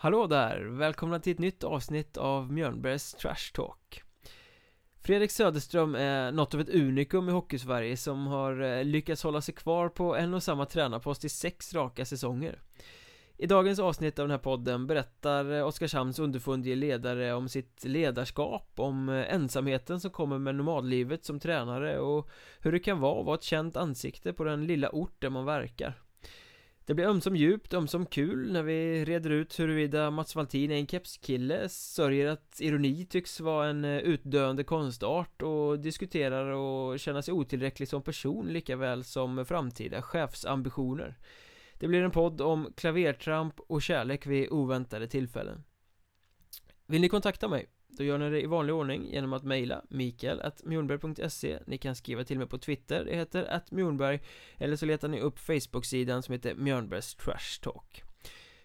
Hallå där! Välkomna till ett nytt avsnitt av Mjölnbergs Trash Talk. Fredrik Söderström är något av ett unikum i Hockeysverige som har eh, lyckats hålla sig kvar på en och samma tränarpost i sex raka säsonger. I dagens avsnitt av den här podden berättar eh, Oskarshamns underfundige ledare om sitt ledarskap, om eh, ensamheten som kommer med nomadlivet som tränare och hur det kan vara att vara ett känt ansikte på den lilla ort där man verkar det blir ömsom djupt, ömsom kul när vi reder ut huruvida Mats Valtin är en kepskille, sörjer att ironi tycks vara en eh, utdöende konstart och diskuterar och känner sig otillräcklig som person lika väl som framtida chefsambitioner. Det blir en podd om klavertramp och kärlek vid oväntade tillfällen. Vill ni kontakta mig? Då gör ni det i vanlig ordning genom att mejla mikael.mjornberg.se Ni kan skriva till mig på Twitter, det heter att Eller så letar ni upp Facebook-sidan som heter Mjörnbergs Trash Talk.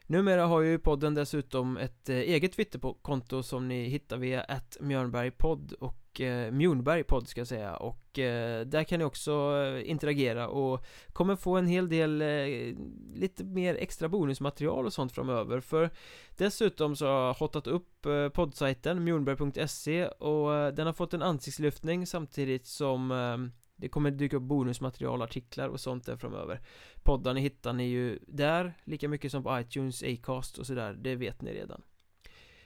Numera har ju podden dessutom ett eh, eget Twitterkonto som ni hittar via att Mjörnbergpodd och eh, Mjornberg podd ska jag säga. Och eh, där kan ni också eh, interagera och kommer få en hel del eh, lite mer extra bonusmaterial och sånt framöver. För dessutom så har jag hotat upp eh, poddsajten mjornberg.se och eh, den har fått en ansiktslyftning samtidigt som eh, det kommer dyka upp bonusmaterial, artiklar och sånt där framöver. Poddarna hittar ni ju där, lika mycket som på iTunes, Acast och sådär, det vet ni redan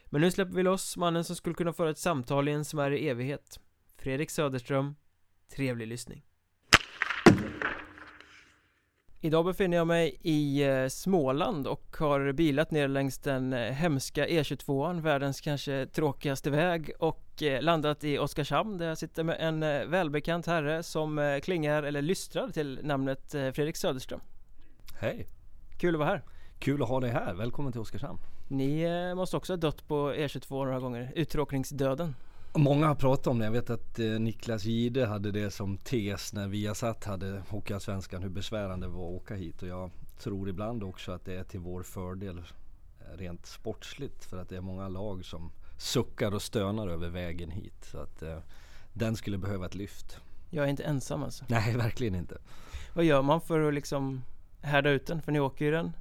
men nu släpper vi loss mannen som skulle kunna föra ett samtal i en smärre evighet Fredrik Söderström Trevlig lyssning Idag befinner jag mig i eh, Småland och har bilat ner längs den eh, hemska E22an, världens kanske tråkigaste väg och eh, landat i Oskarshamn där jag sitter med en välbekant herre som klingar eller lystrar till namnet Fredrik Söderström Hej! Kul att vara här! Kul att ha dig här, välkommen till Oskarshamn Ni eh, måste också ha dött på E22 några gånger, uttråkningsdöden Många har pratat om det, jag vet att eh, Niklas Gide hade det som tes när Viasat hade Hockeyallsvenskan hur besvärande det var att åka hit och jag tror ibland också att det är till vår fördel eh, rent sportsligt för att det är många lag som suckar och stönar över vägen hit så att eh, den skulle behöva ett lyft. Jag är inte ensam alltså? Nej, verkligen inte. Vad gör man för att liksom härda ut den? För ni åker ju den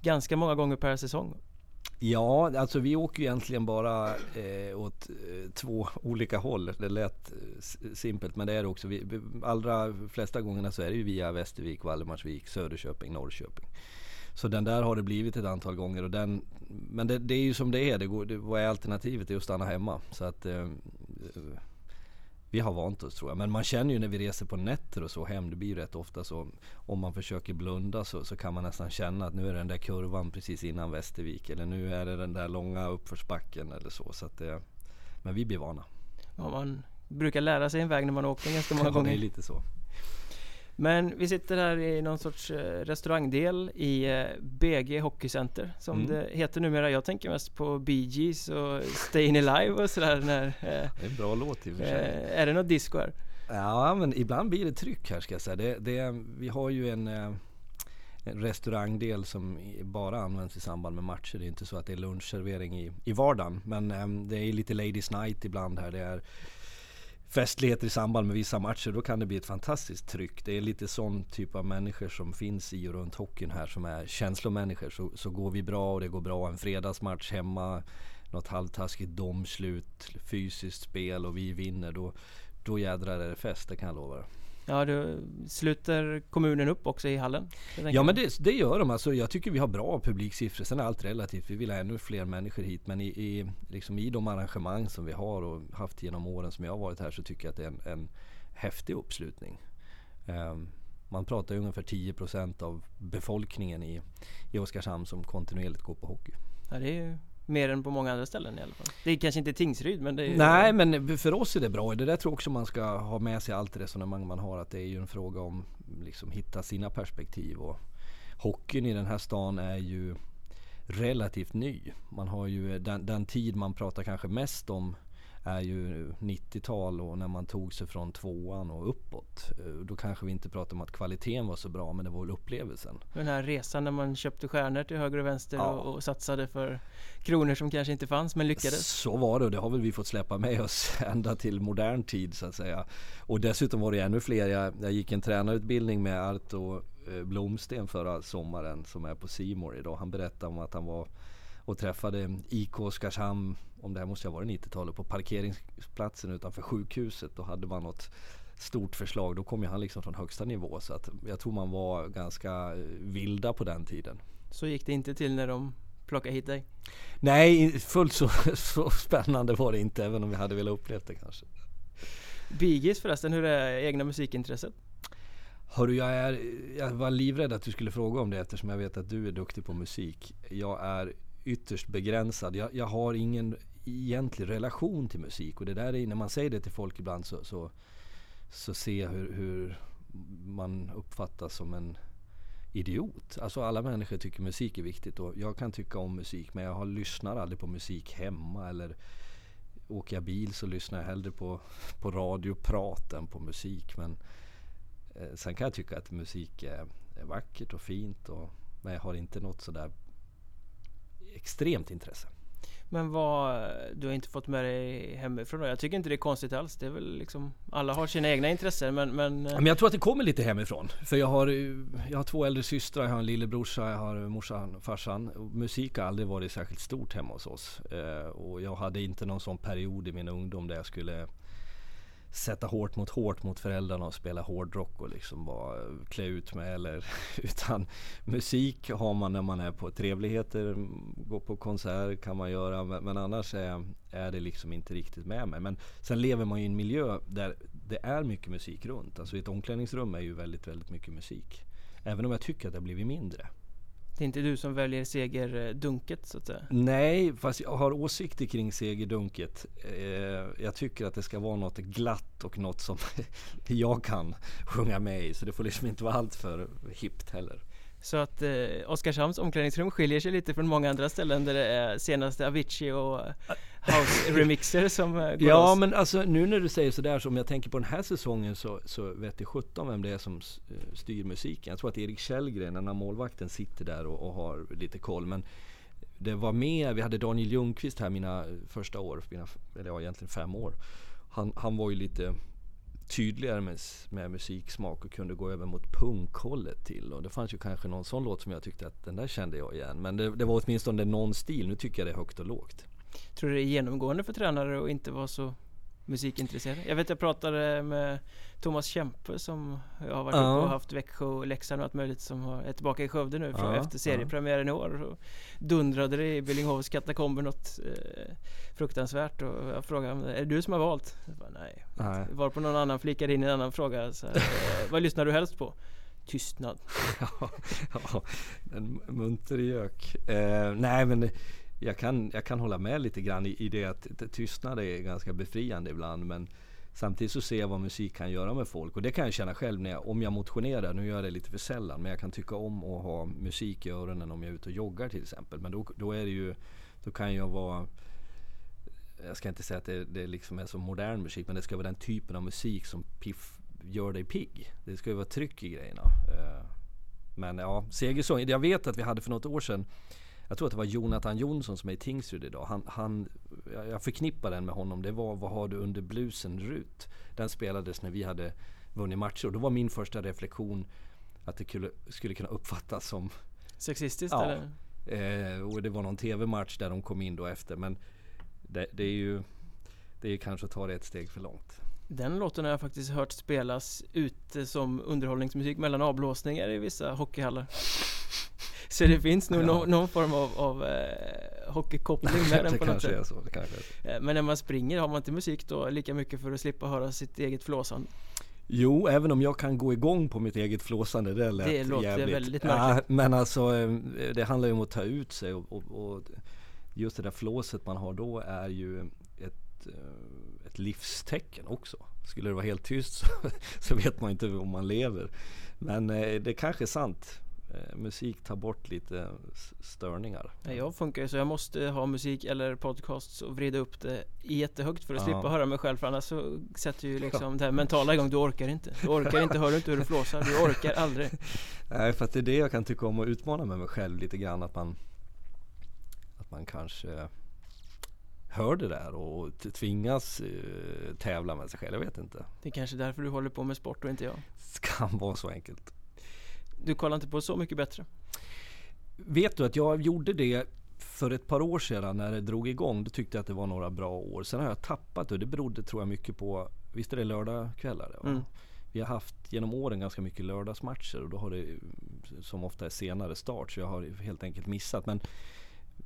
ganska många gånger per säsong. Ja, alltså vi åker ju egentligen bara eh, åt eh, två olika håll. Det lät eh, simpelt men det är det också. Vi, allra flesta gångerna så är det ju via Västervik, Valdemarsvik, Söderköping, Norrköping. Så den där har det blivit ett antal gånger. Och den, men det, det är ju som det är. Det går, det, vad är alternativet? Det är att stanna hemma. Så att eh, eh vi har vant oss tror jag. Men man känner ju när vi reser på nätter och så hem, det blir ju rätt ofta så. Om man försöker blunda så, så kan man nästan känna att nu är det den där kurvan precis innan Västervik. Eller nu är det den där långa uppförsbacken eller så. så det, men vi blir vana. Ja, man brukar lära sig en väg när man åkt den ganska många gånger. det är lite så. Men vi sitter här i någon sorts eh, restaurangdel i eh, BG Hockeycenter som mm. det heter numera. Jag tänker mest på Bee Gees och Stayin' Alive och sådär. När, eh, det är en bra låt i och för sig. Är det något disco här? Ja, men ibland blir det tryck här ska jag säga. Det, det, vi har ju en, en restaurangdel som bara används i samband med matcher. Det är inte så att det är lunchservering i, i vardagen. Men det är lite Ladies Night ibland här. Det är festligheter i samband med vissa matcher, då kan det bli ett fantastiskt tryck. Det är lite sån typ av människor som finns i och runt hockeyn här som är känslomänniskor. Så, så går vi bra och det går bra en fredagsmatch hemma, något halvtaskigt domslut, fysiskt spel och vi vinner. Då, då jädrar är det fest, det kan jag lova. dig. Ja, då sluter kommunen upp också i hallen? Ja men det, det, gör de. Alltså, jag tycker vi har bra publiksiffror. Sen är allt relativt. Vi vill ha ännu fler människor hit. Men i, i, liksom i de arrangemang som vi har och haft genom åren som jag har varit här så tycker jag att det är en, en häftig uppslutning. Um, man pratar ju ungefär 10% av befolkningen i, i Oskarshamn som kontinuerligt går på hockey. Ja, det är Mer än på många andra ställen i alla fall. Det är kanske inte Tingsryd men det är Nej men för oss är det bra. Det där tror jag också man ska ha med sig allt resonemang man har. Att det är ju en fråga om liksom hitta sina perspektiv. Och hockeyn i den här stan är ju relativt ny. Man har ju eh, den, den tid man pratar kanske mest om är ju 90-tal och när man tog sig från tvåan och uppåt. Eh, då kanske vi inte pratar om att kvaliteten var så bra men det var väl upplevelsen. Den här resan när man köpte stjärnor till höger och vänster ja. och, och, satsade för kronor som kanske inte fanns men lyckades. Så var det och det har väl vi fått släppa med oss ända till modern tid så att säga. Och dessutom var det ännu fler. Jag, jag gick en tränarutbildning med Arto eh, Blomsten förra sommaren som är på Simor idag. Han berättade om att han var och träffade IK Oskarshamn, om det här måste ha varit 90-talet, på parkeringsplatsen utanför sjukhuset. Då hade man något stort förslag. Då kom ju han liksom från högsta nivå. Så att jag tror man var ganska vilda på den tiden. Så gick det inte till när de plockade hit dig? Nej, fullt så, så spännande var det inte. Även om vi hade velat uppleva det kanske. Bigis förresten, hur är egna musikintresset? Hörru, jag, är, jag var livrädd att du skulle fråga om det eftersom jag vet att du är duktig på musik. Jag är ytterst begränsad. Jag, jag har ingen egentlig relation till musik och det där är, när man säger det till folk ibland så, så, så ser jag hur, hur man uppfattas som en idiot. Alltså alla människor tycker musik är viktigt och jag kan tycka om musik men jag har, lyssnar aldrig på musik hemma eller åker jag bil så lyssnar jag hellre på, på radioprat än på musik. Men eh, sen kan jag tycka att musik är, är vackert och fint och, men jag har inte något sådär extremt intresse. Men vad, du har inte fått med dig hemifrån då? Jag tycker inte det är konstigt alls. Det är väl liksom, alla har sina egna intressen men... Men, eh. men jag tror att det kommer lite hemifrån. För jag har, jag har två äldre systrar, jag har en lillebrorsa, jag har morsan och farsan. Musik har aldrig varit särskilt stort hemma hos oss. Eh, och jag hade inte någon sån period i min ungdom där jag skulle sätta hårt mot hårt mot föräldrarna och spela hårdrock och liksom bara klä ut mig eller utan musik har man när man är på trevligheter, gå på konsert kan man göra men, men annars är, är det liksom inte riktigt med mig. Men sen lever man ju i en miljö där det är mycket musik runt. Alltså ett omklädningsrum är ju väldigt, väldigt mycket musik. Även om jag tycker att det har blivit mindre. Det är inte du som väljer segerdunket så att säga? Nej, fast jag har åsikter kring segerdunket. Eh, jag tycker att det ska vara något glatt och något som jag kan sjunga med i. Så det får liksom inte vara allt för hippt heller. Så att eh, Oskarshamns omklädningsrum skiljer sig lite från många andra ställen där det är senaste Avicii och house-remixer som eh, går Ja, oss. men alltså nu när du säger sådär, så om jag tänker på den här säsongen så, så vet jag sjutton vem det är som eh, styr musiken. Jag tror att Erik Källgren, den här målvakten, sitter där och, och, har lite koll. Men det var med, vi hade Daniel Ljungqvist här mina första år, mina, eller ja egentligen fem år. Han, han var ju lite tydligare med, med musiksmak och kunde gå över mot punkhållet till. Och det fanns ju kanske någon sån låt som jag tyckte att den där kände jag igen. Men det, det var åtminstone någon stil. Nu tycker jag det är högt och lågt. Tror du det är genomgående för tränare att inte vara så musikintresserad? Jag vet jag pratade med Thomas Kempe som jag har varit ja. uppe och haft Växjö och Leksand och allt möjligt som är tillbaka i Skövde nu ja, efter seriepremiären i år. Och dundrade det i Billinghovs katakomber något eh, fruktansvärt och jag frågade är det du som har valt? Bara, nej. nej. Var på någon annan flikade in en annan fråga. Så här, vad lyssnar du helst på? Tystnad. ja, ja, en munter gök. Eh, nej men jag kan, jag kan hålla med lite grann i, i det att tystnad är ganska befriande ibland. Men samtidigt så ser jag vad musik kan göra med folk. Och det kan jag känna själv när jag, om jag motionerar. Nu gör jag det lite för sällan. Men jag kan tycka om att ha musik i öronen om jag är ute och joggar till exempel. Men då, då är det ju, då kan jag vara jag ska inte säga att det, det liksom är så modern musik men det ska vara den typen av musik som piff gör dig pigg. Det ska ju vara tryck i grejerna. Eh, men ja, Segersång. Jag vet att vi hade för något år sedan jag tror att det var Jonathan Jonsson som är i Tingsryd idag. Han, han, jag förknippar den med honom. Det var Vad har du under blusen Rut? Den spelades när vi hade vunnit matcher. Och då var min första reflektion att det skulle, skulle kunna uppfattas som Sexistiskt ja, eller? Eh, och det var någon TV-match där de kom in då efter. Men det, det är ju det är kanske att ta det ett steg för långt. Den låten har jag faktiskt hört spelas ute som underhållningsmusik mellan avblåsningar i vissa hockeyhallar. Så det finns nog ja. någon, någon, form av, av eh, hockeykoppling med den på något sätt. Så, det kanske är så. Eh, men när man springer, har man inte musik då lika mycket för att slippa höra sitt eget flåsande? Jo, även om jag kan gå igång på mitt eget flåsande. Det lät Det låter jävligt. väldigt märkligt. Ja, men alltså, eh, det handlar ju om att ta ut sig och, och, och just det där flåset man har då är ju ett, eh, ett livstecken också. Skulle det vara helt tyst så, så vet man inte om man lever. Men det kanske är sant eh, musik tar bort lite störningar. Jag funkar ju så jag måste ha musik eller podcasts och vrida upp det jättehögt för att ja. slippa höra mig själv för annars så sätter ju liksom det här mentala igång. Du orkar inte. Du orkar inte, hör du inte hur du flåsar? Du orkar aldrig. Nej, för att det är det jag kan tycka om att utmana med mig själv lite grann. Att man, att man kanske hör det där och tvingas uh, tävla med sig själv. Jag vet inte. Det är kanske därför du håller på med sport och inte jag. Det kan vara så enkelt. Du kollar inte på Så mycket bättre? Vet du att jag gjorde det för ett par år sedan när det drog igång, då tyckte jag att det var några bra år. Sen har jag tappat och det berodde tror jag mycket på, visst är det lördagskvällar? Mm. Vi har haft genom åren ganska mycket lördagsmatcher och då har det som ofta är senare start så jag har helt enkelt missat. Men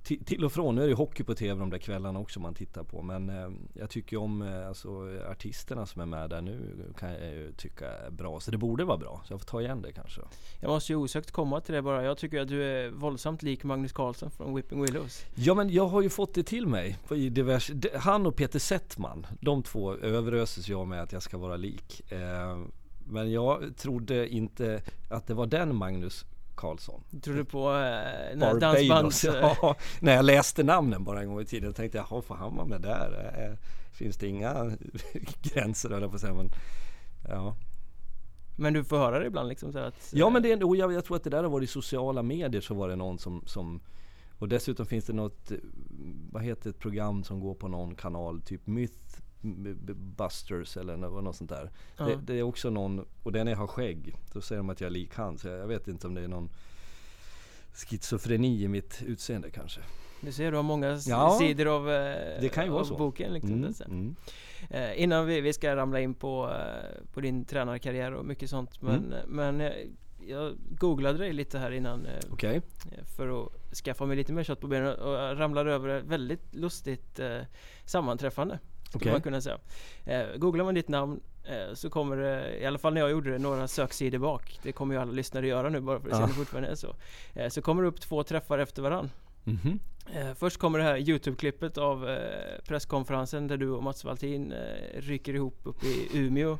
till och från, nu är det hockey på tv de där kvällarna också man tittar på. Men eh, jag tycker om eh, alltså, artisterna som är med där nu kan jag ju tycka är bra. Så det borde vara bra. Så jag får ta igen det kanske. Jag måste ju osökt komma till det bara. Jag tycker att du är våldsamt lik Magnus Carlsson från Whipping Willows. Ja men jag har ju fått det till mig. I divers, han och Peter Settman, de två överöses jag med att jag ska vara lik. Eh, men jag trodde inte att det var den Magnus Karlsson. Tror du på eh, dansbands... Ja, när jag läste namnen bara en gång i tiden tänkte jag, jaha, får han vara med där? Eh, finns det inga gränser höll jag på att säga. Men, ja. Men du får höra det ibland liksom så att... Ja men det är, och jag, jag tror att det där har varit i sociala medier så var det någon som, som och dessutom finns det något, vad heter ett program som går på någon kanal, typ Myth Busters eller något sånt där. Ja. Det, det, är också någon, och den är har skägg. Då säger de att jag är lik han. Så jag vet inte om det är någon schizofreni i mitt utseende kanske. Du ser, du har många ja, sidor av, eh, det kan ju vara så. boken. Liksom, mm, mm. Eh, innan vi, vi, ska ramla in på, eh, på din tränarkarriär och mycket sånt. Men, mm. men jag, jag googlade dig lite här innan. Okay. För att skaffa mig lite mer kött på benen och jag ramlade över ett väldigt lustigt eh, sammanträffande. Skulle okay. man kunna säga. Eh, googlar man ditt namn eh, så kommer det, i alla fall när jag gjorde det, några söksidor bak. Det kommer ju alla lyssnare göra nu bara för att se om det fortfarande är så. Eh, så kommer det upp två träffar efter varann. Mm -hmm. Eh, först kommer det här Youtube-klippet av eh, presskonferensen där du och Mats Valtin eh, ryker ihop uppe i Umeå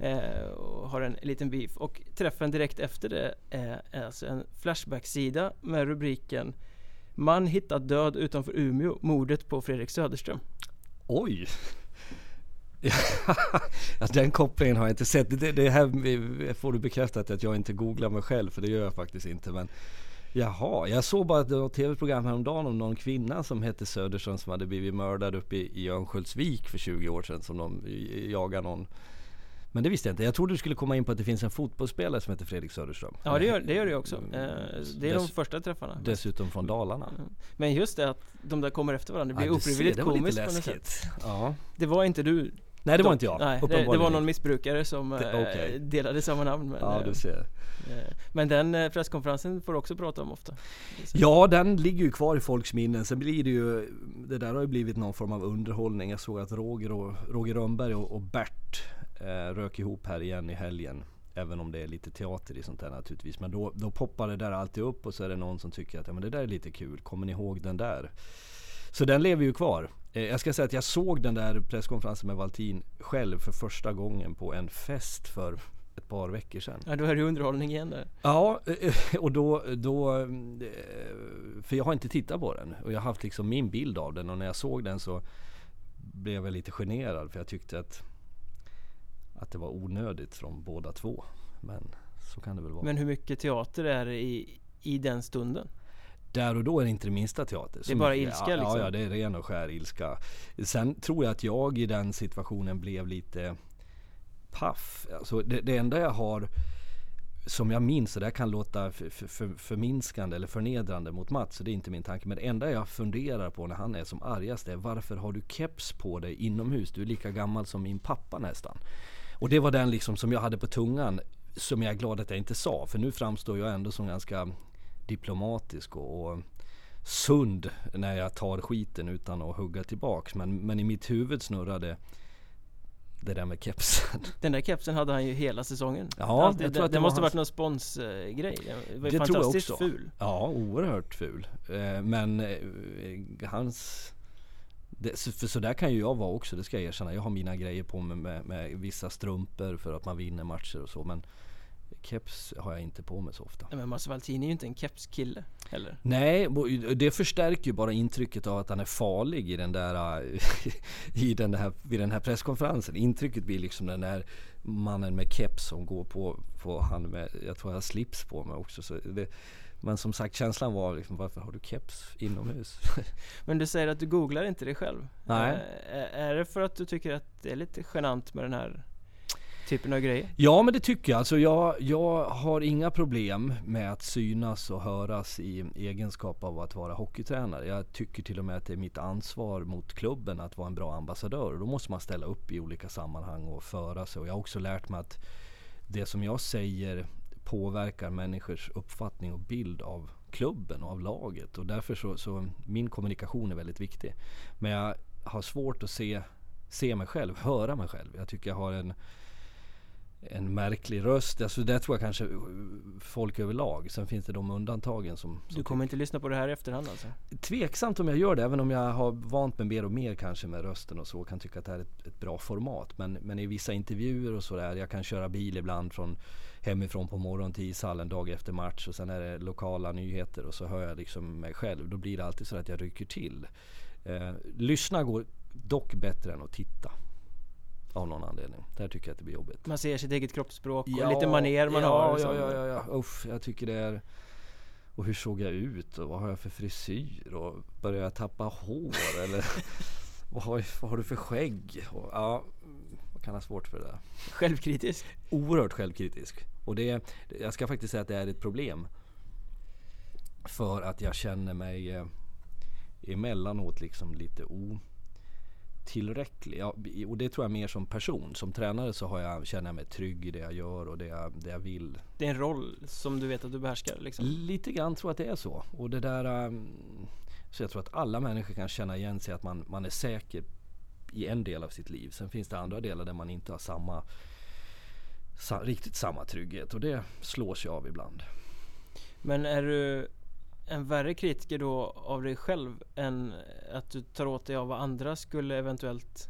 eh, och har en liten beef. Och träffen direkt efter det är alltså en Flashback-sida med rubriken Man hittat död utanför Umeå, mordet på Fredrik Söderström. Oj! den kopplingen har jag inte sett. Det, det här får du bekräftat att jag inte googlar mig själv för det gör jag faktiskt inte. Men Jaha, jag såg bara ett tv-program häromdagen om någon kvinna som hette Söderström som hade blivit mördad uppe i Örnsköldsvik för 20 år sedan som de jagar någon men det visste jag inte. Jag trodde du skulle komma in på att det finns en fotbollsspelare som heter Fredrik Söderström. Ja det gör det, gör det också. Mm. Eh, det är Dess, de första träffarna. Dessutom från Dalarna. Mm. Men just det att de där kommer efter varandra. Det blir ja, ofrivilligt komiskt på något sätt. Ja. Det var inte du. Nej det var inte jag. Nej, det, det, var någon missbrukare som det, eh, okay. delade samma namn. Men, ja du ser. Eh, men den presskonferensen får du också prata om ofta. Ja den ligger ju kvar i folks minnen. Sen blir det ju Det där har ju blivit någon form av underhållning. Jag såg att Roger, och, Roger Rönnberg och, och Bert eh, rök ihop här igen i helgen. Även om det är lite teater i sånt där naturligtvis. Men då, då poppar det där alltid upp och så är det någon som tycker att ja, men det där är lite kul. Kommer ni ihåg den där? Så den lever ju kvar. Eh, jag ska säga att jag såg den där presskonferensen med Valtin själv för första gången på en fest för ett par veckor sedan. Ja, då är det underhållning igen där. Ja, eh, och då, då... Eh, för jag har inte tittat på den. Och jag har haft liksom min bild av den. Och när jag såg den så blev jag lite generad. För jag tyckte att att det var onödigt från båda två. Men så kan det väl vara. Men hur mycket teater är det i, i den stunden? Där och då är det inte det minsta teater. Det är bara ilska ja, liksom? Ja, ja, det är ren och skär ilska. Sen tror jag att jag i den situationen blev lite paff. Alltså det, det enda jag har som jag minns, och det kan låta för, för, förminskande eller förnedrande mot Mats, så det är inte min tanke. Men det enda jag funderar på när han är som argast är varför har du keps på dig inomhus? Du är lika gammal som min pappa nästan. Och det var den liksom som jag hade på tungan som jag är glad att jag inte sa. För nu framstår jag ändå som ganska diplomatisk och, och sund när jag tar skiten utan att hugga tillbaks. Men, men i mitt huvud snurrade det där med kepsen. Den där kepsen hade han ju hela säsongen. Ja, Alltid, jag tror att det, det måste hans... varit någon sponsgrej. Den var det fantastiskt tror jag också. ful. Ja, oerhört ful. Eh, men eh, hans det, för så där kan ju jag vara också, det ska jag erkänna. Jag har mina grejer på mig med, med, vissa strumpor för att man vinner matcher och så. Men keps har jag inte på mig så ofta. Men Mats Valtin är ju inte en kepskille heller. Nej, det förstärker ju bara intrycket av att han är farlig i den där, i den där, vid den här presskonferensen. Intrycket blir liksom den där mannen med keps som går på, på han med, jag tror jag har slips på mig också. Så det, men som sagt känslan var liksom, varför har du keps inomhus? Men du säger att du googlar inte dig själv. Nej. Är, är det för att du tycker att det är lite genant med den här typen av grejer? Ja men det tycker jag. Alltså jag, jag har inga problem med att synas och höras i egenskap av att vara hockeytränare. Jag tycker till och med att det är mitt ansvar mot klubben att vara en bra ambassadör. Och då måste man ställa upp i olika sammanhang och föra sig. Och jag har också lärt mig att det som jag säger påverkar människors uppfattning och bild av klubben och av laget. Och därför så, så min kommunikation är väldigt viktig. Men jag har svårt att se, se mig själv, höra mig själv. Jag tycker jag har en en märklig röst. Alltså det tror jag kanske folk överlag. Sen finns det de undantagen som... som du kommer inte lyssna på det här i efterhand alltså? Tveksamt om jag gör det. Även om jag har vant mig mer och mer kanske med rösten och så. Kan tycka att det här är ett, ett bra format. Men, men i vissa intervjuer och sådär. Jag kan köra bil ibland från hemifrån på morgonen till ishallen dag efter match. Och sen är det lokala nyheter och så hör jag liksom mig själv. Då blir det alltid så att jag rycker till. Eh, lyssna går dock bättre än att titta. Av någon anledning. Där tycker jag att det blir jobbigt. Man ser sitt eget kroppsspråk och lite maner man ja, har. Ja, ja, ja, ja. Uff, jag tycker det är... Och hur såg jag ut? Och vad har jag för frisyr? Och börjar jag tappa hår? eller vad har, vad har du för skägg? Och, ja, man kan ha svårt för det där. Självkritisk? Oerhört självkritisk. Och det, jag ska faktiskt säga att det är ett problem. För att jag känner mig eh, emellanåt liksom lite o tillräcklig. Ja, och det tror jag mer som person. Som tränare så har jag, känner jag mig trygg i det jag gör och det jag, det jag vill. Det är en roll som du vet att du behärskar? Liksom. Lite grann tror jag att det är så. Och det där... Um, så jag tror att alla människor kan känna igen sig att man, man är säker i en del av sitt liv. Sen finns det andra delar där man inte har samma sa, riktigt samma trygghet och det slås jag av ibland. Men är du en värre kritiker då av dig själv än att du tar åt dig av vad andra skulle eventuellt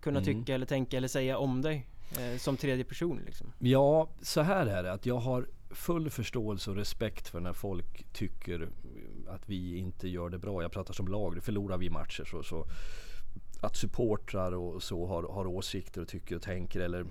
kunna mm. tycka eller tänka eller säga om dig eh, som tredje person? Liksom? Ja, så här är det att jag har full förståelse och respekt för när folk tycker att vi inte gör det bra. Jag pratar som lag, förlorar vi matcher så, så att supportrar och så har, har åsikter och tycker och tänker eller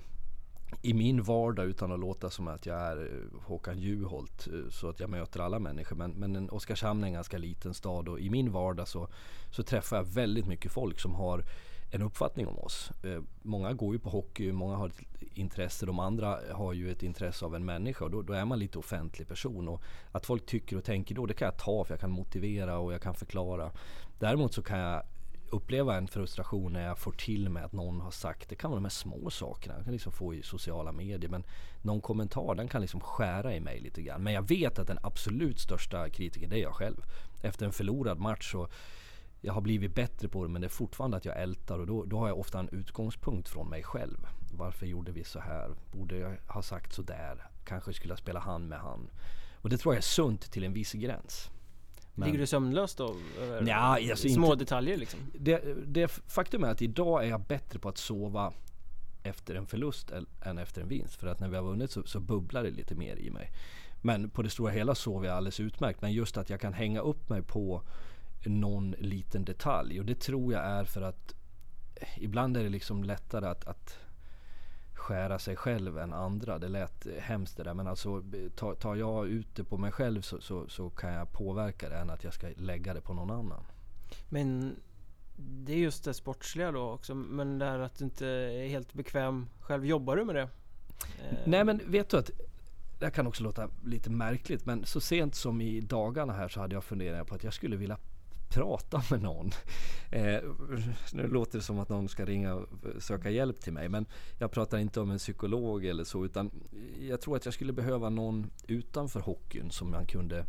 i min vardag utan att låta som att jag är eh, Håkan Juholt eh, så att jag möter alla människor. Men, men Oskarshamn är en ganska liten stad och i min vardag så, så träffar jag väldigt mycket folk som har en uppfattning om oss. Eh, många går ju på hockey, många har ett intresse, de andra har ju ett intresse av en människa och då, då, är man lite offentlig person. Och att folk tycker och tänker då, det kan jag ta för jag kan motivera och jag kan förklara. Däremot så kan jag uppleva en frustration när jag får till mig att någon har sagt, det kan vara de här små sakerna, jag kan liksom få i sociala medier, men någon kommentar den kan liksom skära i mig lite grann. Men jag vet att den absolut största kritiken, det är jag själv. Efter en förlorad match så jag har blivit bättre på det men det är fortfarande att jag ältar och då, då har jag ofta en utgångspunkt från mig själv. Varför gjorde vi så här? Borde jag ha sagt så där? Kanske skulle jag spela hand med hand. Och det tror jag är sunt till en viss gräns. Men, Ligger du sömnlös då? Över alltså små inte, detaljer liksom? Det, det faktum är att idag är jag bättre på att sova efter en förlust än efter en vinst. För att när vi har vunnit så, så bubblar det lite mer i mig. Men på det stora hela sover jag alldeles utmärkt. Men just att jag kan hänga upp mig på någon liten detalj. Och det tror jag är för att ibland är det liksom lättare att, att skära sig själv än andra. Det lät hemskt det där men alltså tar, jag ut det på mig själv så, så, så, kan jag påverka det än att jag ska lägga det på någon annan. Men det är just det sportsliga då också. Men det här att du inte är helt bekväm själv. Jobbar du med det? Nej men vet du att det kan också låta lite märkligt men så sent som i dagarna här så hade jag funderat på att jag skulle vilja prata med någon. Eh, nu låter det som att någon ska ringa och söka hjälp till mig. Men jag pratar inte om en psykolog eller så. Utan jag tror att jag skulle behöva någon utanför hockeyn som man kunde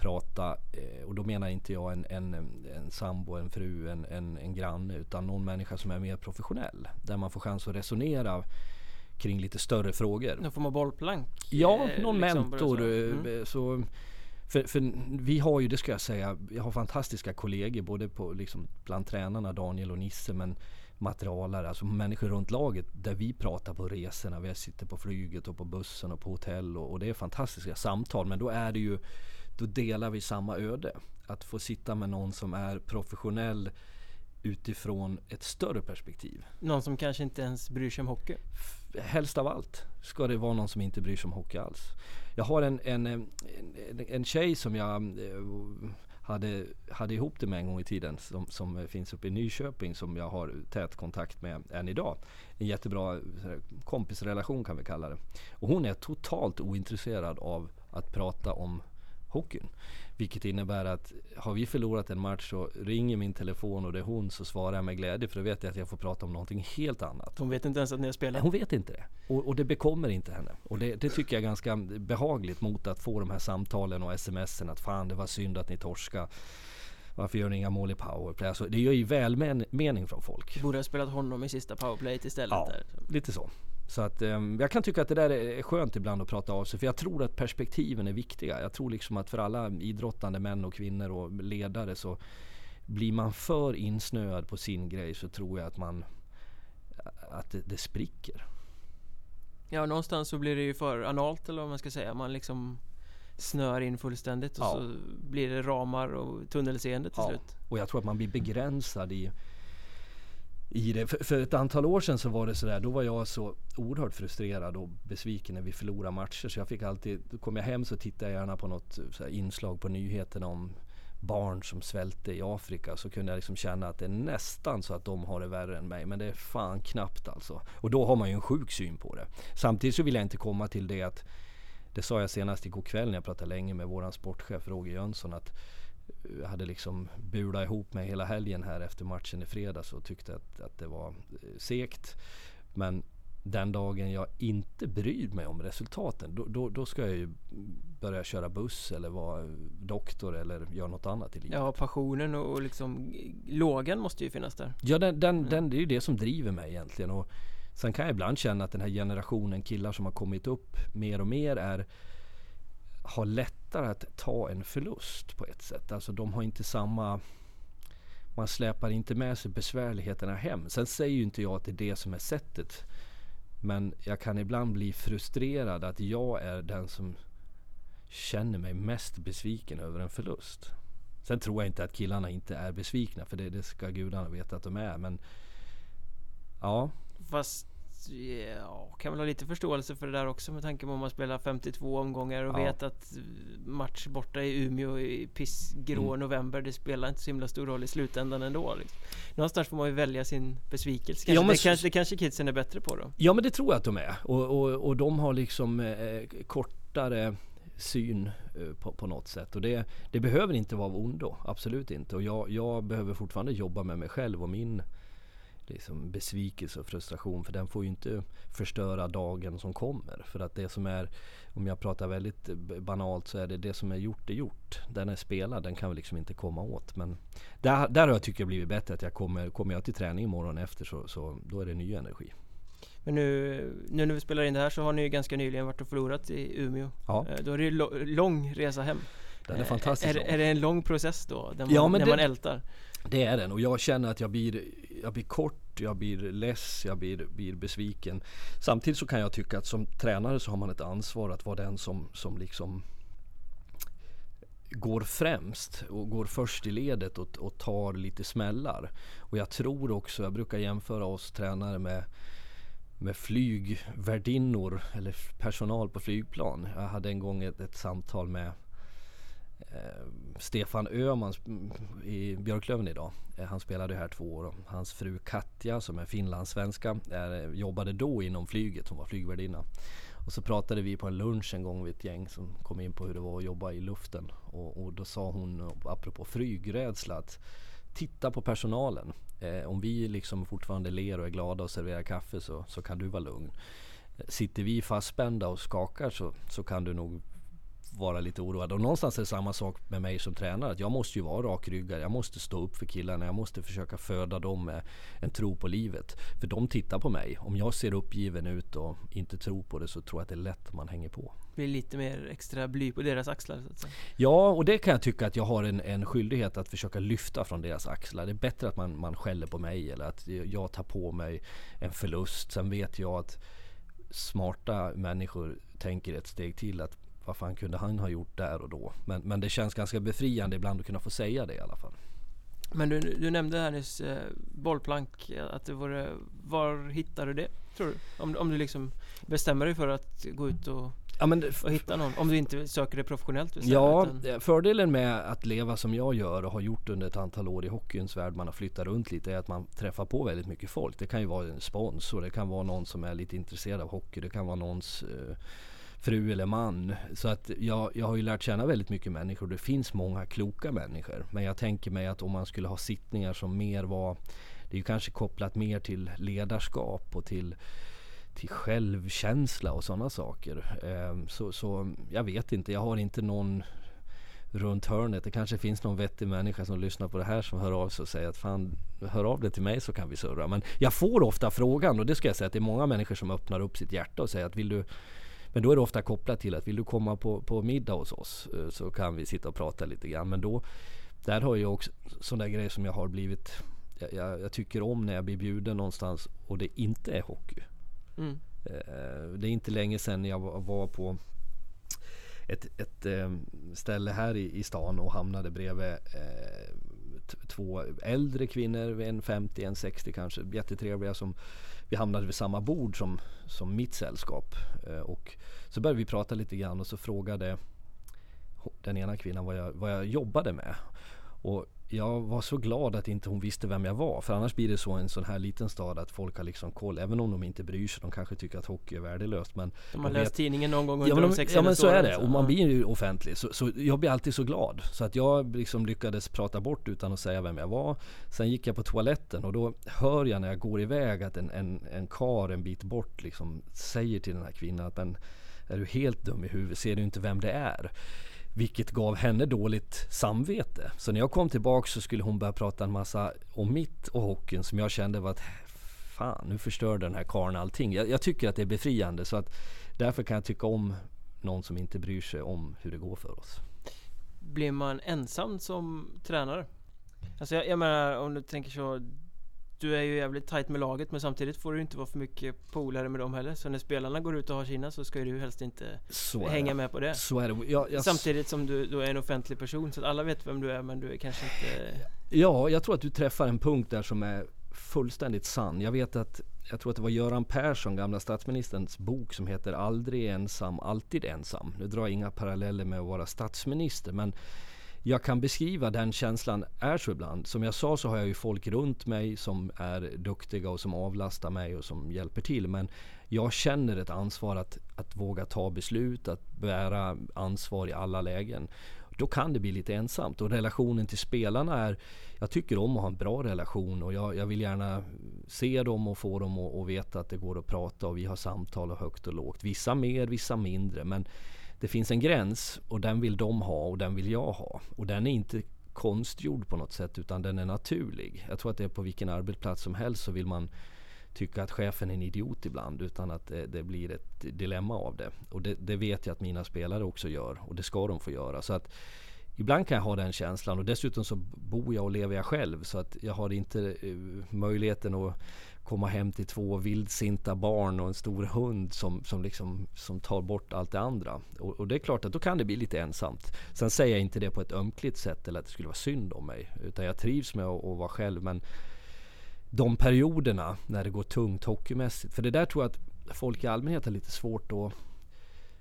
prata. Eh, och då menar inte jag en, en, en sambo, en fru, en, en, en granne. Utan någon människa som är mer professionell. Där man får chans att resonera kring lite större frågor. Någon form av bollplank? Ja, någon liksom mentor. Så. Mm. så för, för, vi har ju, det ska jag säga, jag har fantastiska kollegor både på, liksom, bland tränarna, Daniel och Nisse, men materialare, alltså människor runt laget där vi pratar på resorna. Vi sitter på flyget och på bussen och på hotell och, och det är fantastiska samtal. Men då är det ju, då delar vi samma öde. Att få sitta med någon som är professionell utifrån ett större perspektiv. Någon som kanske inte ens bryr sig om hockey? Helst av allt ska det vara någon som inte bryr sig om hockey alls. Jag har en, en, en, en tjej som jag eh, hade, hade ihop det med en gång i tiden som, som finns uppe i Nyköping som jag har tät kontakt med än idag. En jättebra kompisrelation kan vi kalla det. Och hon är totalt ointresserad av att prata om hockeyn. Vilket innebär att har vi förlorat en match så ringer min telefon och det är hon så svarar jag med glädje för då vet jag att jag får prata om någonting helt annat. Hon vet inte ens att ni har spelat? Hon vet inte det. Och, och det bekommer inte henne. Och det, det, tycker jag är ganska behagligt mot att få de här samtalen och smsen att fan det var synd att ni torska. Varför gör ni inga mål i powerplay? Alltså, det gör ju välmening från folk. Borde ha spelat honom i sista powerplayet istället. Ja, där. lite så. Så att eh, jag kan tycka att det där är skönt ibland att prata av sig. För jag tror att perspektiven är viktiga. Jag tror liksom att för alla idrottande män och kvinnor och ledare så blir man för insnöad på sin grej så tror jag att man att det, det spricker. Ja, någonstans så blir det ju för analt eller vad man ska säga. Man liksom snör in fullständigt och Ja. så blir det ramar och tunnelseende till Ja. slut. Och jag tror att man blir begränsad i, i det. För, för ett antal år sedan så var det sådär, då var jag så oerhört frustrerad och besviken när vi förlorade matcher. Så jag fick alltid, då kom jag hem så tittade jag gärna på något så här inslag på nyheterna om barn som svälte i Afrika. Så kunde jag liksom känna att det är nästan så att de har det värre än mig. Men det är fan knappt alltså. Och då har man ju en sjuk syn på det. Samtidigt så vill jag inte komma till det att det sa jag senast igår kväll när jag pratade länge med våran sportchef Roger Jönsson att hade liksom bulat ihop mig hela helgen här efter matchen i fredags och tyckte att, att det var eh, segt. Men den dagen jag inte bryr mig om resultaten då, då, då ska jag ju börja köra buss eller vara doktor eller göra något annat i livet. Ja, passionen och liksom lågan måste ju finnas där. Ja, den, den, den, det är ju det som driver mig egentligen. Och sen kan jag ibland känna att den här generationen killar som har kommit upp mer och mer är har lättare att ta en förlust på ett sätt. Alltså de har inte samma man släpar inte med sig besvärligheterna hem. Sen säger ju inte jag att det är det som är sättet. Men jag kan ibland bli frustrerad att jag är den som känner mig mest besviken över en förlust. Sen tror jag inte att killarna inte är besvikna för det, det ska gudarna veta att de är. Men ja, Fast ja, kan väl ha lite förståelse för det där också med tanke på om man spelar 52 omgångar och Ja. vet att match borta i Umeå i pissgrå Mm. november det spelar inte så himla stor roll i slutändan ändå. Liksom. Någonstans får man ju välja sin besvikelse. Ja, Kanske, men det, kanske, det kanske kidsen är bättre på då. Ja men det tror jag att de är. Och, och, och de har liksom eh, kortare syn eh, på, på något sätt. Och det, det behöver inte vara av ondo. Absolut inte. Och jag, jag behöver fortfarande jobba med mig själv och min liksom, besvikelse och frustration. För den får ju inte förstöra dagen som kommer. För att det som är, om jag pratar väldigt eh, banalt så är det det som är gjort är gjort. Den är spelad, den kan vi liksom inte komma åt. Men där, där har jag tycker jag blivit bättre. Att jag kommer, kommer jag till träning imorgon efter så, så då är det ny energi. Men nu, nu när vi spelar in det här så har ni ju ganska nyligen varit och förlorat i Umeå. Ja. Eh, Då är det ju lång resa hem. Den är Eh, fantastisk Är, lång. är det en lång process då? Där man, Ja, när det- man ältar? Det är den och jag känner att jag blir, jag blir kort, jag blir less, jag blir, blir besviken. Samtidigt så kan jag tycka att som tränare så har man ett ansvar att vara den som, som liksom går främst och går först i ledet och, och tar lite smällar. Och jag tror också, jag brukar jämföra oss tränare med med flygvärdinnor eller personal på flygplan. Jag hade en gång ett, ett samtal med Eh, Stefan Öhman i Björklöven idag. Eh, han spelade här två år. Hans fru Katja som är finlandssvenska är, eh, jobbade då inom flyget. Hon var flygvärdinna. Och så pratade vi på en lunch en gång vid ett gäng som kom in på hur det var att jobba i luften. Och, och då sa hon apropå flygrädsla att titta på personalen. Eh, om vi liksom fortfarande ler och är glada och serverar kaffe så, så kan du vara lugn. Sitter vi fastspända och skakar så, så kan du nog vara lite oroad. Och någonstans är det samma sak med mig som tränare. Att jag måste ju vara rakryggad. Jag måste stå upp för killarna. Jag måste försöka föda dem med en tro på livet. För de tittar på mig. Om jag ser uppgiven ut och inte tror på det så tror jag att det är lätt om man hänger på. Blir lite mer extra bly på deras axlar så att säga. Ja, och det kan jag tycka att jag har en, en skyldighet att försöka lyfta från deras axlar. Det är bättre att man, man skäller på mig eller att jag tar på mig en förlust. Sen vet jag att smarta människor tänker ett steg till att vad fan kunde han ha gjort där och då? Men, men det känns ganska befriande ibland att kunna få säga det i alla fall. Men du, du nämnde här nyss eh, bollplank, att det vore, var hittar du det? Tror du? Om, om du liksom bestämmer dig för att gå ut och Ja, men, att hitta någon? Om du inte söker det professionellt Ja, utan... fördelen med att leva som jag gör och har gjort under ett antal år i hockeyns värld, man har flyttat runt lite, är att man träffar på väldigt mycket folk. Det kan ju vara en sponsor, det kan vara någon som är lite intresserad av hockey, det kan vara någons eh, fru eller man. Så att jag, jag har ju lärt känna väldigt mycket människor. Det finns många kloka människor. Men jag tänker mig att om man skulle ha sittningar som mer var det är ju kanske kopplat mer till ledarskap och till, till självkänsla och sådana saker. Ehm, så, så jag vet inte, jag har inte någon runt hörnet. Det kanske finns någon vettig människa som lyssnar på det här som hör av sig och säger att fan, hör av dig till mig så kan vi surra. Men jag får ofta frågan och det ska jag säga att det är många människor som öppnar upp sitt hjärta och säger att vill du men då är det ofta kopplat till att vill du komma på, på middag hos oss eh, så kan vi sitta och prata lite grann. Men då, där har jag också sådana grejer som jag har blivit jag, jag, tycker om när jag blir bjuden någonstans och det inte är hockey. Mm. Eh, det är inte länge sedan jag var på ett, ett eh, ställe här i, i stan och hamnade bredvid två äldre kvinnor, en 50, en 60 kanske, jättetrevliga som vi hamnade vid samma bord som, som mitt sällskap. Eh, och så började vi prata lite grann och så frågade den ena kvinnan vad jag, vad jag jobbade med. Och jag var så glad att inte hon visste vem jag var. För annars blir det så i en sån här liten stad att folk har liksom koll. Även om de inte bryr sig. De kanske tycker att hockey är värdelöst. Men de har läst vet, tidningen någon gång under ja, de sex Ja men så är det. Och man blir ju offentlig. Så, så, jag blir alltid så glad. Så att jag liksom lyckades prata bort utan att säga vem jag var. Sen gick jag på toaletten och då hör jag när jag går iväg att en, en, en kar en bit bort liksom säger till den här kvinnan att men är du helt dum i huvudet? Ser du inte vem det är? Vilket gav henne dåligt samvete. Så när jag kom tillbaka så skulle hon börja prata en massa om mitt och hockeyn som jag kände var att fan nu förstör den här karln allting. Jag, jag, tycker att det är befriande så att därför kan jag tycka om någon som inte bryr sig om hur det går för oss. Blir man ensam som tränare? Alltså jag, jag menar om du tänker så du är ju jävligt tight med laget men samtidigt får du inte vara för mycket polare med dem heller. Så när spelarna går ut och har sina så ska du helst inte hänga med på det. Så är det. Jag, jag... Samtidigt som du då är en offentlig person så att alla vet vem du är men du är kanske inte... Ja, jag tror att du träffar en punkt där som är fullständigt sann. Jag vet att jag tror att det var Göran Persson, gamla statsministerns bok som heter Aldrig ensam, alltid ensam. Nu drar jag inga paralleller med att vara statsminister men jag kan beskriva den känslan är så ibland. Som jag sa så har jag ju folk runt mig som är duktiga och som avlastar mig och som hjälper till. Men jag känner ett ansvar att, att våga ta beslut, att bära ansvar i alla lägen. Då kan det bli lite ensamt och relationen till spelarna är Jag tycker om att ha en bra relation och jag, jag vill gärna se dem och få dem att veta att det går att prata och vi har samtal och högt och lågt. Vissa mer, vissa mindre men det finns en gräns och den vill de ha och den vill jag ha. Och den är inte konstgjord på något sätt utan den är naturlig. Jag tror att det är på vilken arbetsplats som helst så vill man tycka att chefen är en idiot ibland utan att det, det blir ett dilemma av det. Och det, det, vet jag att mina spelare också gör och det ska de få göra. Så att Ibland kan jag ha den känslan och dessutom så bor jag och lever jag själv så att jag har inte eh, möjligheten att komma hem till två vildsinta barn och en stor hund som, som, liksom, som tar bort allt det andra. Och, och, det är klart att då kan det bli lite ensamt. Sen säger jag inte det på ett ömkligt sätt eller att det skulle vara synd om mig. Utan jag trivs med att, att vara själv. Men de perioderna när det går tungt hockeymässigt. För det där tror jag att folk i allmänhet har lite svårt att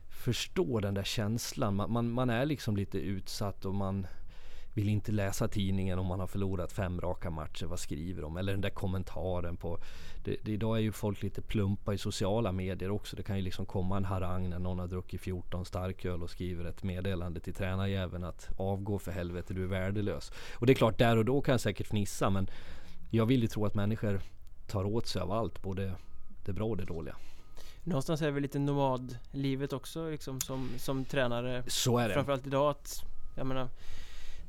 förstå den där känslan. Man, man, man är liksom lite utsatt och man vill inte läsa tidningen om man har förlorat fem raka matcher. Vad skriver de? Eller den där kommentaren på... Det, det, idag är ju folk lite plumpa i sociala medier också. Det kan ju liksom komma en harang när någon har druckit 14 starköl och skriver ett meddelande till tränarjäveln att avgå för helvete, du är värdelös. Och det är klart, där och då kan jag säkert fnissa men jag vill ju tro att människor tar åt sig av allt, både det bra och det dåliga. Någonstans är det väl lite nomadlivet också liksom som, som tränare. Så är det. Framförallt idag att, jag menar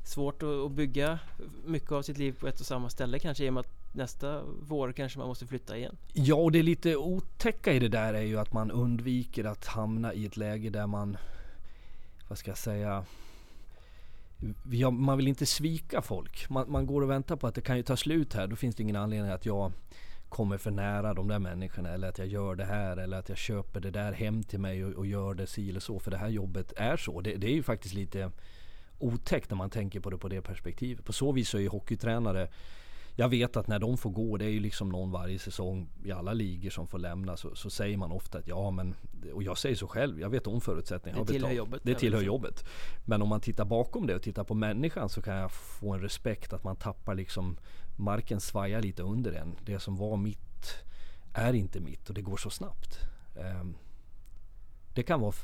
svårt att bygga mycket av sitt liv på ett och samma ställe kanske i och med att nästa vår kanske man måste flytta igen. Ja, och det är lite otäcka i det där är ju att man undviker att hamna i ett läge där man, vad ska jag säga, man vill inte svika folk. Man, man, går och väntar på att det kan ju ta slut här. Då finns det ingen anledning att jag kommer för nära de där människorna eller att jag gör det här eller att jag köper det där hem till mig och, och gör det si eller så. För det här jobbet är så. Det, det är ju faktiskt lite otäckt när man tänker på det på det perspektivet. På så vis är ju hockeytränare jag vet att när de får gå, det är ju liksom någon varje säsong i alla ligor som får lämna, så, så säger man ofta att ja men, och jag säger så själv, jag vet om förutsättningarna. Det tillhör jobbet. Det tillhör jobbet. Men om man tittar bakom det och tittar på människan så kan jag få en respekt att man tappar liksom, marken svajar lite under en. Det som var mitt är inte mitt och det går så snabbt. Um, det kan vara,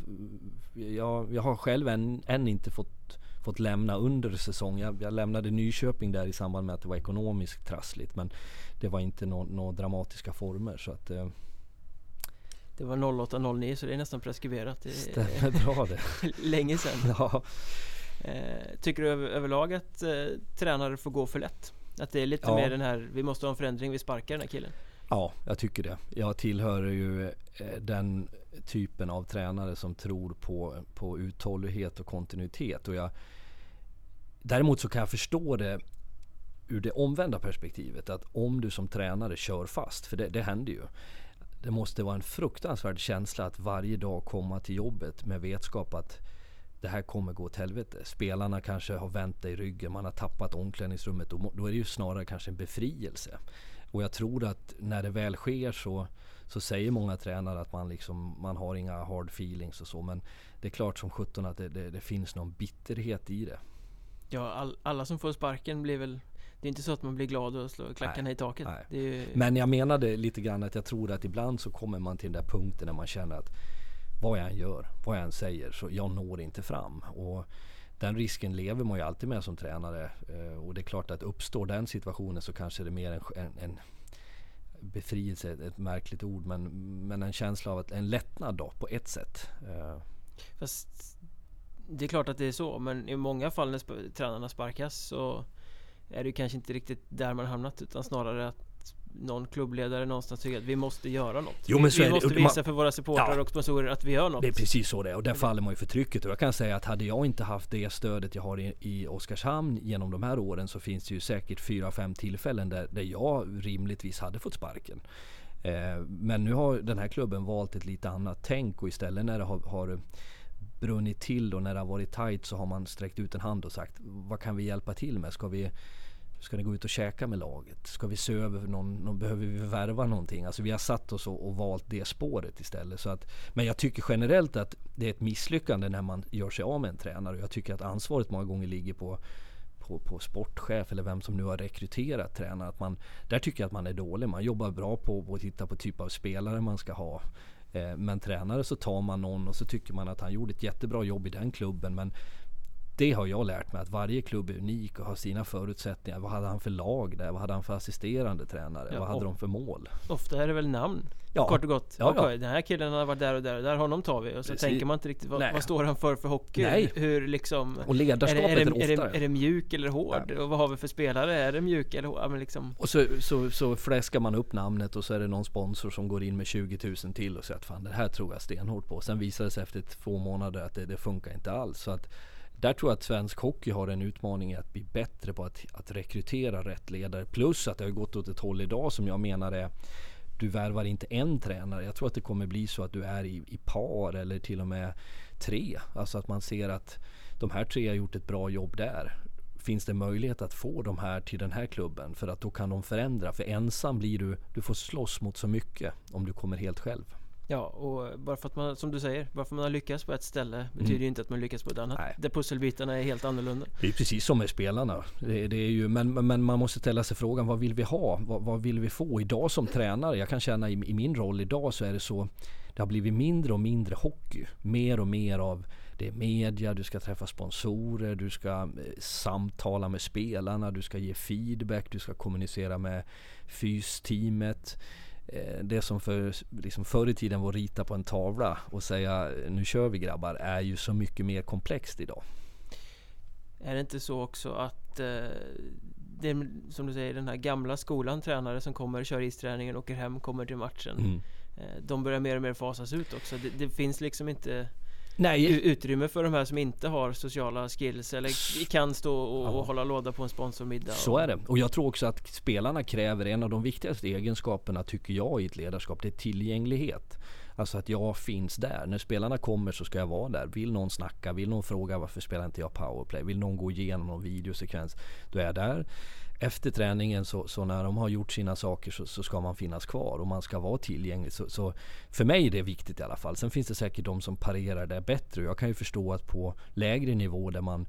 jag, jag har själv än, än inte fått fått lämna under säsong. Jag, jag, lämnade Nyköping där i samband med att det var ekonomiskt trassligt. Men det var inte några no, dramatiska former. Så att, eh, det var 08-09 så det är nästan preskriberat. Det stämmer bra det. länge sedan. Ja. Eh, tycker du över, överlag att eh, tränare får gå för lätt? Att det är lite ja. mer den här, vi måste ha en förändring, vi sparkar den här killen. Ja, jag tycker det. Jag tillhör ju eh, den typen av tränare som tror på, på uthållighet och kontinuitet. Och jag, däremot så kan jag förstå det ur det omvända perspektivet. Att om du som tränare kör fast, för det, det händer ju. Det måste vara en fruktansvärd känsla att varje dag komma till jobbet med vetskap att det här kommer gå åt helvete. Spelarna kanske har vänt dig i ryggen, man har tappat omklädningsrummet. Då är det ju snarare kanske en befrielse. Och jag tror att när det väl sker så, så säger många tränare att man, liksom, man har inga hard feelings och så. Men det är klart som sjutton att det, det, det, finns någon bitterhet i det. Ja, all, alla som får sparken blir väl det är inte så att man blir glad och slår klackarna i taket. Ju... Men jag menade lite grann att jag tror att ibland så kommer man till den där punkten när man känner att vad jag än gör, vad jag än säger, så jag når inte fram. Och den risken lever man ju alltid med som tränare. Eh, och det är klart att uppstår den situationen så kanske det är mer en, en, en befrielse, ett märkligt ord, men, men en känsla av att, en lättnad då på ett sätt. Eh. Fast det är klart att det är så, men i många fall när sp tränarna sparkas så är det kanske inte riktigt där man hamnat utan snarare att någon klubbledare någonstans tycker att vi måste göra något. Jo, men vi, vi måste visa för våra supportrar ja, och sponsorer att vi gör något. Det är precis så det är och där faller man ju för trycket. Och jag kan säga att hade jag inte haft det stödet jag har i, i Oskarshamn genom de här åren så finns det ju säkert fyra, fem tillfällen där, där jag rimligtvis hade fått sparken. Eh, men nu har den här klubben valt ett lite annat tänk och istället när det har, har brunnit till och när det har varit tight så har man sträckt ut en hand och sagt vad kan vi hjälpa till med? Ska vi Ska ni gå ut och käka med laget? Ska vi se över någon, någon behöver vi värva någonting? Alltså vi har satt oss och, och, valt det spåret istället. Så att, men jag tycker generellt att det är ett misslyckande när man gör sig av med en tränare. Jag tycker att ansvaret många gånger ligger på på, på sportchef eller vem som nu har rekryterat tränare. Att man, där tycker jag att man är dålig. Man jobbar bra på att titta på typ av spelare man ska ha. Eh, men tränare så tar man någon och så tycker man att han gjorde ett jättebra jobb i den klubben. Men det har jag lärt mig att varje klubb är unik och har sina förutsättningar. Vad hade han för lag där? Vad hade han för assisterande tränare? Ja, vad hade de för mål? Ofta är det väl namn? Ja. Kort och gott. Ja, okay, ja. Den här killen har varit där och där och där. Honom tar vi. Och så Precis. tänker man inte riktigt vad, vad, står han för för hockey? Nej. Hur liksom Och ledarskapet är, det, är, det, är, det, är det mjuk eller hård? Och vad har vi för spelare? Är det mjuk eller hård? Men liksom. Och så, så, så fläskar man upp namnet och så är det någon sponsor som går in med 20 000 till och säger att fan det här tror jag stenhårt på. Sen visar det sig efter två månader att det, det funkar inte alls. Så att där tror jag att svensk hockey har en utmaning i att bli bättre på att, att rekrytera rätt ledare. Plus att det har gått åt ett håll idag som jag menar är du värvar inte en tränare. Jag tror att det kommer bli så att du är i, i par eller till och med tre. Alltså att man ser att de här tre har gjort ett bra jobb där. Finns det möjlighet att få de här till den här klubben? För att då kan de förändra. För ensam blir du, du får slåss mot så mycket om du kommer helt själv. Ja, och bara för att man, som du säger, bara för att man har lyckats på ett ställe betyder mm. inte att man lyckas på ett annat. Nej. Där pusselbitarna är helt annorlunda. Det är precis som med spelarna. Det, det är ju, men, men man måste ställa sig frågan, vad vill vi ha? Vad, vad, vill vi få? Idag som tränare, jag kan känna i, i min roll idag så är det så, det har blivit mindre och mindre hockey. Mer och mer av det är media, du ska träffa sponsorer, du ska eh, samtala med spelarna, du ska ge feedback, du ska kommunicera med fysteamet. Eh, det som för, liksom förr i tiden var att rita på en tavla och säga nu kör vi grabbar är ju så mycket mer komplext idag. Är det inte så också att eh, det, som du säger den här gamla skolan tränare som kommer, kör isträningen, åker hem, kommer till matchen. Mm. Eh, de börjar mer och mer fasas ut också. Det, det finns liksom inte Nej. utrymme för de här som inte har sociala skills eller kan stå och, ja. och hålla låda på en sponsormiddag. Så är det. Och jag tror också att spelarna kräver en av de viktigaste egenskaperna tycker jag i ett ledarskap. Det är tillgänglighet. Alltså att jag finns där. När spelarna kommer så ska jag vara där. Vill någon snacka, vill någon fråga varför spelar inte jag powerplay? Vill någon gå igenom någon videosekvens? Då är jag där efter träningen så, så, när de har gjort sina saker så, så, ska man finnas kvar och man ska vara tillgänglig. Så, så, för mig är det viktigt i alla fall. Sen finns det säkert de som parerar det bättre. Jag kan ju förstå att på lägre nivå där man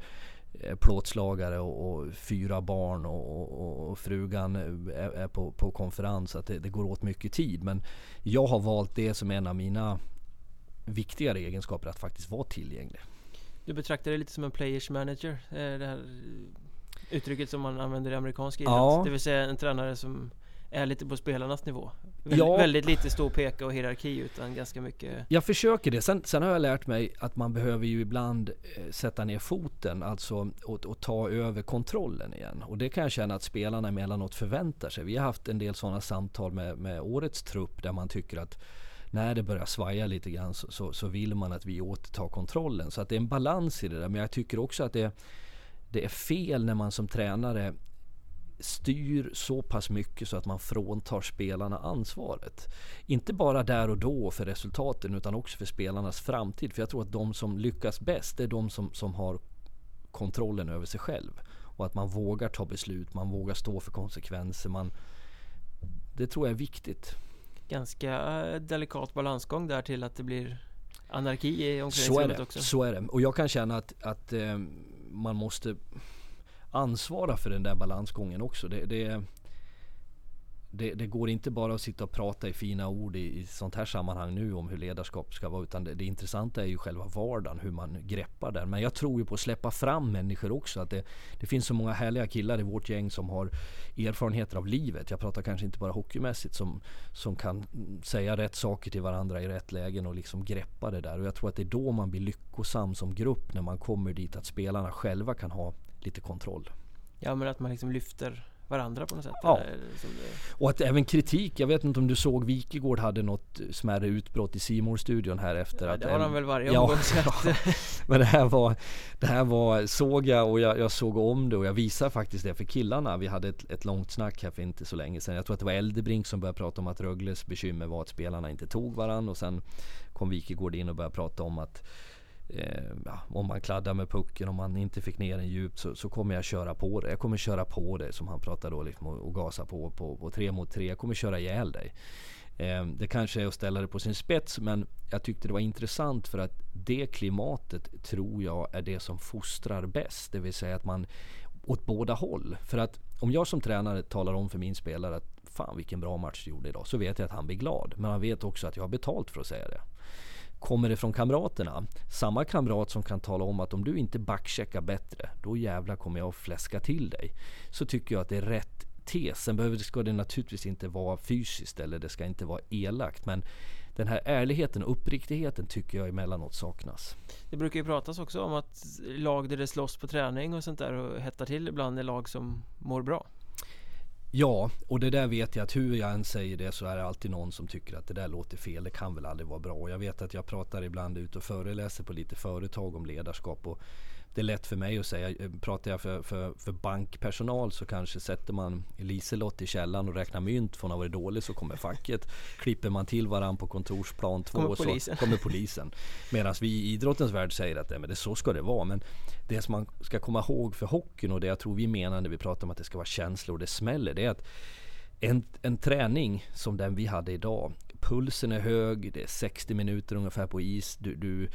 är plåtslagare och, och fyra barn och, och, och frugan eh, är, är, på, på konferens att det, det, går åt mycket tid. Men jag har valt det som en av mina viktigare egenskaper att faktiskt vara tillgänglig. Du betraktar dig lite som en players manager? Eh, det här uttrycket som man använder i amerikansk idrott. Ja. Det vill säga en tränare som är lite på spelarnas nivå. Ja. Väldigt lite stå och peka och hierarki utan ganska mycket Jag försöker det. Sen, sen har jag lärt mig att man behöver ju ibland eh, sätta ner foten, alltså och, och, ta över kontrollen igen. Och det kan jag känna att spelarna emellanåt förväntar sig. Vi har haft en del sådana samtal med, med årets trupp där man tycker att när det börjar svaja lite grann så, så, så, vill man att vi återtar kontrollen. Så att det är en balans i det där. Men jag tycker också att det, det är fel när man som tränare styr så pass mycket så att man fråntar spelarna ansvaret. Inte bara där och då för resultaten utan också för spelarnas framtid. För jag tror att de som lyckas bäst är de som, som har kontrollen över sig själv. Och att man vågar ta beslut, man vågar stå för konsekvenser. Man, det tror jag är viktigt. Ganska eh, delikat balansgång där till att det blir anarki i omklädningsrummet också. Så är det. Och jag kan känna att, att eh, man måste ansvara för den där balansgången också. Det, det, det, det, går inte bara att sitta och prata i fina ord i, i sånt här sammanhang nu om hur ledarskap ska vara. Utan det, det intressanta är ju själva vardagen, hur man greppar den. Men jag tror ju på att släppa fram människor också. Att det, det finns så många härliga killar i vårt gäng som har erfarenheter av livet. Jag pratar kanske inte bara hockeymässigt. Som, som kan säga rätt saker till varandra i rätt lägen och liksom greppa det där. Och jag tror att det är då man blir lyckosam som grupp. När man kommer dit att spelarna själva kan ha lite kontroll. Ja men att man liksom lyfter varandra på något sätt. Ja. Och att även kritik. Jag vet inte om du såg Wikegård hade något smärre utbrott i simor studion här efter. Ja, att det har han väl varje ja, omgång ja. Men det här var, det här var, såg jag och jag, jag, såg om det och jag visar faktiskt det för killarna. Vi hade ett, ett långt snack här för inte så länge sedan. Jag tror att det var Eldebrink som började prata om att Rögles bekymmer var att spelarna inte tog varandra och sen kom Wikegård in och började prata om att eh, ja, om man kladdar med pucken, om man inte fick ner den djupt så, så, kommer jag köra på det. Jag kommer köra på det som han pratade då liksom, och, och gasa på, på, på tre mot tre. Jag kommer köra ihjäl dig. Eh, det kanske är att ställa det på sin spets men jag tyckte det var intressant för att det klimatet tror jag är det som fostrar bäst. Det vill säga att man åt båda håll. För att om jag som tränare talar om för min spelare att fan vilken bra match du gjorde idag. Så vet jag att han blir glad. Men han vet också att jag har betalt för att säga det. Kommer det från kamraterna, samma kamrat som kan tala om att om du inte backcheckar bättre, då jävla kommer jag att fläska till dig. Så tycker jag att det är rätt tes. Sen behöver, ska det naturligtvis inte vara fysiskt eller det ska inte vara elakt. Men den här ärligheten och uppriktigheten tycker jag emellanåt saknas. Det brukar ju pratas också om att lag där det slåss på träning och sånt där och hettar till ibland är lag som mår bra. Ja, och det där vet jag att hur jag än säger det så är det alltid någon som tycker att det där låter fel. Det kan väl aldrig vara bra. Och jag vet att jag pratar ibland ut och föreläser på lite företag om ledarskap. Och det är lätt för mig att säga. Eh, pratar jag för, för, för bankpersonal så kanske sätter man Liselott i källaren och räknar mynt. För hon har varit dålig så kommer facket. Klipper man till varandra på kontorsplan två kommer polisen. så kommer polisen. Medan vi i idrottens värld säger att men det, så ska det vara. Men det som man ska komma ihåg för hockeyn och det jag tror vi menar när vi pratar om att det ska vara känslor och det smäller. Det är att en, en träning som den vi hade idag. Pulsen är hög, det är 60 minuter ungefär på is. Du, du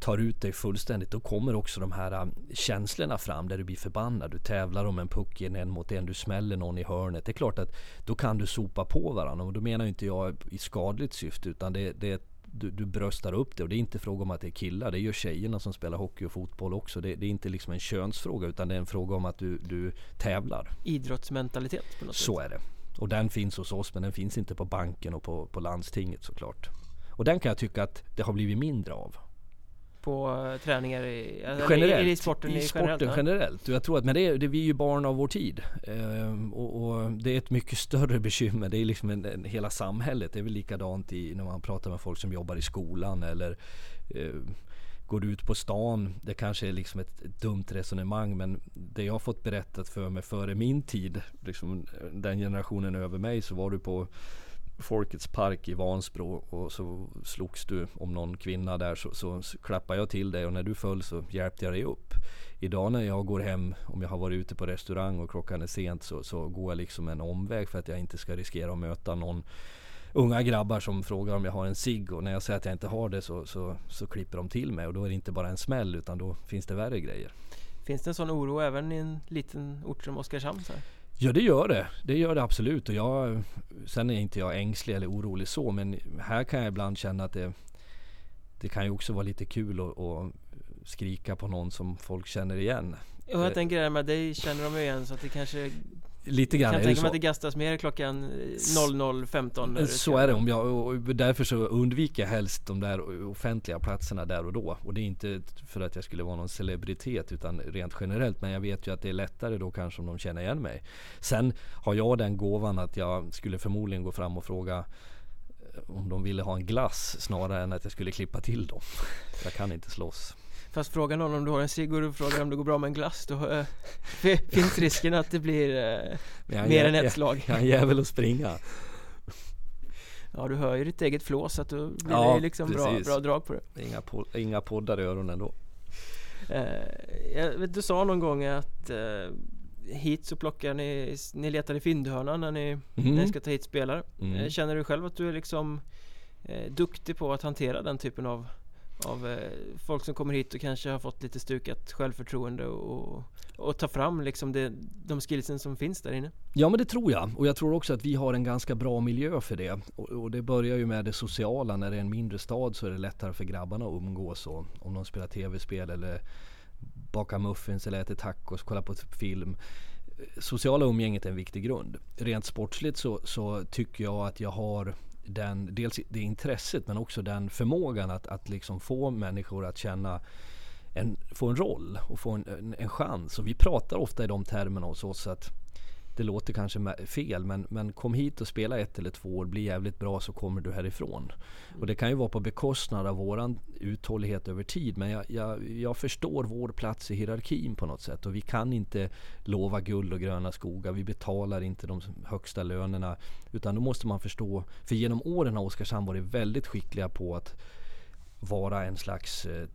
tar ut dig fullständigt, då kommer också de här um, känslorna fram där du blir förbannad. Du tävlar om en puck en mot en, du smäller någon i hörnet. Det är klart att då kan du sopa på varandra och då menar inte jag i skadligt syfte utan det, det du, du bröstar upp det och det är inte fråga om att det är killar. Det gör tjejerna som spelar hockey och fotboll också. Det, det är inte liksom en könsfråga utan det är en fråga om att du, du tävlar. Idrottsmentalitet på något Så sätt. är det. Och den finns hos oss men den finns inte på banken och på, på landstinget såklart. Och den kan jag tycka att det har blivit mindre av på eh, träningar i, generellt, i, i sporten, i sporten generellt? generellt. Jag tror att, men det är, det, vi är ju barn av vår tid. Ehm, och, och, det är ett mycket större bekymmer. Det är liksom en, en, hela samhället. Det är väl likadant i, när man pratar med folk som jobbar i skolan eller eh, går ut på stan. Det kanske är liksom ett, ett, dumt resonemang men det jag fått berättat för mig före min tid, liksom den generationen över mig, så var du på Folkets park i Vansbro och så slogs du om någon kvinna där så, så, så klappade jag till dig och när du föll så hjälpte jag dig upp. Idag när jag går hem, om jag har varit ute på restaurang och klockan är sent så, så går jag liksom en omväg för att jag inte ska riskera att möta någon unga grabbar som frågar om jag har en cigg och när jag säger att jag inte har det så, så, så klipper de till mig och då är det inte bara en smäll utan då finns det värre grejer. Finns det en sån oro även i en liten ort som Oskarshamn? Så här? Ja det gör det. Det gör det absolut. Och jag, sen är inte jag ängslig eller orolig så. Men här kan jag ibland känna att det, det kan ju också vara lite kul att, skrika på någon som folk känner igen. Och jag tänker det med dig känner de igen så att det kanske Lite grann kan är det tänka mig att det gastas mer klockan 00.15 när du Så är det. Om jag, och därför så undviker jag helst de där offentliga platserna där och då. Och det är inte för att jag skulle vara någon celebritet utan rent generellt. Men jag vet ju att det är lättare då kanske om de känner igen mig. Sen har jag den gåvan att jag skulle förmodligen gå fram och fråga eh, om de ville ha en glass snarare än att jag skulle klippa till dem. Jag kan inte slåss. Fast fråga någon om du har en cigg och du frågar om det går bra med en glass Då eh, finns risken att det blir är mer än ett slag Jag är jävel att springa. Ja du hör ju ditt eget flås att då blir Ja, liksom bra, precis. bra drag på det Inga, po- inga poddar i öronen då. eh, vet, Du sa någon gång att eh, hit så plockar ni, ni letar i fyndhörnan när ni, när ni Mm. ska ta hit spelare Mm. eh, Känner du själv att du är liksom eh, duktig på att hantera den typen av av eh, folk som kommer hit och kanske har fått lite stukat självförtroende och, och ta fram liksom det, de skillsen som finns där inne. Ja men det tror jag. Och jag tror också att vi har en ganska bra miljö för det. Och, och det börjar ju med det sociala. När det är en mindre stad så är det lättare för grabbarna att umgås. Och, om de spelar tv-spel eller bakar muffins eller äter tacos, kollar på film. Sociala umgänget är en viktig grund. Rent sportsligt så, så tycker jag att jag har den, dels det intresset men också den förmågan att, att liksom få människor att känna en, få en roll och få en, en, en chans. Och vi pratar ofta i de termerna hos oss att det låter kanske fel men, men kom hit och spela ett eller två år, bli jävligt bra så kommer du härifrån. Och det kan ju vara på bekostnad av våran uthållighet över tid men jag, jag, jag förstår vår plats i hierarkin på något sätt och vi kan inte lova guld och gröna skogar. Vi betalar inte de högsta lönerna utan då måste man förstå, för genom åren har Oskarshamn varit väldigt skickliga på att vara en slags eh,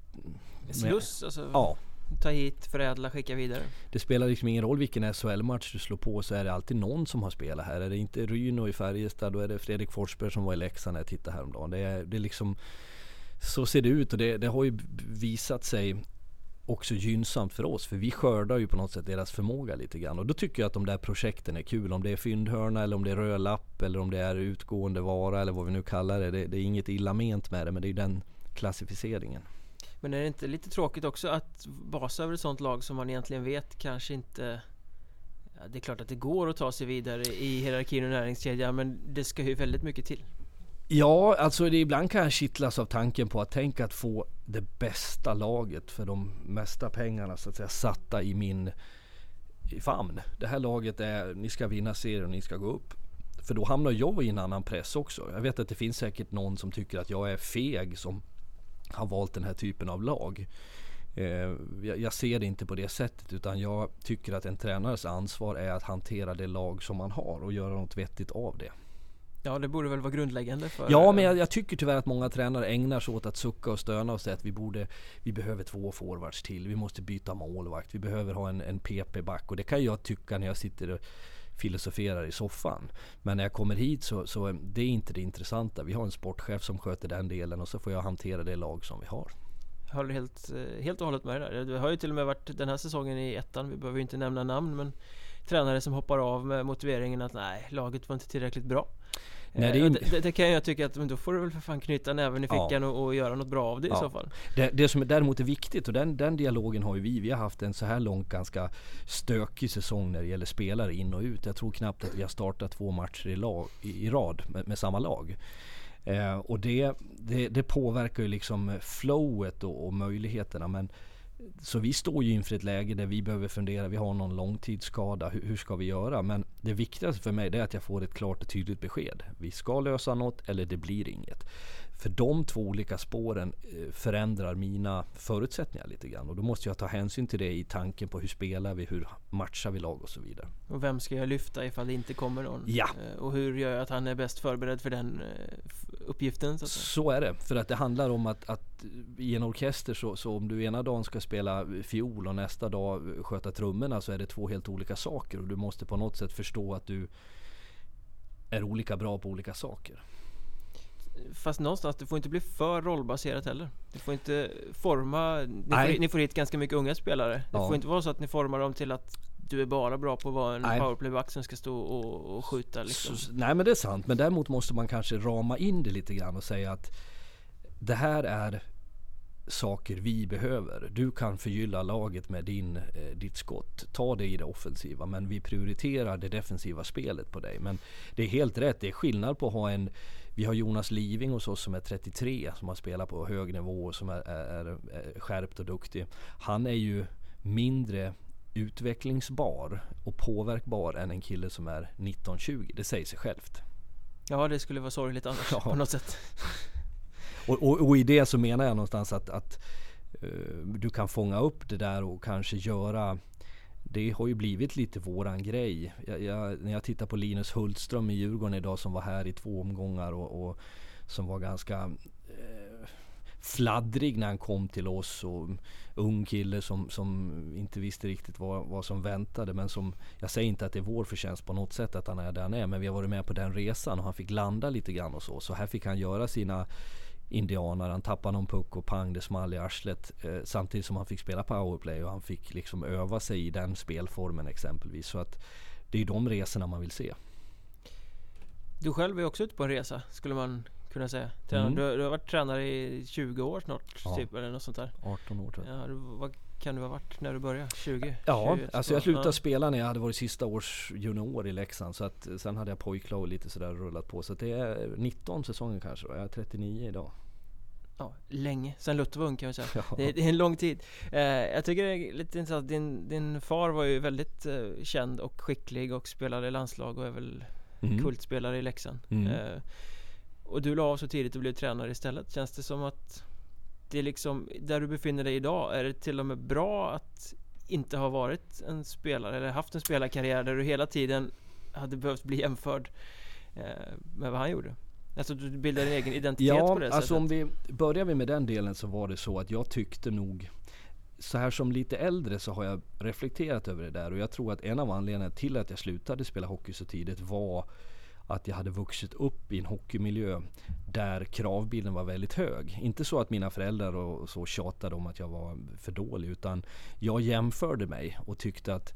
Sluss, alltså Ja, ta hit, förädla, skicka vidare. det spelar liksom ingen roll vilken SHL-match du slår på så är det alltid någon som har spelat här. Är det inte Ryno i Färjestad då är det Fredrik Forsberg som var i Leksand när jag tittade häromdagen. Det är, det är liksom Så ser det ut och det, det har ju visat sig också gynnsamt för oss. För vi skördar ju på något sätt deras förmåga lite grann. Och då tycker jag att de där projekten är kul. Om det är fyndhörna eller om det är röd lapp eller om det är utgående vara eller vad vi nu kallar det. Det, det är inget illa ment med det men det är ju den klassificeringen. Men är det inte lite tråkigt också att basa över ett sånt lag som man egentligen vet kanske inte ja, Det är klart att det går att ta sig vidare i hierarkin och näringskedjan men det ska ju väldigt mycket till. Ja, alltså det, ibland kan jag kittlas av tanken på att tänka att få det bästa laget för de mesta pengarna så att säga satta i min i famn. Det här laget är, ni ska vinna serien och ni ska gå upp. För då hamnar jag i en annan press också. Jag vet att det finns säkert någon som tycker att jag är feg som har valt den här typen av lag. Eh, jag, jag ser det inte på det sättet utan jag tycker att en tränares ansvar är att hantera det lag som man har och göra något vettigt av det. Ja det borde väl vara grundläggande för Ja, men jag, jag tycker tyvärr att många tränare ägnar sig åt att sucka och stöna och säga att vi borde, vi behöver två forwards till, vi måste byta målvakt, vi behöver ha en, en PP-back och det kan jag tycka när jag sitter och filosoferar i soffan. Men när jag kommer hit så, så är det är inte det intressanta. Vi har en sportchef som sköter den delen och så får jag hantera det lag som vi har. Jag håller helt, helt och hållet med dig där. Det har ju till och med varit den här säsongen i ettan, vi behöver ju inte nämna namn men Tränare som hoppar av med motiveringen att nej, laget var inte tillräckligt bra. Nej, det Eh, inte- det, det, kan jag tycka att men då får du väl för fan knyta näven i Ja. fickan och, och göra något bra av det i Ja. så fall. Det, det som är däremot är viktigt och den, den dialogen har ju vi. Vi har haft en så här långt ganska stökig säsong när det gäller spelare in och ut. Jag tror knappt att vi har startat två matcher i, lag, i, i rad med, med samma lag. Eh, och det, det, det påverkar ju liksom flowet och, och möjligheterna. Men så vi står ju inför ett läge där vi behöver fundera. Vi har någon långtidsskada. Hur, hur ska vi göra? Men det viktigaste för mig är att jag får ett klart och tydligt besked. Vi ska lösa något eller det blir inget. För de två olika spåren eh, förändrar mina förutsättningar lite grann. Och då måste jag ta hänsyn till det i tanken på hur spelar vi, hur matchar vi lag och så vidare. Och vem ska jag lyfta ifall det inte kommer någon? Ja. Eh, och hur gör jag att han är bäst förberedd för den eh, uppgiften? Så, så, är det. För att det handlar om att, att i en orkester så, så, om du ena dagen ska spela fiol och nästa dag sköta trummorna så är det två helt olika saker. Och du måste på något sätt förstå att du är olika bra på olika saker. Fast någonstans, det får inte bli för rollbaserat heller. Det får inte forma... Ni, får, ni får hit ganska mycket unga spelare. Det ja. får inte vara så att ni formar dem till att du är bara bra på att vara en powerplayback som ska stå och, och skjuta liksom. Så, nej men det är sant, men däremot måste man kanske rama in det lite grann och säga att det här är saker vi behöver. Du kan förgylla laget med din, eh, ditt skott. Ta det i det offensiva men vi prioriterar det defensiva spelet på dig. Men det är helt rätt, det är skillnad på att ha en vi har Jonas Living hos oss som är 33 som har spelat på hög nivå och som är, är, är skärpt och duktig. Han är ju mindre utvecklingsbar och påverkbar än en kille som är 19-20. Det säger sig självt. Ja, det skulle vara sorgligt annars ja. på något sätt. och, och, och, i det så menar jag någonstans att, att uh, du kan fånga upp det där och kanske göra det har ju blivit lite våran grej. Jag, jag, när jag tittar på Linus Hultström i Djurgården idag som var här i två omgångar och, och som var ganska eh, fladdrig när han kom till oss. Och ung kille som, som inte visste riktigt vad, vad som väntade. Men som, jag säger inte att det är vår förtjänst på något sätt att han är där han är. Men vi har varit med på den resan och han fick landa lite grann och så. Så här fick han göra sina indianer. Han tappade någon puck och pang det small i arslet. Eh, samtidigt som han fick spela powerplay och han fick liksom öva sig i den spelformen exempelvis. Så att det är de resorna man vill se. Du själv är också ute på en resa skulle man kunna säga. Mm. Du, du, har varit tränare i 20 år snart, ja. typ, eller något sånt där. 18 år tror jag. Ja, du, vad kan du ha varit när du började? 20? Ja, 20, alltså jag slutade ja. spela när jag hade varit sista års junior i Leksand. Så att sen hade jag pojklag och lite sådär rullat på. Så det är 19 säsonger kanske. Jag är 39 idag ja, länge, sen Luther var ung kan vi säga. Ja. Det, det, är en lång tid. Eh, jag tycker det är lite intressant, din, din far var ju väldigt eh, känd och skicklig och spelade i landslag och är väl mm. kultspelare i Leksand. Mm. Eh, och du la av så tidigt och blev tränare istället. Känns det som att det är liksom, där du befinner dig idag, är det till och med bra att inte ha varit en spelare eller haft en spelarkarriär där du hela tiden hade behövt bli jämförd eh, med vad han gjorde? Alltså du bildar din egen identitet ja, på det sättet? Ja, alltså om vi börjar vi med den delen så var det så att jag tyckte nog så här som lite äldre så har jag reflekterat över det där och jag tror att en av anledningarna till att jag slutade spela hockey så tidigt var att jag hade vuxit upp i en hockeymiljö där kravbilden var väldigt hög. Inte så att mina föräldrar och så tjatade om att jag var för dålig utan jag jämförde mig och tyckte att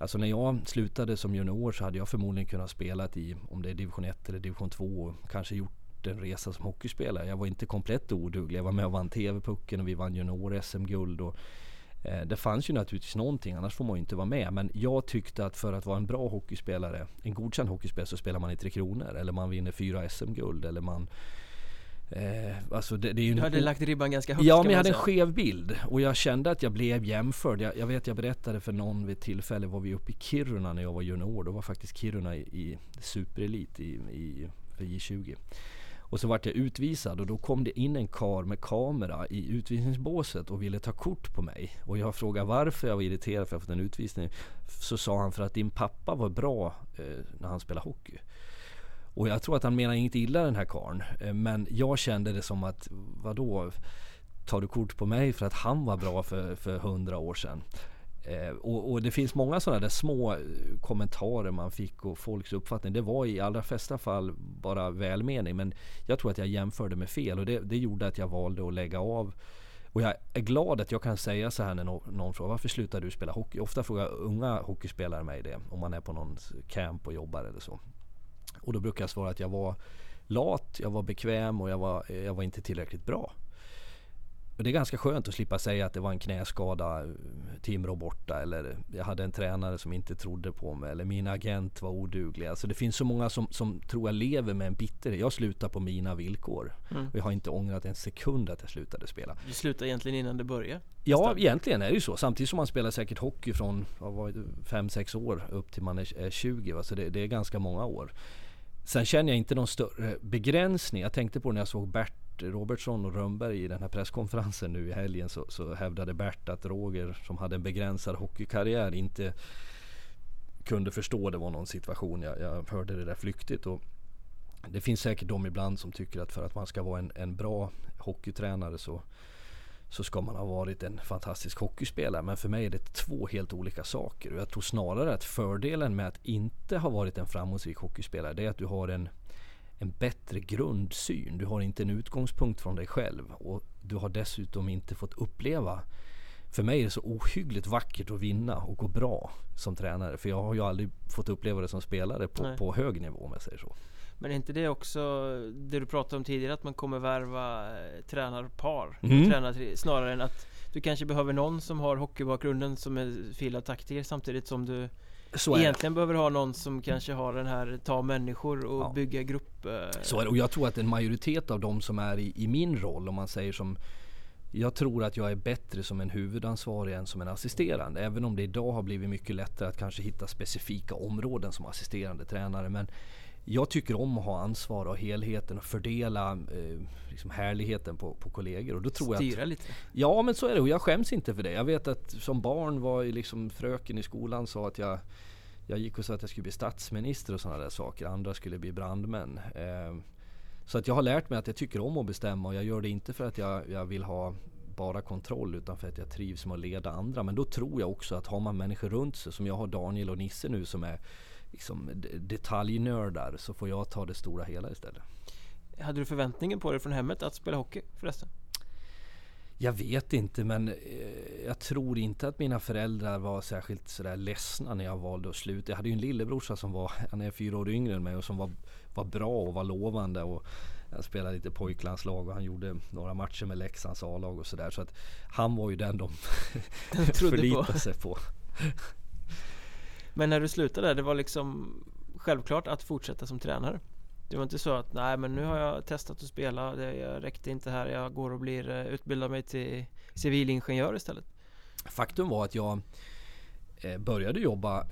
Alltså när jag slutade som junior så hade jag förmodligen kunnat spela i, om det är division 1 eller division 2 och kanske gjort en resa som hockeyspelare. Jag var inte komplett oduglig. Jag var med och vann TV-pucken och vi vann junior-SM-guld. Och, det fanns ju naturligtvis någonting, annars får man ju inte vara med. Men jag tyckte att för att vara en bra hockeyspelare, en godkänd hockeyspelare, så spelar man i Tre Kronor. Eller man vinner fyra SM-guld. Eller man Eh, alltså det, det är ju du hade lagt ribban ganska högt Ja men jag hade en skev bild och jag kände att jag blev jämförd. Jag, jag vet jag berättade för någon vid ett tillfälle var vi uppe i Kiruna när jag var junior. Då var faktiskt Kiruna i, i superelit i, i, för J20. Och så vart jag utvisad och då kom det in en kar med kamera i utvisningsbåset och ville ta kort på mig. Och jag frågade varför jag var irriterad för att jag fått en utvisning. Så sa han för att din pappa var bra eh, när han spelade hockey. Och jag tror att han menar inget illa den här karln. Eh, men jag kände det som att, vadå? Tar du kort på mig för att han var bra för, för hundra år sedan? Eh, och, och, det finns många sådana där små eh, kommentarer man fick och folks uppfattning. Det var i allra flesta fall bara välmening. Men jag tror att jag jämförde med fel och det, det gjorde att jag valde att lägga av. Och jag är glad att jag kan säga så här när någon, någon frågar varför slutar du spela hockey? Ofta frågar unga hockeyspelare mig det om man är på någon camp och jobbar eller så. Och då brukar jag svara att jag var lat, jag var bekväm och jag var, jag var inte tillräckligt bra. Och det är ganska skönt att slippa säga att det var en knäskada, Timrå borta eller jag hade en tränare som inte trodde på mig eller min agent var oduglig. Alltså det finns så många som, som tror jag lever med en bitterhet. Jag slutar på mina villkor. Mm. Och jag har inte ångrat en sekund att jag slutade spela. Du slutade egentligen innan det började? Ja, egentligen är det ju så. Samtidigt som man spelar säkert hockey från 5-6 år upp till man är 20. Va? Så det, det är ganska många år. Sen känner jag inte någon större begränsning. Jag tänkte på när jag såg Bert Robertsson och Rönnberg i den här presskonferensen nu i helgen så, så hävdade Bert att Roger som hade en begränsad hockeykarriär inte kunde förstå det var någon situation. Jag, jag hörde det där flyktigt. Och det finns säkert de ibland som tycker att för att man ska vara en, en bra hockeytränare så så ska man ha varit en fantastisk hockeyspelare. Men för mig är det två helt olika saker. Och jag tror snarare att fördelen med att inte ha varit en framgångsrik hockeyspelare det är att du har en, en bättre grundsyn. Du har inte en utgångspunkt från dig själv och du har dessutom inte fått uppleva för mig är det så ohyggligt vackert att vinna och gå bra som tränare. För jag har ju aldrig fått uppleva det som spelare på, på hög nivå om jag säger så. Men är inte det också det du pratade om tidigare att man kommer värva eh, tränarpar? Mm. Tränar, snarare än att du kanske behöver någon som har hockeybakgrunden som är filad taktiker samtidigt som du så egentligen behöver ha någon som kanske har den här ta människor och ja. bygga grupp. Eh. Så är det och jag tror att en majoritet av de som är i, i min roll om man säger som jag tror att jag är bättre som en huvudansvarig än som en assisterande. Även om det idag har blivit mycket lättare att kanske hitta specifika områden som assisterande tränare. Men jag tycker om att ha ansvar och helheten och fördela eh, liksom härligheten på, på kollegor. Och då tror Styra jag att, lite? Ja men så är det och jag skäms inte för det. Jag vet att som barn var liksom fröken i skolan sa att jag jag gick och sa att jag skulle bli statsminister och sådana där saker. Andra skulle bli brandmän. Eh, så att jag har lärt mig att jag tycker om att bestämma och jag gör det inte för att jag, jag vill ha bara kontroll utan för att jag trivs med att leda andra. Men då tror jag också att har man människor runt sig som jag har Daniel och Nisse nu som är liksom detaljnördar så får jag ta det stora hela istället. Hade du förväntningen på dig från hemmet att spela hockey förresten? Jag vet inte men eh, jag tror inte att mina föräldrar var särskilt sådär ledsna när jag valde att sluta. Jag hade ju en lillebrorsa som var, han är fyra år yngre än mig och som var, var bra och var lovande. Och jag spelade lite pojklandslag och han gjorde några matcher med Leksands A-lag och sådär. Så att han var ju den de förlitade sig på. Men när du slutade, det var liksom självklart att fortsätta som tränare? Det var inte så att nej men nu har jag testat att spela, det jag räckte inte här, jag går och blir eh, utbildar mig till civilingenjör istället? Faktum var att jag eh, började jobba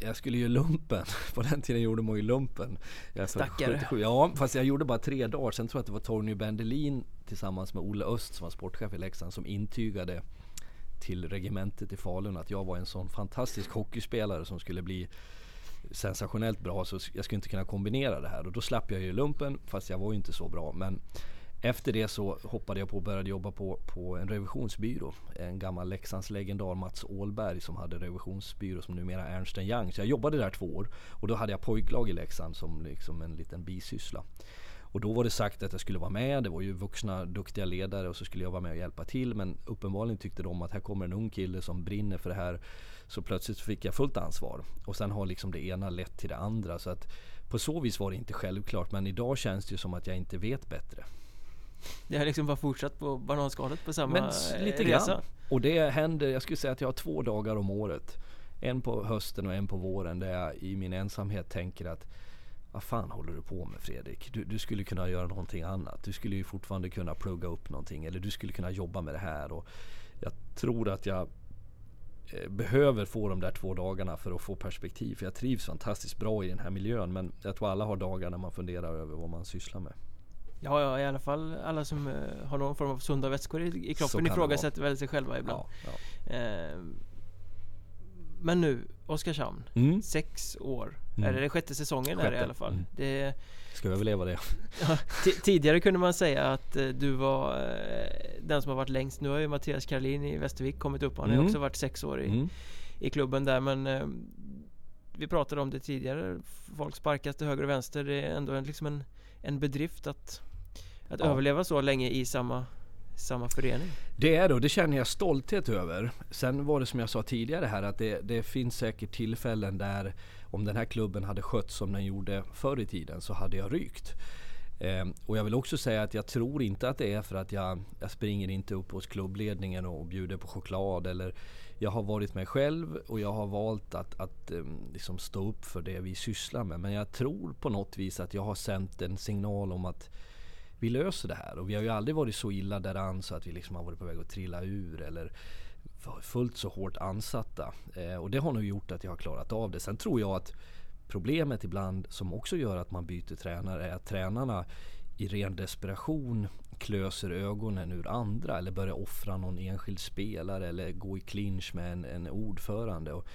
jag skulle ju lumpen. På den tiden gjorde man ju lumpen. Stackare. Ja, fast jag gjorde bara tre dagar. Sen tror jag att det var Torgny Bendelin tillsammans med Olle Öst som var sportchef i Leksand som intygade till regementet i Falun att jag var en sån fantastisk hockeyspelare som skulle bli sensationellt bra så jag skulle inte kunna kombinera det här och då slapp jag ju lumpen fast jag var ju inte så bra. Men efter det så hoppade jag på och började jobba på, på en revisionsbyrå. En gammal Leksands legendar Mats Ålberg som hade revisionsbyrå som numera är Ernst Young. Så jag jobbade där två år och då hade jag pojklag i Leksand som liksom en liten bisyssla. Och då var det sagt att jag skulle vara med. Det var ju vuxna duktiga ledare och så skulle jag vara med och hjälpa till. Men uppenbarligen tyckte de att här kommer en ung kille som brinner för det här. Så plötsligt fick jag fullt ansvar. Och sen har liksom det ena lett till det andra. Så att på så vis var det inte självklart. Men idag känns det ju som att jag inte vet bättre. Det har liksom bara fortsatt på bananskalet på samma Men lite resa? Grann. Och det händer, jag skulle säga att jag har två dagar om året. En på hösten och en på våren där jag i min ensamhet tänker att vad fan håller du på med Fredrik? Du, du, skulle kunna göra någonting annat. Du skulle ju fortfarande kunna plugga upp någonting eller du skulle kunna jobba med det här. Och jag tror att jag eh, behöver få de där två dagarna för att få perspektiv. För jag trivs fantastiskt bra i den här miljön. Men jag tror alla har dagar när man funderar över vad man sysslar med. Ja, ja, i alla fall alla som uh, har någon form av sunda vätskor i, i kroppen ifrågasätter väl sig själva ibland. Ja, ja. Uh, men nu, Oskarshamn. Mm. Sex år. Mm. Är det sjätte säsongen sjätte. är det i alla fall. Mm. Det, Ska överleva det. ja, tidigare kunde man säga att uh, du var uh, den som har varit längst. Nu har ju Mattias Karlin i Västervik kommit upp. Han har mm. också varit sex år i, mm. i klubben där. Men uh, vi pratade om det tidigare. Folk sparkas till höger och vänster. Det är ändå en, liksom en, en bedrift att, att ja. överleva så länge i samma samma förening? Det är det och det känner jag stolthet över. Sen var det som jag sa tidigare här att det, det finns säkert tillfällen där om den här klubben hade skött som den gjorde förr i tiden så hade jag rykt. Eh, och jag vill också säga att jag tror inte att det är för att jag, jag springer inte upp hos klubbledningen och bjuder på choklad eller jag har varit mig själv och jag har valt att, att ehm, liksom stå upp för det vi sysslar med. Men jag tror på något vis att jag har sänt en signal om att vi löser det här. Och vi har ju aldrig varit så illa däran så att vi liksom har varit på väg att trilla ur eller fullt så hårt ansatta. Eh, och det har nog gjort att jag har klarat av det. Sen tror jag att problemet ibland som också gör att man byter tränare är att tränarna i ren desperation klöser ögonen ur andra eller börjar offra någon enskild spelare eller gå i clinch med en, en ordförande. Och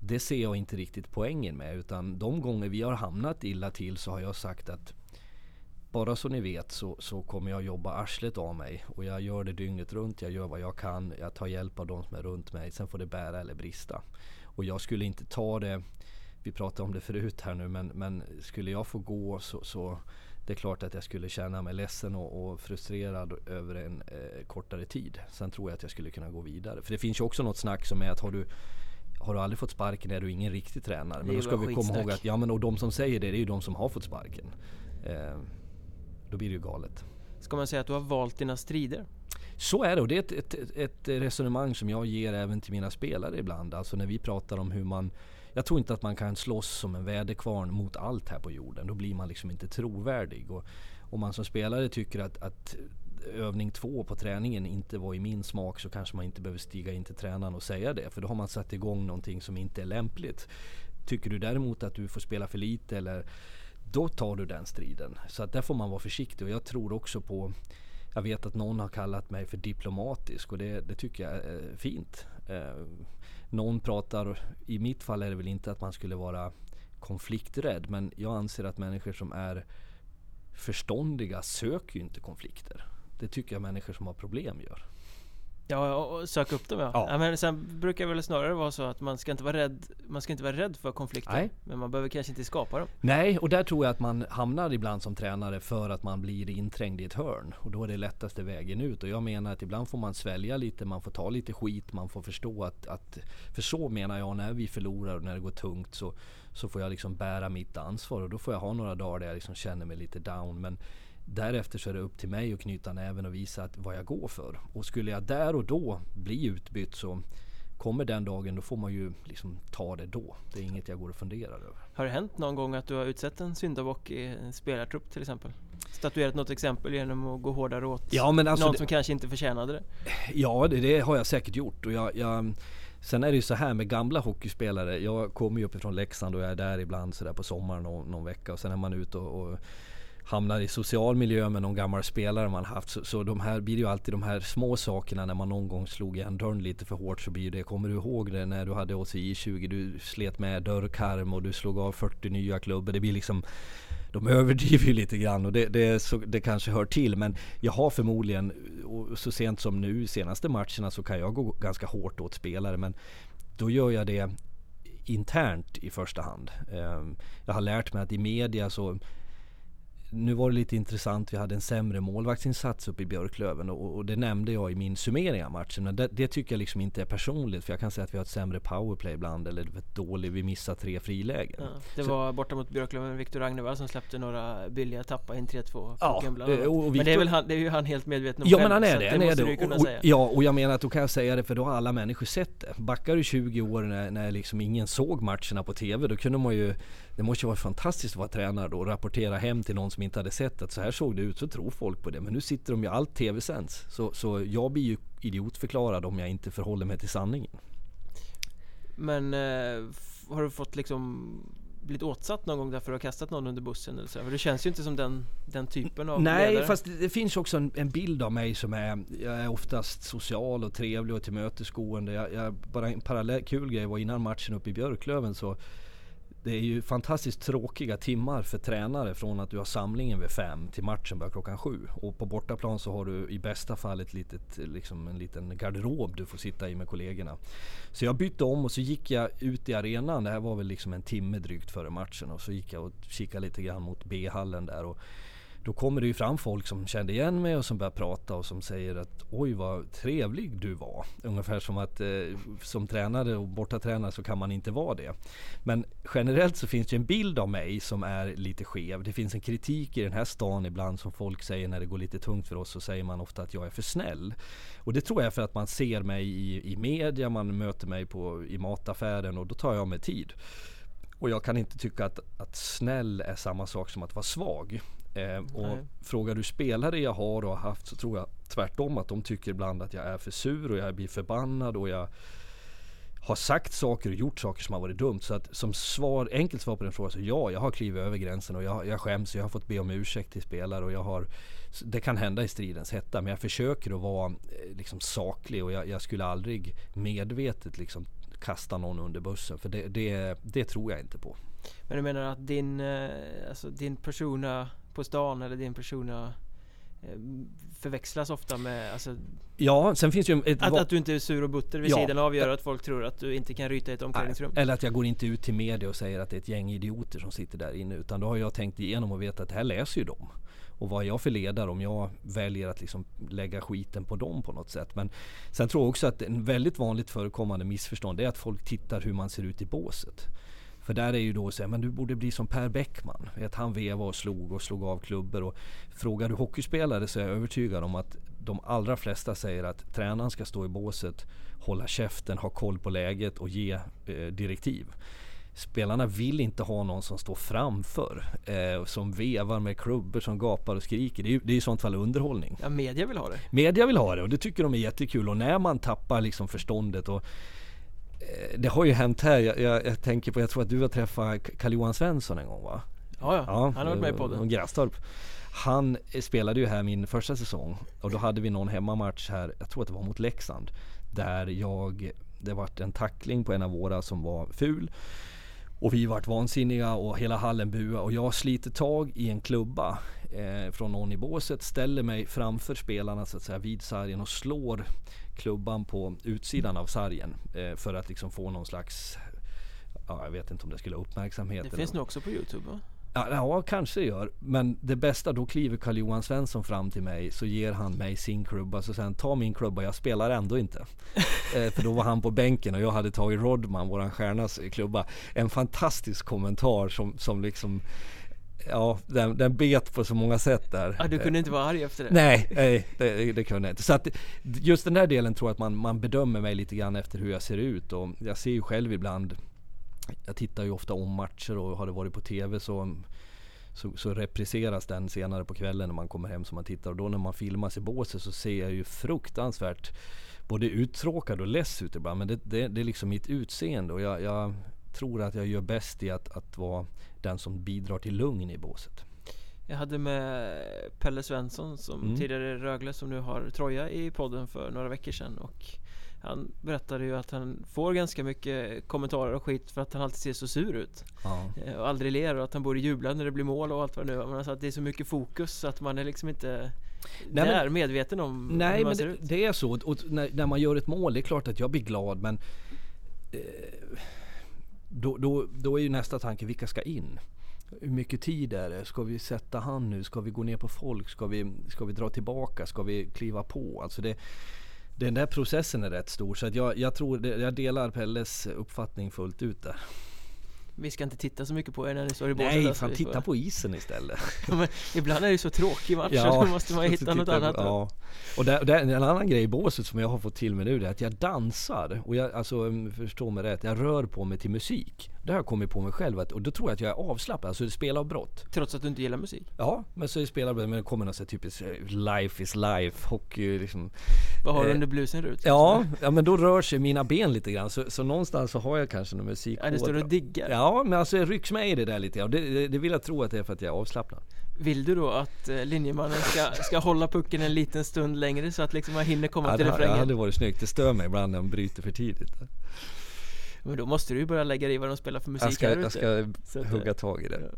det ser jag inte riktigt poängen med utan de gånger vi har hamnat illa till så har jag sagt att bara så ni vet så, så kommer jag jobba arslet av mig och jag gör det dygnet runt. Jag gör vad jag kan. Jag tar hjälp av de som är runt mig. Sen får det bära eller brista. Och jag skulle inte ta det. Vi pratade om det förut här nu men, men skulle jag få gå så, så det är klart att jag skulle känna mig ledsen och, och frustrerad över en eh, kortare tid. Sen tror jag att jag skulle kunna gå vidare. För det finns ju också något snack som är att har du har du aldrig fått sparken är du ingen riktig tränare. Men då ska vi komma ihåg att ja men och de som säger det, det är ju de som har fått sparken. Eh, då blir det ju galet. Ska man säga att du har valt dina strider? Så är det och det är ett, ett, ett, resonemang som jag ger även till mina spelare ibland. Alltså när vi pratar om hur man jag tror inte att man kan slåss som en väderkvarn mot allt här på jorden. Då blir man liksom inte trovärdig. Och om man som spelare tycker att, att övning två på träningen inte var i min smak så kanske man inte behöver stiga in till tränaren och säga det. För då har man satt igång någonting som inte är lämpligt. Tycker du däremot att du får spela för lite eller då tar du den striden. Så att där får man vara försiktig och jag tror också på jag vet att någon har kallat mig för diplomatisk och det, det tycker jag är eh, fint. Eh, någon pratar, i mitt fall är det väl inte att man skulle vara konflikträdd men jag anser att människor som är förståndiga söker ju inte konflikter. Det tycker jag människor som har problem gör. Ja, och söka upp dem ja. ja. ja. men sen brukar det väl snarare vara så att man ska inte vara rädd Man ska inte vara rädd för konflikter Nej. Men man behöver kanske inte skapa dem Nej, och där tror jag att man hamnar ibland som tränare för att man blir inträngd i ett hörn Och då är det lättaste vägen ut Och jag menar att ibland får man svälja lite, man får ta lite skit, man får förstå att, att För så menar jag, när vi förlorar och när det går tungt så Så får jag liksom bära mitt ansvar och då får jag ha några dagar där jag liksom känner mig lite down Men Därefter så är det upp till mig att knyta näven och visa att vad jag går för. Och skulle jag där och då bli utbytt så kommer den dagen då får man ju liksom ta det då. Det är inget jag går och funderar över. Har det hänt någon gång att du har utsett en syndabock i en spelartrupp till exempel? Statuerat något exempel genom att gå hårdare åt ja, men alltså någon det, som kanske inte förtjänade det? Ja, det, det har jag säkert gjort. Och jag, jag, sen är det ju så här med gamla hockeyspelare. Jag kommer ju uppifrån Leksand och jag är där ibland sådär på sommaren någon, någon vecka och sen är man ute och, och hamnar i social miljö med någon gammal spelare man haft. Så, så de här blir ju alltid de här små sakerna när man någon gång slog igen dörren lite för hårt så blir det. Kommer du ihåg det när du hade oss i 20 Du slet med dörrkarm och du slog av 40 nya klubbor. Det blir liksom de överdriver ju lite grann och det, det, så, det kanske hör till. Men jag har förmodligen, så sent som nu senaste matcherna så kan jag gå ganska hårt åt spelare. Men då gör jag det internt i första hand. Ehm, jag har lärt mig att i media så nu var det lite intressant. Vi hade en sämre målvaktsinsats uppe i Björklöven och, och det nämnde jag i min summering av matchen. Men det, det, tycker jag liksom inte är personligt för jag kan säga att vi har ett sämre powerplay ibland eller dåligt, vi missar tre frilägen. Ja, det Så, var borta mot Björklöven, Viktor Ragnevall som släppte några billiga tappa in 3-2 ja, och Victor, Men det är väl han, det är ju han helt medveten om Ja själv, men han är det, han är det. Och, och, ja och jag menar att då kan jag säga det för då har alla människor sett det. Backar du 20 år när, när liksom ingen såg matcherna på TV då kunde man ju det måste ju vara fantastiskt att vara tränare då och rapportera hem till någon som inte hade sett att så här såg det ut, så tror folk på det. Men nu sitter de ju, allt tv-sänds. Så, så jag blir ju idiotförklarad om jag inte förhåller mig till sanningen. Men eh, har du fått liksom blivit åtsatt någon gång därför att du har kastat någon under bussen eller så? För det känns ju inte som den, den typen av Nej, ledare. fast det, det finns också en, en, bild av mig som är, jag är oftast social och trevlig och tillmötesgående. Jag, jag, bara en parallell kul grej var innan matchen uppe i Björklöven så det är ju fantastiskt tråkiga timmar för tränare från att du har samlingen vid fem till matchen börjar klockan sju. Och på bortaplan så har du i bästa fall ett litet, liksom en liten garderob du får sitta i med kollegorna. Så jag bytte om och så gick jag ut i arenan. Det här var väl liksom en timme drygt före matchen. Och så gick jag och kikade lite grann mot B-hallen där. Och då kommer det ju fram folk som kände igen mig och som börjar prata och som säger att oj vad trevlig du var. Ungefär som att eh, som tränare och bortatränare så kan man inte vara det. Men generellt så finns det en bild av mig som är lite skev. Det finns en kritik i den här stan ibland som folk säger när det går lite tungt för oss så säger man ofta att jag är för snäll. Och det tror jag är för att man ser mig i, i media, man möter mig på, i mataffären och då tar jag mig tid. Och jag kan inte tycka att, att snäll är samma sak som att vara svag. Eh, och Nej. frågar du spelare jag har och har haft så tror jag tvärtom att de tycker ibland att jag är för sur och jag blir förbannad och jag har sagt saker och gjort saker som har varit dumt. Så att som svar, enkelt svar på den frågan så ja, jag har klivit över gränsen och jag, jag skäms. Jag har fått be om ursäkt till spelare och jag har det kan hända i stridens hetta men jag försöker att vara eh, liksom saklig och jag, jag skulle aldrig medvetet liksom kasta någon under bussen för det, det, det tror jag inte på. Men du menar att din, eh, alltså din persona på stan eller din persona eh, förväxlas ofta med alltså, Ja, sen finns ju ett att, att du inte är sur och butter vid Ja. sidan av gör att folk tror att du inte kan ryta i ett omklädningsrum. Eller att jag går inte ut till media och säger att det är ett gäng idioter som sitter där inne. Utan då har jag tänkt igenom och vet att det här läser ju de. Och vad är jag för ledare om jag väljer att liksom lägga skiten på dem på något sätt. Men sen tror jag också att en väldigt vanligt förekommande missförstånd är att folk tittar hur man ser ut i båset. För där är ju då så här, men du borde bli som Per Bäckman. Vet, han vevade och slog och slog av klubbor. Och frågar du hockeyspelare så är jag övertygad om att de allra flesta säger att tränaren ska stå i båset, hålla käften, ha koll på läget och ge eh, direktiv. Spelarna vill inte ha någon som står framför. Eh, som vevar med klubbor, som gapar och skriker. Det är ju det är i sånt fall underhållning. Ja, media vill ha det. Media vill ha det och det tycker de är jättekul. Och när man tappar liksom förståndet och det har ju hänt här. Jag, jag, jag tänker på, jag tror att du har träffat Carl-Johan Svensson en gång va? Ja, ja. han har varit med i Och podden. Grästorp. Han eh, spelade ju här min första säsong och då hade vi någon hemmamatch här, jag tror att det var mot Leksand. Där jag, det vart en tackling på en av våra som var ful. Och vi vart vansinniga och hela hallen buade och jag sliter tag i en klubba eh, från någon i båset, ställer mig framför spelarna så att säga vid sargen och slår klubban på utsidan av sargen eh, för att liksom få någon slags Ja, jag vet inte om det skulle ha uppmärksamhet. Det finns nu också på Youtube va? Ja, ja, kanske gör. Men det bästa, då kliver Carl-Johan Svensson fram till mig så ger han mig sin klubba. Så sen ta min klubba, jag spelar ändå inte. eh, för då var han på bänken och jag hade tagit Rodman, våran stjärnas klubba. En fantastisk kommentar som, som liksom Ja, den, den bet på så många sätt där. Ja, du kunde inte vara arg efter det? Nej, nej det, det kunde jag inte. Så att just den där delen tror jag att man, man bedömer mig lite grann efter hur jag ser ut. Och jag ser ju själv ibland, jag tittar ju ofta om matcher och har det varit på TV så, så, så repriseras den senare på kvällen när man kommer hem som man tittar. Och då när man filmas i båset så ser jag ju fruktansvärt både uttråkad och less ut ibland. Men det, det, det är liksom mitt utseende och jag, jag tror att jag gör bäst i att, att vara den som bidrar till lugn i båset. Jag hade med Pelle Svensson som Mm. tidigare Rögle som nu har Troja i podden för några veckor sedan och han berättade ju att han får ganska mycket kommentarer och skit för att han alltid ser så sur ut Ja. eh, och aldrig ler och att han borde jubla när det blir mål och allt vad det nu är. Men alltså att det är så mycket fokus så att man är liksom inte Nej, där men- medveten om hur Nej man men ser det, ut. det är så. Och när, när man gör ett mål, det är klart att jag blir glad men eh, då, då, då är ju nästa tanke, vilka ska in? Hur mycket tid är det? Ska vi sätta hand nu? Ska vi gå ner på folk? Ska vi, ska vi dra tillbaka? Ska vi kliva på? Alltså det, den där processen är rätt stor så att jag, jag tror, jag delar Pelles uppfattning fullt ut där. Vi ska inte titta så mycket på er när ni står i båset Nej, alltså, fan titta på isen istället. Ja, Ibland är det så tråkig match så då måste man hitta något jag annat på- Ja. Och där, där, en annan grej i båset som jag har fått till mig nu är att jag dansar. Och jag, alltså förstå mig rätt, jag rör på mig till musik. Det har jag kommit på mig själv att, och då tror jag att jag är avslappnad. Alltså det spelar av brott. Trots att du inte gillar musik Ja, men så är spelar men det kommer något typiskt eh, life is life, hockey liksom. Vad har du Eh, under blusen Rut? Ja, ja men då rör sig mina ben lite grann. Så, så någonstans så har jag kanske någon musik. Ja, det står och diggar Ja, men alltså jag rycks med i det där lite grann. Det, det, det vill jag tro att det är för att jag är avslappnad. Vill du då att eh, linjemannen ska, ska hålla pucken en liten stund längre så att liksom man hinner komma Ja, till ha- det refrängen? hade varit snyggt. Det stör mig ibland när de bryter för tidigt. Men då måste du ju börja lägga i vad de spelar för musik Jag ska, här jag ute. ska Så att, hugga tag i det.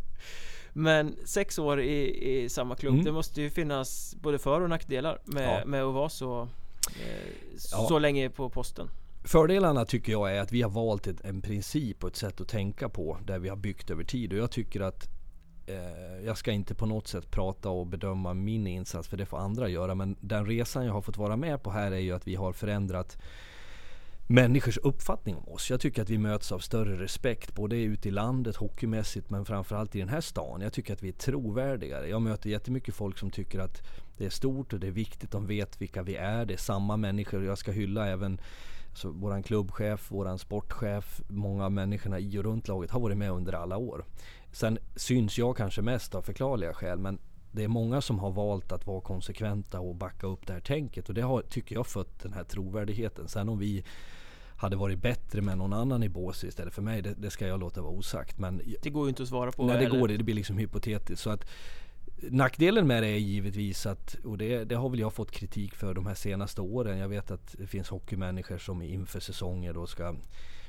Men sex år i, i samma klubb, Mm. det måste ju finnas både för och nackdelar med, Ja. med att vara så, eh, Ja. så länge på posten Fördelarna tycker jag är att vi har valt ett, en princip och ett sätt att tänka på där vi har byggt över tid och jag tycker att eh, jag ska inte på något sätt prata och bedöma min insats för det får andra göra. Men den resan jag har fått vara med på här är ju att vi har förändrat människors uppfattning om oss. Jag tycker att vi möts av större respekt både ute i landet hockeymässigt men framförallt i den här stan. Jag tycker att vi är trovärdigare. Jag möter jättemycket folk som tycker att det är stort och det är viktigt. De vet vilka vi är. Det är samma människor jag ska hylla även alltså, våran klubbchef, våran sportchef, många av människorna i och runt laget har varit med under alla år. Sen syns jag kanske mest av förklarliga skäl men det är många som har valt att vara konsekventa och backa upp det här tänket och det har, tycker jag, fött den här trovärdigheten. Sen om vi hade varit bättre med någon annan i båset istället för mig, det, det, ska jag låta vara osagt. Men det går ju inte att svara på. Nej, det eller? går det. Det blir liksom hypotetiskt. Så att, Nackdelen med det är givetvis att, och det, det, har väl jag fått kritik för de här senaste åren. Jag vet att det finns hockeymänniskor som inför säsonger då ska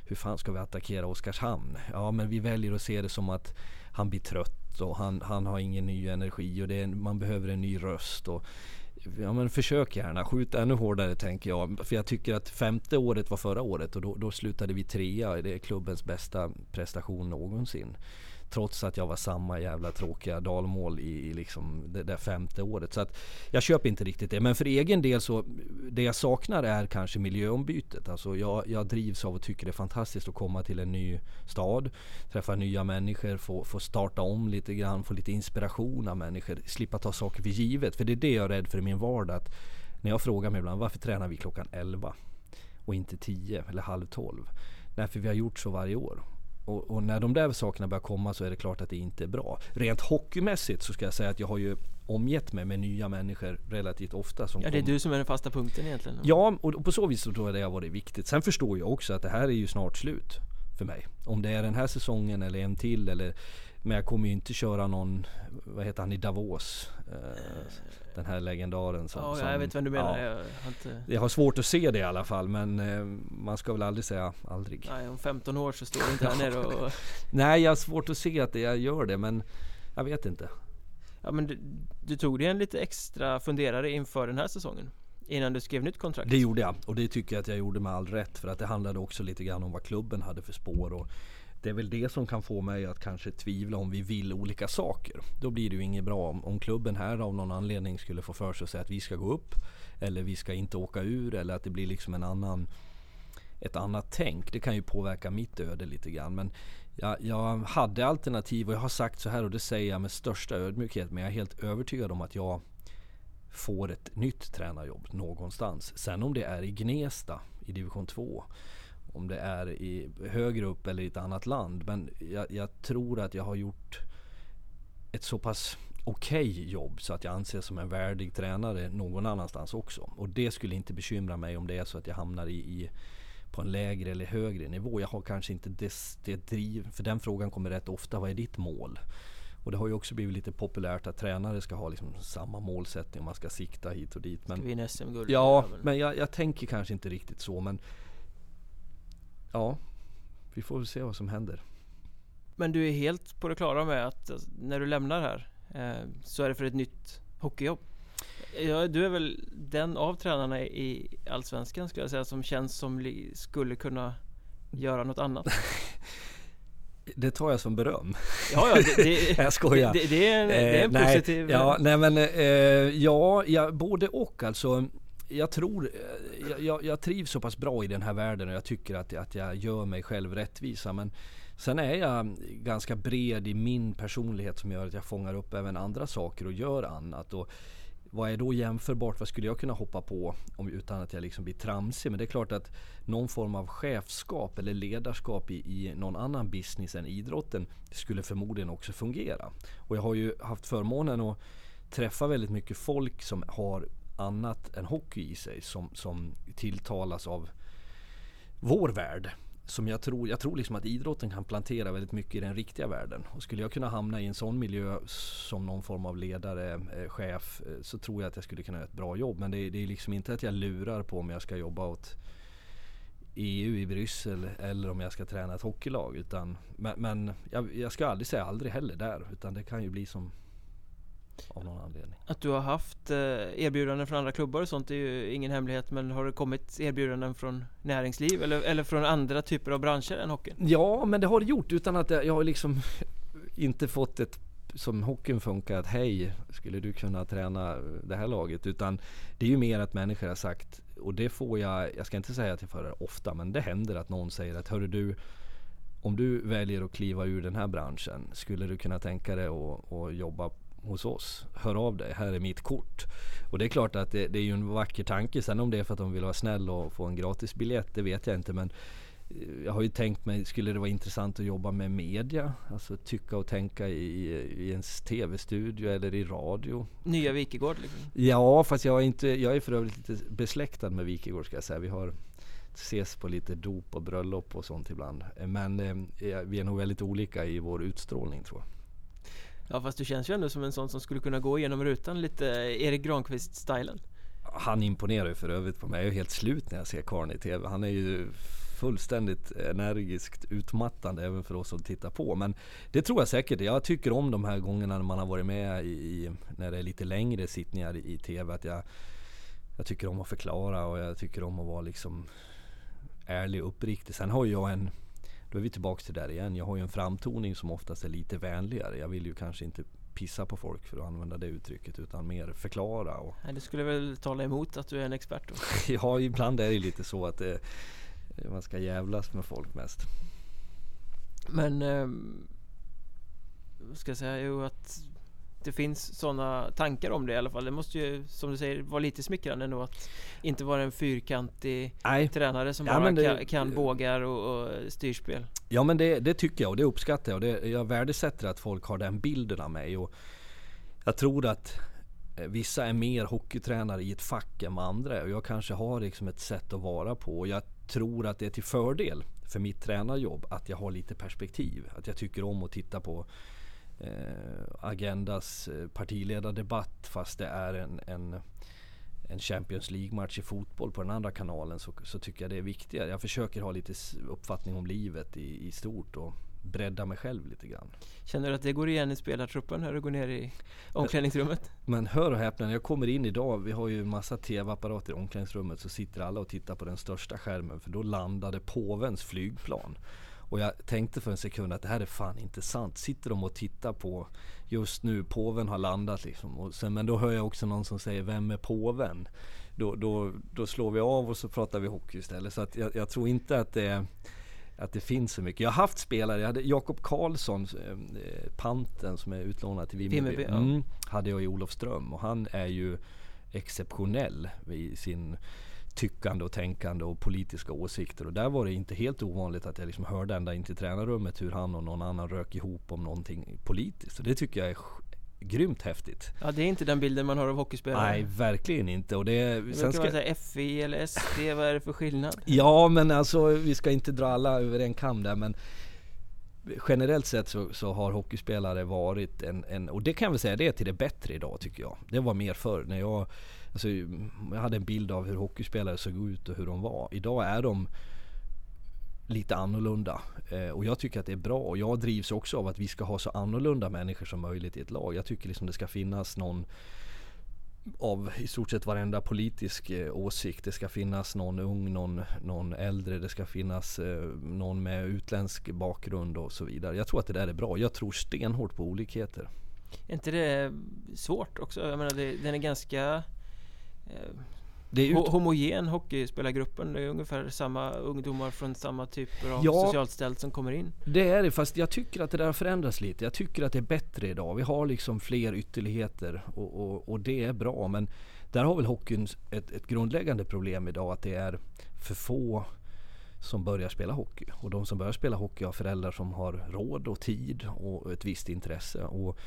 hur fan ska vi attackera Oskarshamn? Ja men vi väljer att se det som att han blir trött och han, han har ingen ny energi och det är, man behöver en ny röst. Och, ja men försök gärna, skjut ännu hårdare tänker jag. För jag tycker att femte året var förra året och då, då slutade vi trea. Det är klubbens bästa prestation någonsin. Trots att jag var samma jävla tråkiga dalmål i, i liksom det där femte året. Så att jag köper inte riktigt det. Men för egen del så, det jag saknar är kanske miljöombytet. Alltså jag, jag drivs av och tycker det är fantastiskt att komma till en ny stad. Träffa nya människor, få, få starta om lite grann, få lite inspiration av människor. Slippa ta saker för givet. För det är det jag är rädd för i min vardag. Att när jag frågar mig ibland, varför tränar vi klockan 11? Och inte 10 eller halv 12? Därför vi har gjort så varje år. Och, och, när de där sakerna börjar komma så är det klart att det inte är bra. Rent hockeymässigt så ska jag säga att jag har ju omgett mig med nya människor relativt ofta. Som ja, det är kom... du som är den fasta punkten egentligen. Ja, och, på så vis så tror jag det har varit viktigt. Sen förstår jag också att det här är ju snart slut för mig. Om det är den här säsongen eller en till eller men jag kommer ju inte köra någon, vad heter han i Davos? Eh, den här legendaren som... Ja, som, jag vet vem du menar. Ja, jag, har inte... jag har svårt att se det i alla fall men eh, man ska väl aldrig säga aldrig. Nej, om 15 år så står inte han ner och... Nej, jag har svårt att se att jag gör det men jag vet inte. Ja men du, du tog dig en lite extra funderare inför den här säsongen? Innan du skrev nytt kontrakt? Det gjorde jag och det tycker jag att jag gjorde med all rätt för att det handlade också lite grann om vad klubben hade för spår och det är väl det som kan få mig att kanske tvivla om vi vill olika saker. Då blir det ju inget bra om, om klubben här av någon anledning skulle få för sig att säga att vi ska gå upp. Eller vi ska inte åka ur eller att det blir liksom en annan ett annat tänk. Det kan ju påverka mitt öde lite grann. Men jag, jag, hade alternativ och jag har sagt så här och det säger jag med största ödmjukhet. Men jag är helt övertygad om att jag får ett nytt tränarjobb någonstans. Sen om det är i Gnesta i division 2 om det är i, högre upp eller i ett annat land. Men jag, jag tror att jag har gjort ett så pass okej okay jobb så att jag anses som en värdig tränare någon annanstans också. Och det skulle inte bekymra mig om det är så att jag hamnar i, i på en lägre eller högre nivå. Jag har kanske inte det, det driv, för den frågan kommer rätt ofta. Vad är ditt mål? Och det har ju också blivit lite populärt att tränare ska ha liksom samma målsättning och man ska sikta hit och dit. Men, ska vinna SM-guld? Ja, men jag, jag tänker kanske inte riktigt så. Men ja, vi får väl se vad som händer. Men du är helt på det klara med att alltså, när du lämnar här eh, så är det för ett nytt hockeyjobb? Ja, du är väl den av tränarna i Allsvenskan skulle jag säga som känns som skulle kunna göra något annat. Det tar jag som beröm. Ja, ja, det, det, jag skojar. Det, det, är en, det är en eh, positiv... Nej, ja, nej men eh, ja, ja, både och alltså jag tror, eh, jag, jag, trivs så pass bra i den här världen och jag tycker att, att jag gör mig själv rättvisa. Men sen är jag ganska bred i min personlighet som gör att jag fångar upp även andra saker och gör annat. Och vad är då jämförbart? Vad skulle jag kunna hoppa på om, utan att jag liksom blir tramsig? Men det är klart att någon form av chefskap eller ledarskap i, i någon annan business än idrotten skulle förmodligen också fungera. Och jag har ju haft förmånen att träffa väldigt mycket folk som har annat än hockey i sig som, som tilltalas av vår värld. Som jag tror, jag tror liksom att idrotten kan plantera väldigt mycket i den riktiga världen. Och skulle jag kunna hamna i en sån miljö som någon form av ledare, eh, chef, eh, så tror jag att jag skulle kunna göra ett bra jobb. Men det, det är liksom inte att jag lurar på om jag ska jobba åt EU i Bryssel eller om jag ska träna ett hockeylag. Utan, men, men jag, jag, ska aldrig säga aldrig heller där. Utan det kan ju bli som av någon anledning. Att du har haft eh, erbjudanden från andra klubbar och sånt är ju ingen hemlighet Men har det kommit erbjudanden från näringsliv eller, eller från andra typer av branscher än hockeyn? Ja men det har det gjort utan att jag, jag har liksom inte fått ett som hockeyn funkar att hej, skulle du kunna träna det här laget? Utan det är ju mer att människor har sagt, och det får jag, jag ska inte säga att jag får det ofta, men det händer att någon säger att hörru du, om du väljer att kliva ur den här branschen, skulle du kunna tänka dig att, att jobba hos oss. Hör av dig, här är mitt kort. Och det är klart att det, det är ju en vacker tanke. Sen om det är för att de vill vara snäll och få en gratis biljett, det vet jag inte. Men jag har ju tänkt mig, skulle det vara intressant att jobba med media? Alltså tycka och tänka i, i en tv-studio eller i radio. Nya Wikegård liksom? Ja, fast jag är, inte, jag är för övrigt lite besläktad med Wikegård ska jag säga. Vi har ses på lite dop och bröllop och sånt ibland. Men eh, vi är nog väldigt olika i vår utstrålning tror jag. Ja fast du känns ju ändå som en sån som skulle kunna gå igenom rutan lite eh, Erik Granqvist-stilen. Han imponerar ju för övrigt på mig. Jag är helt slut när jag ser karln i TV. Han är ju fullständigt energiskt utmattande även för oss som tittar på. Men det tror jag säkert. Jag tycker om de här gångerna när man har varit med i, när det är lite längre sittningar i TV. Att jag, jag tycker om att förklara och jag tycker om att vara liksom ärlig och uppriktig. Sen har jag en då är vi tillbaka till där igen. Jag har ju en framtoning som oftast är lite vänligare. Jag vill ju kanske inte pissa på folk för att använda det uttrycket utan mer förklara. Och... Nej, det skulle väl tala emot att du är en expert då? ja, ibland är det lite så att det, man ska jävlas med folk mest. Men eh, ska jag säga jo att det finns sådana tankar om det i alla fall. Det måste ju som du säger vara lite smickrande ändå att inte vara en fyrkantig Nej. tränare som ja, bara det, kan, kan bågar och, och, styrspel. Ja men det, det, tycker jag och det uppskattar jag och det, jag värdesätter att folk har den bilden av mig. Och jag tror att eh, Vissa är mer hockeytränare i ett fack än andra och jag kanske har liksom ett sätt att vara på. Och jag tror att det är till fördel för mitt tränarjobb att jag har lite perspektiv. Att jag tycker om att titta på Agendas eh, partiledardebatt fast det är en, en, en Champions League-match i fotboll på den andra kanalen så, så, tycker jag det är viktigare. Jag försöker ha lite uppfattning om livet i, i stort och bredda mig själv lite grann. Känner du att det går igen i spelartruppen när du går ner i omklädningsrummet? Men hör och häpna, när jag kommer in idag, vi har ju en massa tv-apparater i omklädningsrummet, så sitter alla och tittar på den största skärmen för då landade påvens flygplan. Och jag tänkte för en sekund att det här är fan inte sant. Sitter de och tittar på just nu, påven har landat liksom. Och sen, men då hör jag också någon som säger, vem är påven? Då, då, då slår vi av och så pratar vi hockey istället. Så att jag, jag tror inte att det att det finns så mycket. Jag har haft spelare, jag hade Jakob Karlsson, eh, panten som är utlånad till Vimmerby. Mm, hade jag i Olofström och han är ju exceptionell i sin tyckande och tänkande och politiska åsikter. Och där var det inte helt ovanligt att jag liksom hörde ända in till tränarrummet hur han och någon annan rök ihop om någonting politiskt. Och det tycker jag är grymt häftigt. Ja det är inte den bilden man har av hockeyspelare. Nej verkligen inte. Och det, det sen ska... man säga FI eller SD, vad är det för skillnad? Ja men alltså vi ska inte dra alla över en kam där men Generellt sett så, så, har hockeyspelare varit en, en, och det kan jag väl säga det är till det bättre idag tycker jag. Det var mer förr när jag Alltså, jag hade en bild av hur hockeyspelare såg ut och hur de var. Idag är de lite annorlunda. Eh, och jag tycker att det är bra. Och jag drivs också av att vi ska ha så annorlunda människor som möjligt i ett lag. Jag tycker liksom det ska finnas någon av i stort sett varenda politisk eh, åsikt. Det ska finnas någon ung, någon, någon äldre, det ska finnas eh, någon med utländsk bakgrund och så vidare. Jag tror att det där är bra. Jag tror stenhårt på olikheter. Är inte det svårt också? Jag menar, det, den är ganska det är ut... Homogen hockeyspelargruppen, det är ungefär samma ungdomar från samma typer av ja, socialt ställt som kommer in. Det är det, fast jag tycker att det där förändrats lite. Jag tycker att det är bättre idag. Vi har liksom fler ytterligheter och, och, och det är bra. Men där har väl hockeyn ett, ett grundläggande problem idag att det är för få som börjar spela hockey. Och de som börjar spela hockey har föräldrar som har råd och tid och ett visst intresse. Och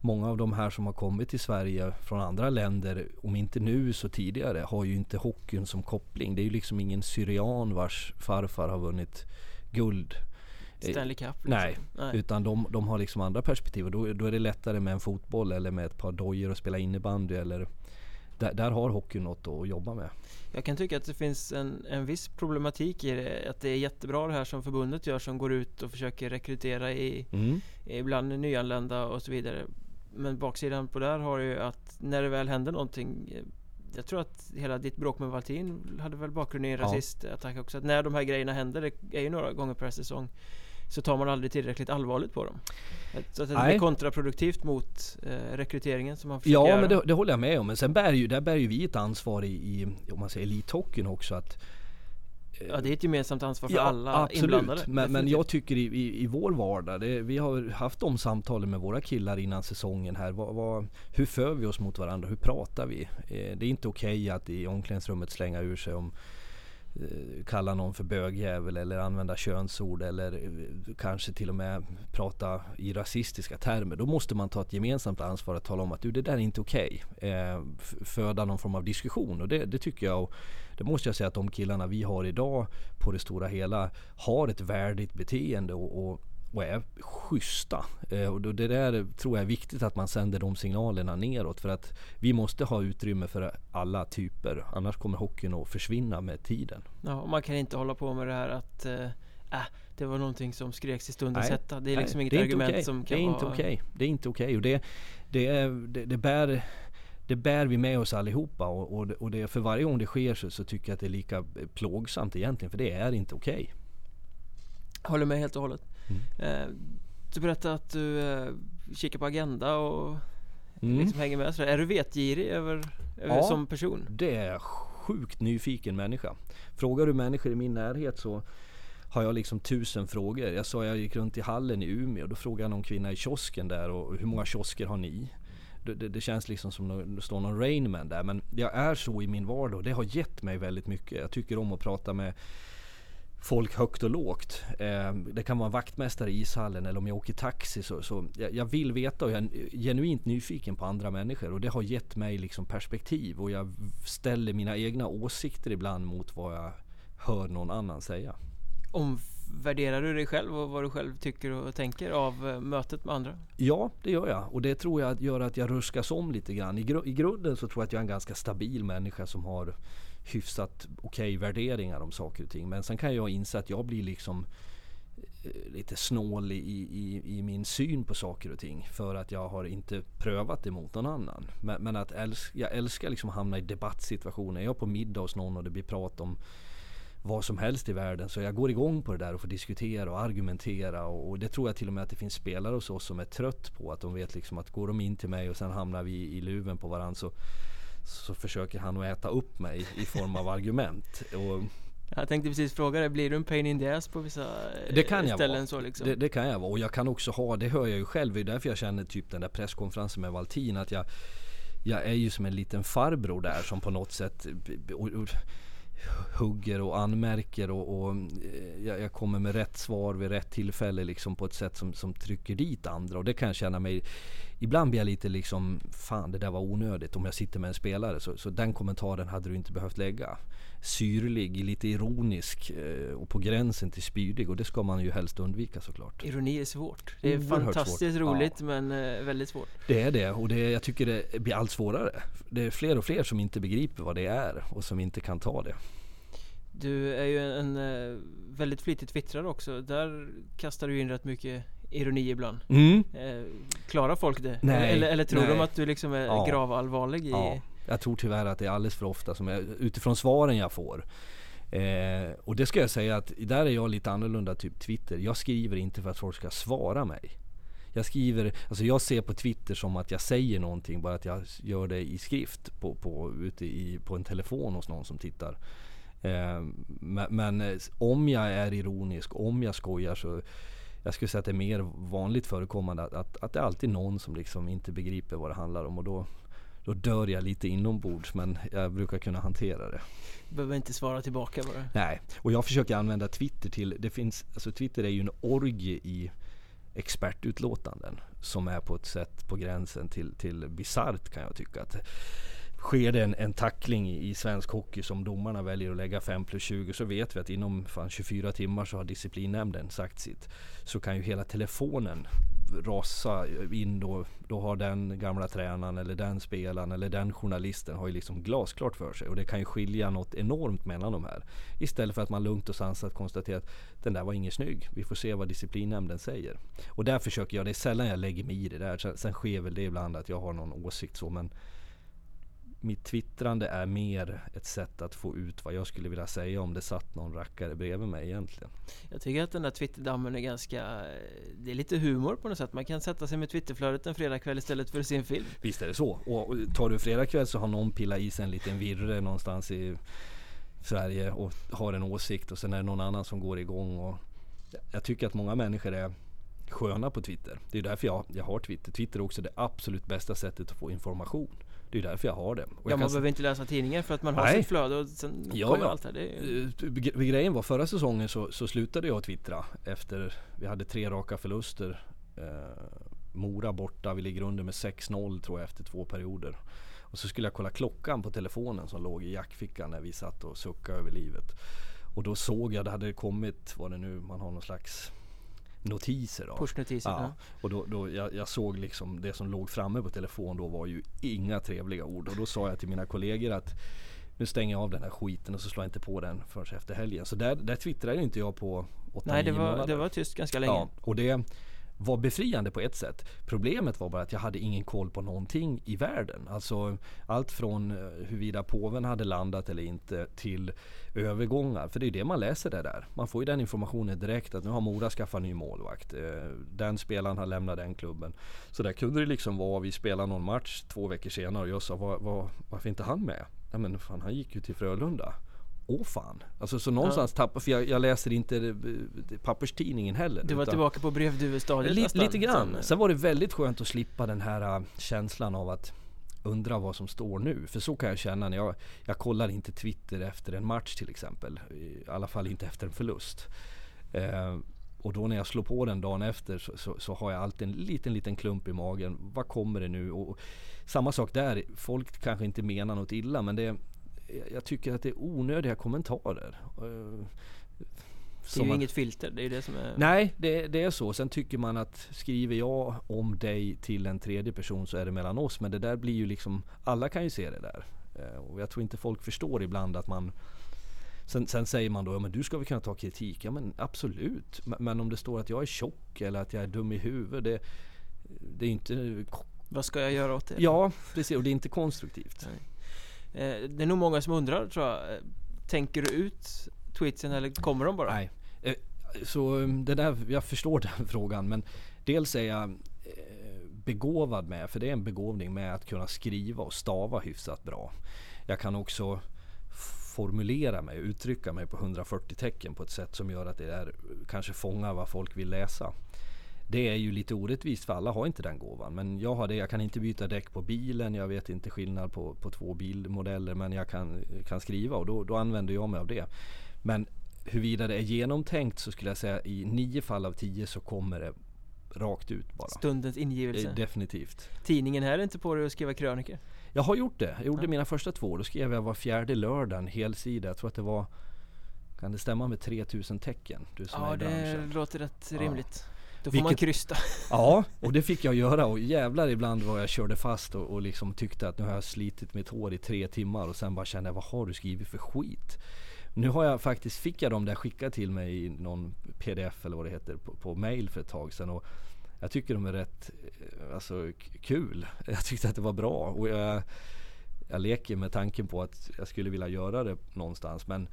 många av de här som har kommit till Sverige från andra länder, om inte nu så tidigare, har ju inte hockeyn som koppling. Det är ju liksom ingen syrian vars farfar har vunnit guld. Stanley Cup? Liksom. Nej, Nej, utan de, de har liksom andra perspektiv och då, då är det lättare med en fotboll eller med ett par dojor och spela innebandy eller där, där har hockeyn något att jobba med. Jag kan tycka att det finns en, en viss problematik i det. Att det är jättebra det här som förbundet gör som går ut och försöker rekrytera i, mm. ibland nyanlända och så vidare. Men baksidan på det här har ju att när det väl händer någonting jag tror att hela ditt bråk med Valtin hade väl bakgrund i en ja. rasistattack också. Att när de här grejerna händer, det är ju några gånger per säsong. Så tar man aldrig tillräckligt allvarligt på dem Så att det Nej. blir kontraproduktivt mot eh, rekryteringen som man försöker Ja göra. men det, det håller jag med om. Men sen bär ju, där bär ju vi ett ansvar i, i om man säger elithockeyn också att Ja det är ett gemensamt ansvar för alla inblandade Men, men definitivt. jag tycker i, i, i vår vardag, det, vi har haft de samtalen med våra killar innan säsongen här. Vad, vad, hur för vi oss mot varandra? Hur pratar vi? Eh, det är inte okej att i omklädningsrummet slänga ur sig om eh, kalla någon för bögjävel eller använda könsord eller eh, kanske till och med prata i rasistiska termer. Då måste man ta ett gemensamt ansvar att tala om att du, det där är inte okej. Eh, f- föda någon form av diskussion och det, det tycker jag och det måste jag säga att de killarna vi har idag på det stora hela har ett värdigt beteende och, och, och är schyssta. Eh, och det där tror jag är viktigt att man sänder de signalerna neråt för att vi måste ha utrymme för alla typer. Annars kommer hockeyn att försvinna med tiden. Ja, och man kan inte hålla på med det här att äh, äh, det var någonting som skreks i stundens hetta Det är liksom Nej, inget det är inte argument okej. som Det kan är inte vara okej. Det är inte okej och det, det, är, det, det bär det bär vi med oss allihopa och, och, och det, för varje gång det sker så, så tycker jag att det är lika plågsamt egentligen för det är inte okej. Håller med helt och hållet Mm. eh, Du berättade att du eh, kikar på Agenda och Mm. liksom hänger med sådär. Är du vetgirig över, över Ja. som person? Det är jag sjukt nyfiken människa. Frågar du människor i min närhet så har jag liksom tusen frågor. Jag sa jag gick runt i hallen i Umeå och då frågade jag någon kvinna i kiosken där och hur många kiosker har ni? Det, det, känns liksom som det står någon Rainman där men jag är så i min vardag och det har gett mig väldigt mycket. Jag tycker om att prata med folk högt och lågt. Eh, det kan vara en vaktmästare i ishallen eller om jag åker taxi så, så jag, jag vill veta och jag är genuint nyfiken på andra människor och det har gett mig liksom perspektiv och jag ställer mina egna åsikter ibland mot vad jag hör någon annan säga. Värderar du dig själv och vad du själv tycker och tänker av eh, mötet med andra? Ja, det gör jag och det tror jag gör att jag ruskas om lite grann. I, gr i grunden så tror jag att jag är en ganska stabil människa som har hyfsat okej värderingar om saker och ting. Men sen kan jag inse att jag blir liksom eh, lite snål i, i, i min syn på saker och ting för att jag har inte prövat det mot någon annan. Men, men att älsk, jag älskar liksom att hamna i debattsituationer. Jag är på middag hos någon och det blir prat om vad som helst i världen. Så jag går igång på det där och får diskutera och argumentera. Och, och det tror jag till och med att det finns spelare hos oss som är trött på. Att de vet liksom att går de in till mig och sen hamnar vi i luven på varandra så, så försöker han att äta upp mig i form av argument. Och Jag tänkte precis fråga dig, blir du en pain in the ass på vissa eh, Det kan jag ställen vara. så liksom? Det, det kan jag vara och jag kan också ha, det hör jag ju själv, det är därför jag känner typ den där presskonferensen med Valtin att jag Jag är ju som en liten farbror där som på något sätt och, och, hugger och anmärker och, och eh, jag, jag kommer med rätt svar vid rätt tillfälle liksom på ett sätt som, som trycker dit andra. Och det kan jag känna mig Ibland blir jag lite liksom Fan det där var onödigt om jag sitter med en spelare. Så, så den kommentaren hade du inte behövt lägga. Syrlig, lite ironisk eh, och på gränsen till spydig och det ska man ju helst undvika såklart Ironi är svårt Det är Oerhört fantastiskt svårt. roligt men eh, väldigt svårt Det är det och det, jag tycker det blir allt svårare. Det är fler och fler som inte begriper vad det är och som inte kan ta det. Du är ju en eh, väldigt flitig twittrare också Där kastar du in rätt mycket ironi ibland Mm. eh, Klarar folk det? Nej, eller, eller tror nej. de att du liksom är Ja. gravallvarlig i Ja, jag tror tyvärr att det är alldeles för ofta som jag, utifrån svaren jag får. Eh, och det ska jag säga att där är jag lite annorlunda typ Twitter. Jag skriver inte för att folk ska svara mig. Jag skriver, alltså jag ser på Twitter som att jag säger någonting bara att jag gör det i skrift på, på, ute i, på en telefon hos någon som tittar. Eh, men, men om jag är ironisk, om jag skojar så jag skulle säga att det är mer vanligt förekommande att, att, att det är alltid någon som liksom inte begriper vad det handlar om och då, då dör jag lite inombords men jag brukar kunna hantera det. Behöver inte svara tillbaka bara Nej, och jag försöker använda Twitter till, det finns, alltså Twitter är ju en orgie i expertutlåtanden som är på ett sätt på gränsen till, till bisarrt kan jag tycka. Att sker det en, en tackling i, i svensk hockey som domarna väljer att lägga 5 plus 20 så vet vi att inom fan 24 timmar så har disciplinnämnden sagt sitt. Så kan ju hela telefonen rasa in då. Då har den gamla tränaren eller den spelaren eller den journalisten har ju liksom glasklart för sig. Och det kan ju skilja något enormt mellan de här. Istället för att man lugnt och sansat konstaterar att den där var ingen snygg. Vi får se vad disciplinnämnden säger. Och där försöker jag, det är sällan jag lägger mig i det där. Sen, sen sker väl det ibland att jag har någon åsikt så men mitt twittrande är mer ett sätt att få ut vad jag skulle vilja säga om det satt någon rackare bredvid mig egentligen. Jag tycker att den där Twitterdammen är ganska Det är lite humor på något sätt Man kan sätta sig med Twitterflödet en fredagkväll istället för att se en film Visst är det så. Och tar du fredagkväll så har någon pillat i sig en liten virre någonstans i Sverige och har en åsikt och sen är det någon annan som går igång. Och jag tycker att många människor är sköna på Twitter. Det är därför jag, jag har Twitter. Twitter är också det absolut bästa sättet att få information. Det är därför jag har det. Och ja, man kan... behöver inte läsa tidningen för att man har Nej. sitt flöde och sen Ja, kommer allt här. Det är... Eh, gre- Grejen var förra säsongen så, så slutade jag twittra efter vi hade tre raka förluster. Eh, Mora borta, vi ligger under med 6-0 tror jag efter två perioder. Och så skulle jag kolla klockan på telefonen som låg i jackfickan när vi satt och suckade över livet. Och då såg jag, det hade kommit, vad det nu, man har någon slags notiser. Pushnotiser. Ja, och då, då jag, jag såg liksom det som låg framme på telefon då var ju inga trevliga ord. Och då sa jag till mina kollegor att nu stänger jag av den här skiten och så slår jag inte på den förrän efter helgen. Så där, där twittrade inte jag på 8-9 Nej, det var, månader. det var tyst ganska länge. Ja, och det var befriande på ett sätt. Problemet var bara att jag hade ingen koll på någonting i världen. Alltså allt från eh, huruvida påven hade landat eller inte till övergångar. För det är ju det man läser det där. Man får ju den informationen direkt att nu har Mora skaffat ny målvakt. Eh, den spelaren har lämnat den klubben. Så där kunde det liksom vara, vi spelar någon match två veckor senare och jag sa var, var, varför inte han med? Ja men fan han gick ju till Frölunda. Åh fan. Alltså så någonstans tappar, för jag, jag läser inte eh, papperstidningen heller. Du var tillbaka på brevduvestadiet Lite, nästan. lite grann. Sen- var det väldigt skönt att slippa den här äh, känslan av att undra vad som står nu. För så kan jag känna när jag, jag kollar inte Twitter efter en match till exempel. I alla fall inte efter en förlust. Eh, och då när jag slår på den dagen efter så, så, så har jag alltid en liten, liten klump i magen. Vad kommer det nu? Och, och samma sak där. Folk kanske inte menar något illa men det jag tycker att det är onödiga kommentarer. Eh, Det är ju att- inget filter, det är det som är... Nej, det, det är så. Sen tycker man att skriver jag om dig till en tredje person så är det mellan oss. Men det där blir ju liksom, alla kan ju se det där. Eh, Och jag tror inte folk förstår ibland att man Sen, sen säger man då, ja men du ska väl kunna ta kritik? Ja men absolut. Men, men om det står att jag är tjock eller att jag är dum i huvudet. Det, det är inte... Vad ska jag göra åt det? Ja, precis. Och det är inte konstruktivt. Eh, Eh, det är nog många som undrar tror jag. Eh, tänker du ut tweetsen eller kommer de bara? Nej. Eh, så mm, det där, jag förstår den frågan men dels är jag begåvad med, för det är en begåvning med att kunna skriva och stava hyfsat bra. Jag kan också formulera mig, uttrycka mig på 140 tecken på ett sätt som gör att det är, kanske fångar vad folk vill läsa. Det är ju lite orättvist för alla har inte den gåvan. Men jag har det. Jag kan inte byta däck på bilen. Jag vet inte skillnad på, på två bilmodeller. Men jag kan, kan skriva och då, då använder jag mig av det. Men huruvida det är genomtänkt så skulle jag säga i nio fall av tio så kommer det rakt ut bara. Stundens ingivelse. Eh, Definitivt. Tidningen här är inte på dig att skriva krönikor. Jag har gjort det. Jag gjorde Ja. mina första två. Då skrev jag var fjärde lördag en hel sida. Jag tror att det var kan det stämma med 3000 tecken? Du som är Ja, i det branschen. låter rätt Ja. Då får Vilket- man krysta. Ja, och det fick jag göra och jävlar ibland var jag körde fast och, och liksom tyckte att nu har jag slitit mitt hår i tre timmar och sen bara kände jag vad har du skrivit för skit? Nu har jag faktiskt, fick jag dem där skickade till mig i någon pdf eller vad det heter på, på mail för ett tag sedan och jag tycker de är rätt eh, alltså, kul. Jag tyckte att det var bra och jag, jag leker med tanken på att jag skulle vilja göra det någonstans men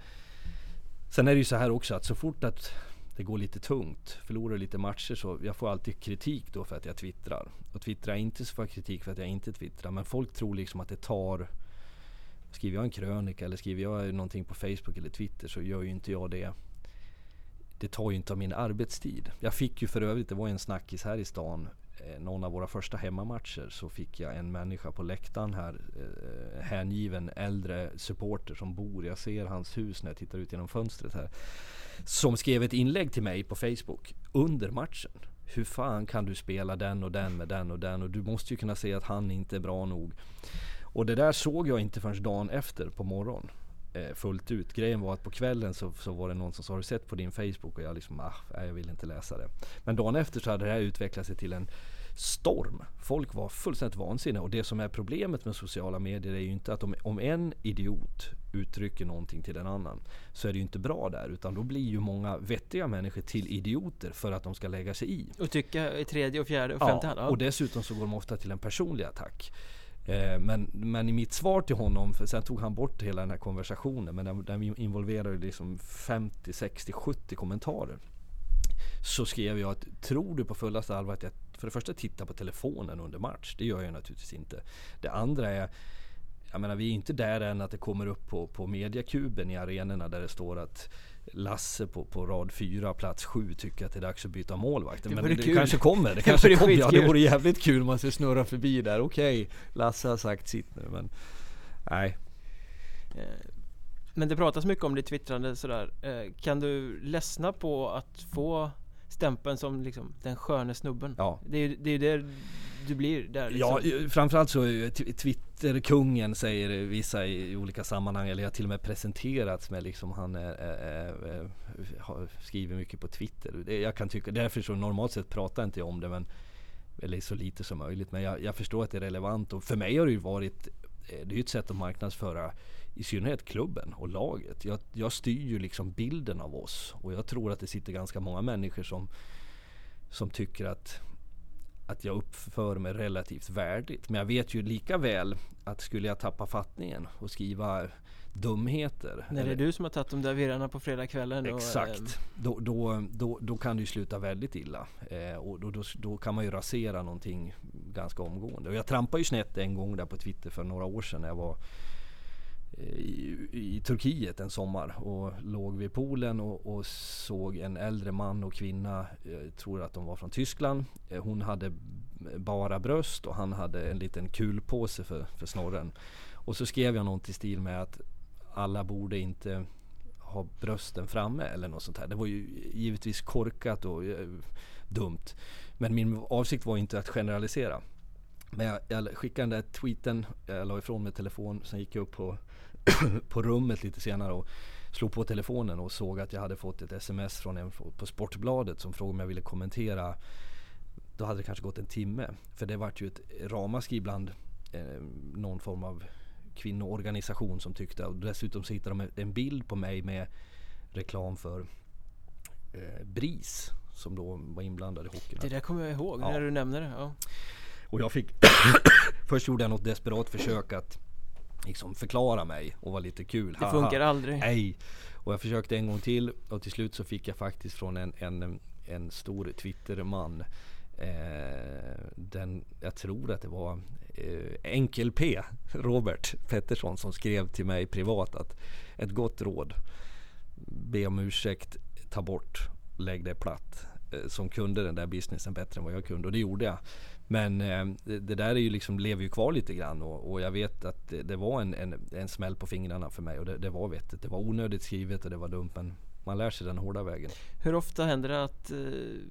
Sen är det ju så här också att så fort att det går lite tungt, förlorar lite matcher så jag får alltid kritik då för att jag twittrar. Och twittrar jag inte så får jag kritik för att jag inte twittrar. Men folk tror liksom att det tar Skriver jag en krönika eller skriver jag någonting på Facebook eller Twitter så gör ju inte jag det. Det tar ju inte av min arbetstid. Jag fick ju för övrigt, det var ju en snackis här i stan. Eh, någon av våra första hemmamatcher så fick jag en människa på läktaren här. eh, Hängiven äldre supporter som bor. Jag ser hans hus när jag tittar ut genom fönstret här. Som skrev ett inlägg till mig på Facebook under matchen. Hur fan kan du spela den och den med den och den och du måste ju kunna se att han inte är bra nog. Och det där såg jag inte förrän dagen efter på morgonen. Eh, fullt ut. Grejen var att på kvällen så, så var det någon som sa har du sett på din Facebook? Och jag liksom ah, nej, jag vill inte läsa det. Men dagen efter så hade det här utvecklat sig till en storm. Folk var fullständigt vansinniga och det som är problemet med sociala medier är ju inte att om, om en idiot uttrycker någonting till en annan så är det ju inte bra där utan då blir ju många vettiga människor till idioter för att de ska lägga sig i. Och tycka i tredje och fjärde och femte hand. Ja, och dessutom så går de ofta till en personlig attack. Eh, men, men i mitt svar till honom, för sen tog han bort hela den här konversationen, men den, den involverade liksom 50, 60, 70 kommentarer. Så skrev jag att tror du på fullaste allvar att jag för det första tittar på telefonen under match? Det gör jag naturligtvis inte. Det andra är jag menar vi är inte där än att det kommer upp på, på mediakuben i arenorna där det står att Lasse på, på rad 4, plats 7 tycker att det är dags att byta målvakt. Men det, det kanske kommer. Det kanske det kommer. Ja, det vore jävligt kul om man ska snurra förbi där. Okej, okay, Lasse har sagt sitt nu men nej. Eh, men det pratas mycket om ditt twittrande sådär. Eh, kan du ledsna på att få stämpeln som liksom den sköne snubben? Ja. Det är ju det, är det du blir där liksom. Ja, framförallt så Twitterkungen säger vissa i olika sammanhang, eller jag har till och med presenterats med liksom han är, är, är, skriver mycket på Twitter. Jag kan tycka, därför så normalt sett pratar jag inte om det men eller så lite som möjligt. Men jag, jag förstår att det är relevant och för mig har det ju varit eh, det är ett sätt att marknadsföra i synnerhet klubben och laget. Jag, jag styr ju liksom bilden av oss och jag tror att det sitter ganska många människor som, som tycker att att jag uppför mig relativt värdigt. Men jag vet ju lika väl att skulle jag tappa fattningen och skriva dumheter. När det är du som har tagit de där virrarna på fredagskvällen. Exakt. Och, eh, då, då, då, då, kan det ju sluta väldigt illa. Eh, och då, då, då, kan man ju rasera någonting ganska omgående. Och jag trampade ju snett en gång där på Twitter för några år sedan när jag var i, i, Turkiet en sommar och låg vid poolen och, och, såg en äldre man och kvinna, jag tror att de var från Tyskland. Eh, hon hade bara bröst och han hade en liten kulpåse för, för snorren. Och så skrev jag något i stil med att alla borde inte ha brösten framme eller något sånt här. Det var ju givetvis korkat och eh, dumt. Men min avsikt var inte att generalisera. Men jag, jag skickade den där tweeten, jag la ifrån mig telefon, sen gick jag upp på på rummet lite senare och slog på telefonen och såg att jag hade fått ett sms från en på Sportbladet som frågade om jag ville kommentera. Då hade det kanske gått en timme. För det vart ju ett ramaskri bland eh, någon form av kvinnoorganisation som tyckte och dessutom så hittade de en bild på mig med reklam för eh, BRIS som då var inblandad i hockeyn. Det där kommer jag ihåg ja. när du nämner det. Ja. Och jag fick Först gjorde jag något desperat försök att liksom förklara mig och vara lite kul. Det funkar aldrig. Nej. Och jag försökte en gång till och till slut så fick jag faktiskt från en, en, en stor Twitterman eh, den, jag tror att det var eh, Enkel-P, Robert Pettersson som skrev till mig privat att ett gott råd. Be om ursäkt, ta bort, lägg det platt. Eh, som kunde den där businessen bättre än vad jag kunde och det gjorde jag. Men eh, det, det, där är ju liksom, lever ju kvar lite grann och, och jag vet att det, det var en, en, en, smäll på fingrarna för mig och det, det, var vettigt. Det var onödigt skrivet och det var dumt men man lär sig den hårda vägen. Hur ofta händer det att eh,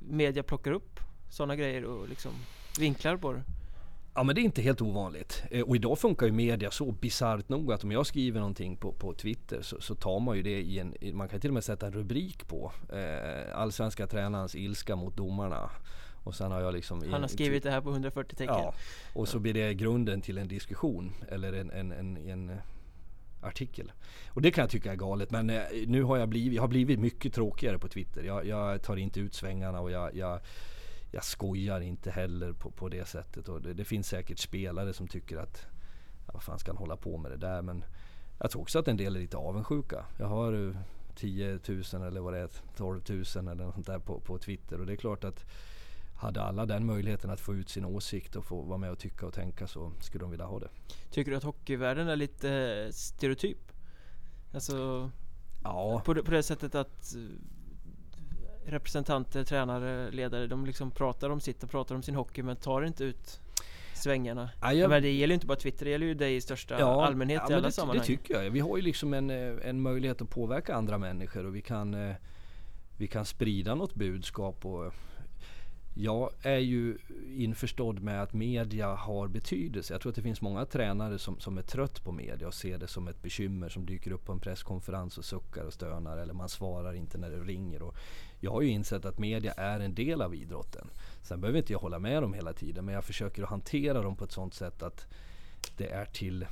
media plockar upp sådana grejer och liksom vinklar på det? Ja men det är inte helt ovanligt. Eh, och idag funkar ju media så bisarrt nog att om jag skriver någonting på, på Twitter så, så, tar man ju det i en, man kan till och med sätta en rubrik på. Eh, allsvenska tränarens ilska mot domarna. Och sen har jag liksom Han har skrivit det här på 140 tecken. Ja, och så blir det grunden till en diskussion eller en, en, en, en eh, artikel. Och det kan jag tycka är galet. Men eh, nu har jag blivit, jag har blivit mycket tråkigare på Twitter. Jag, jag tar inte ut svängarna och jag, jag, jag skojar inte heller på, på det sättet. Och det, det finns säkert spelare som tycker att ja, vad fan ska han hålla på med det där? Men jag tror också att en del är lite avundsjuka. Jag har 10 eh, 000 eller vad det är, 12 000 eller något sånt där på, på Twitter. Och det är klart att hade alla den möjligheten att få ut sin åsikt och få vara med och tycka och tänka så skulle de vilja ha det. Tycker du att hockeyvärlden är lite eh, stereotyp? Alltså ja. på, det, på det sättet att eh, representanter, tränare, ledare, de liksom pratar om sitt och pratar om sin hockey men tar inte ut svängarna. Ja, jag... Men det gäller ju inte bara Twitter, det gäller ju dig i största ja, allmänhet ja, i alla det, sammanhang. Det tycker jag. Vi har ju liksom en, eh, en möjlighet att påverka andra människor och vi kan, vi kan sprida något budskap och jag är ju införstådd med att media har betydelse. Jag tror att det finns många tränare som, som är trött på media och ser det som ett bekymmer som dyker upp på en presskonferens och suckar och stönar eller man svarar inte när det ringer. Och jag har ju insett att media är en del av idrotten. Sen behöver inte jag hålla med dem hela tiden men jag försöker att hantera dem på ett sådant sätt att det är till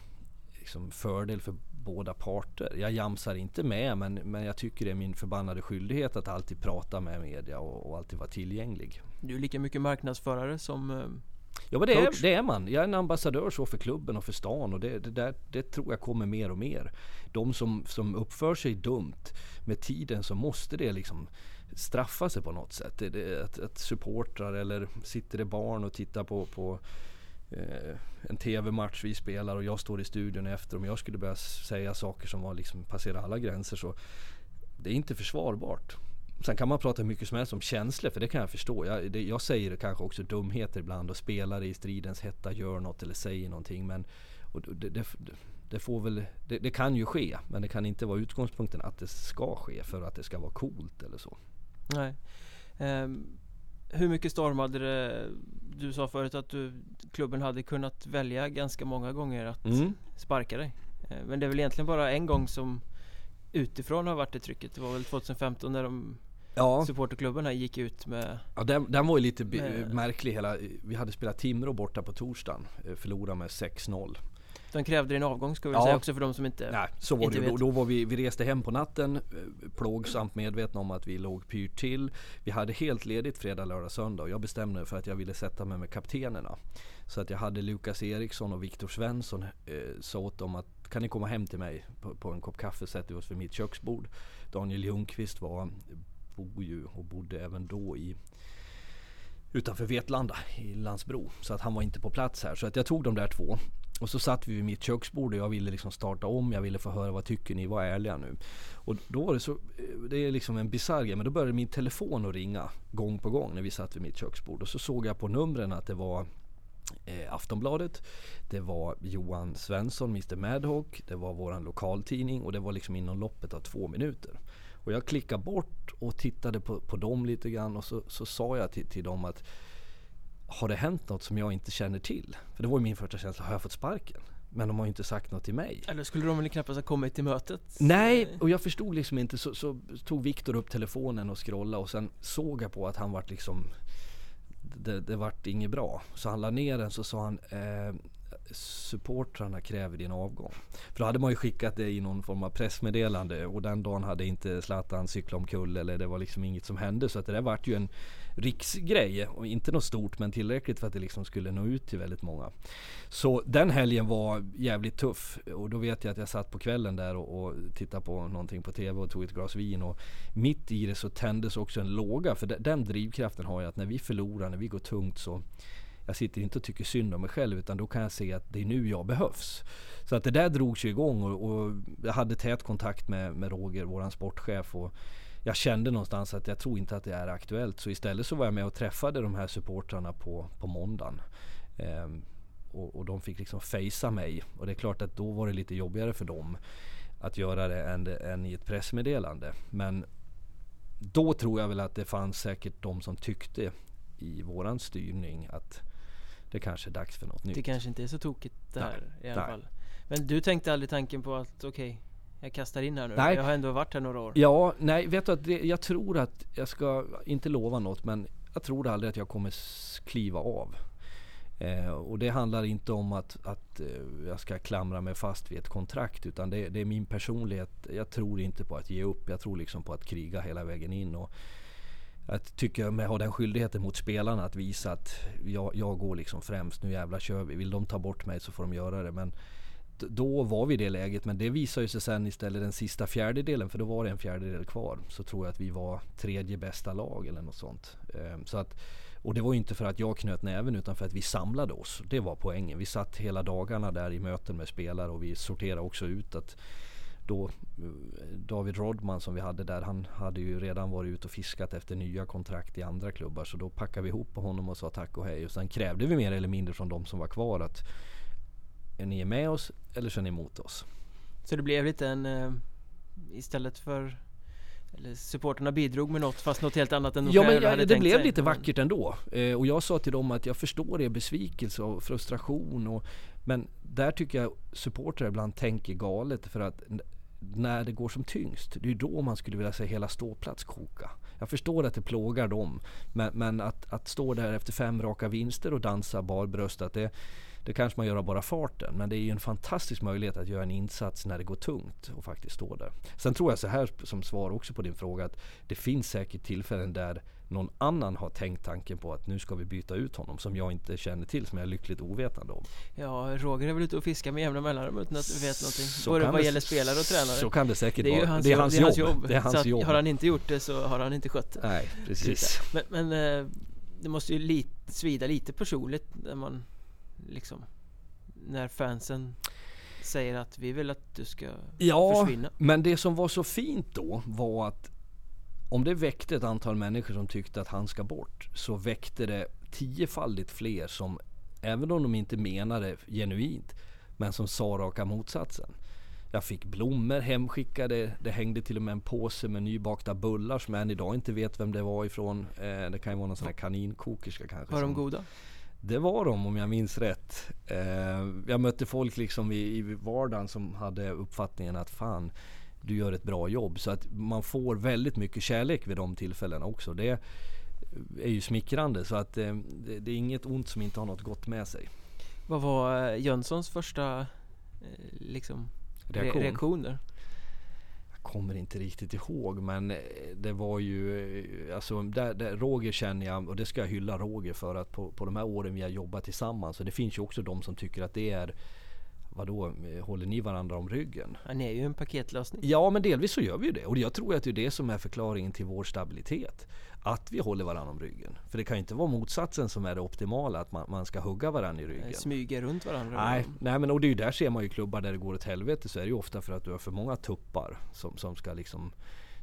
liksom, fördel för båda parter. Jag jamsar inte med men, men jag tycker det är min förbannade skyldighet att alltid prata med media och, och alltid vara tillgänglig. Du är lika mycket marknadsförare som eh, Ja men det är, det är man. Jag är en ambassadör så för klubben och för stan och det, det, där, det tror jag kommer mer och mer. De som, som uppför sig dumt med tiden så måste det liksom straffa sig på något sätt. Det, det, att, att supportrar eller sitter det barn och tittar på, på Eh, en TV-match vi spelar och jag står i studion efter. Om jag skulle börja säga saker som var liksom passerar alla gränser så det är inte försvarbart. Sen kan man prata mycket som helst om känslor för det kan jag förstå. Jag, det, jag säger kanske också dumheter ibland och spelare i stridens hetta gör något eller säger någonting. Men det, det, det, får väl, det, det, kan ju ske men det kan inte vara utgångspunkten att det ska ske för att det ska vara coolt eller så. Nej. Um, hur mycket storm hade det? Du sa förut att du, klubben hade kunnat välja ganska många gånger att mm. sparka dig. Uh, men det är väl egentligen bara en gång som utifrån har varit det trycket. Det var väl 2015 när de Ja. Supporterklubben här gick ut med Ja den, den var ju lite med, märklig hela Vi hade spelat Timrå borta på torsdagen eh, Förlorade med 6-0 De krävde din avgång ska vi ja. säga också för de som inte Nej, så var det vet. Då, då, var vi, vi reste hem på natten eh, Plågsamt medvetna om att vi låg pyrt till Vi hade helt ledigt fredag, lördag, söndag och jag bestämde mig för att jag ville sätta mig med kaptenerna Så att jag hade Lukas Eriksson och Viktor Svensson eh, sa åt dem att kan ni komma hem till mig på, på en kopp kaffe, sätter vi oss vid mitt köksbord. Daniel Ljungqvist var, bor ju och bodde även då i utanför Vetlanda i Landsbro. Så att han var inte på plats här. Så att jag tog de där två. Och så satt vi vid mitt köksbord och jag ville liksom starta om. Jag ville få höra vad tycker ni? Var ärliga nu. Och då var det så, eh, det är liksom en bisarr grej. Men då började min telefon att ringa gång på gång när vi satt vid mitt köksbord. Och så såg jag på numren att det var eh, Aftonbladet. Det var Johan Svensson, Mr Madhawk. Det var våran lokaltidning och det var liksom inom loppet av två minuter. Och jag klickade bort och tittade på, på dem lite grann och så, så sa jag till, till dem att har det hänt något som jag inte känner till? För det var ju min första känsla, har jag fått sparken? Men de har ju inte sagt något till mig. Eller skulle de väl knappast ha kommit till mötet? Nej, och jag förstod liksom inte. Så, så tog Viktor upp telefonen och scrollade och sen såg jag på att han vart liksom det, det vart inget bra. Så han la ner den så sa han eh, supportrarna kräver din avgång. För då hade man ju skickat det i någon form av pressmeddelande och den dagen hade inte Zlatan cyklat omkull eller det var liksom inget som hände. Så att det där vart ju en riksgrej och inte något stort men tillräckligt för att det liksom skulle nå ut till väldigt många. Så den helgen var jävligt tuff och då vet jag att jag satt på kvällen där och, och tittade på någonting på TV och tog ett glas vin och mitt i det så tändes också en låga för den drivkraften har jag att när vi förlorar, när vi går tungt så jag sitter inte och tycker synd om mig själv utan då kan jag se att det är nu jag behövs. Så att det där drogs ju igång och, och jag hade tät kontakt med, med Roger, våran sportchef. Och jag kände någonstans att jag tror inte att det är aktuellt. Så istället så var jag med och träffade de här supportrarna på, på måndagen. Ehm, och, och, de fick liksom fejsa mig. Och det är klart att då var det lite jobbigare för dem att göra det än, än i ett pressmeddelande. Men då tror jag väl att det fanns säkert de som tyckte i våran styrning att det kanske är dags för något nytt. Det kanske inte är så tokigt det här nej, i alla nej. fall. Men du tänkte aldrig tanken på att okej, okay, jag kastar in här nu. Nej. Jag har ändå varit här några år. Ja, nej, vet du att det, jag tror att jag ska inte lova något, men jag tror aldrig att jag kommer kliva av. Eh, och det handlar inte om att, att eh, jag ska klamra mig fast vid ett kontrakt utan det, det, är min personlighet. Jag tror inte på att ge upp. Jag tror liksom på att kriga hela vägen in. Och jag tycker jag har den skyldigheten mot spelarna att visa att jag, jag går liksom främst. Nu jävlar kör vi. Vill de ta bort mig så får de göra det. Men då var vi i det läget. Men det visade sig sen istället den sista fjärdedelen. För då var det en fjärdedel kvar. Så tror jag att vi var tredje bästa lag eller något sånt. Ehm, så att, och det var inte för att jag knöt näven utan för att vi samlade oss. Det var poängen. Vi satt hela dagarna där i möten med spelare och vi sorterade också ut att då eh, David Rodman som vi hade där, han hade ju redan varit ute och fiskat efter nya kontrakt i andra klubbar. Så då packade vi ihop på honom och sa tack och hej. Och sen krävde vi mer eller mindre från de som var kvar att är ni med oss eller så är ni emot oss? Så det blev lite en eh, istället för eller supporterna bidrog med något fast något helt annat än de Ja men ja, det blev sig. lite vackert ändå. Eh, och jag sa till dem att jag förstår er besvikelse och frustration. Och, men där tycker jag supportrar ibland tänker galet för att när det går som tyngst, det är då man skulle vilja se hela ståplats koka. Jag förstår att det plågar dem, men, men att, att stå där efter fem raka vinster och dansa barbröstat, det, det kanske man gör av bara farten. Men det är ju en fantastisk möjlighet att göra en insats när det går tungt och faktiskt stå där. Sen tror jag så här som svar också på din fråga att det finns säkert tillfällen där någon annan har tänkt tanken på att nu ska vi byta ut honom som jag inte känner till, som jag är lyckligt ovetande om. Ja, Roger är väl ute och fiskar med jämna mellanrum utan att vet någonting. Så Både vad det, gäller spelare och tränare. Så kan det säkert det är vara. Det är hans, det är hans jobb. jobb. Det är hans så jobb. Har han inte gjort det så har han inte skött det. Nej, precis. Men, men eh, det måste ju lite, svida lite personligt när man liksom När fansen säger att vi vill att du ska ja, försvinna. men det som var så fint då var att om det väckte ett antal människor som tyckte att han ska bort så väckte det tiofaldigt fler som även om de inte menade genuint men som sa raka motsatsen. Jag fick blommor hemskickade. Det hängde till och med en påse med nybakta bullar som jag än idag inte vet vem det var ifrån. Eh, det kan ju vara någon sån här kaninkokerska kanske. Var de goda? Det var de om jag minns rätt. Eh, jag mötte folk liksom i, i vardagen som hade uppfattningen att fan du gör ett bra jobb. Så att man får väldigt mycket kärlek vid de tillfällena också. Det är ju smickrande så att eh, det, det, är inget ont som inte har något gott med sig. Vad var eh, Jönssons första liksom, Reaktion. reaktioner? Kommer inte riktigt ihåg men eh, det var ju eh, alltså där, där, Roger känner jag och det ska jag hylla Roger för att på, på de här åren vi har jobbat tillsammans och det finns ju också de som tycker att det är Vadå, eh, håller ni varandra om ryggen? Ja, ni är ju en paketlösning. Ja, men delvis så gör vi ju det. Och jag tror att det är det som är förklaringen till vår stabilitet. Att vi håller varandra om ryggen. För det kan ju inte vara motsatsen som är det optimala, att man, man ska hugga varandra i ryggen. Smyga runt varandra. Nej, nej men och det är ju där ser man ju klubbar där det går åt helvete så är det ju ofta för att du har för många tuppar som, som ska liksom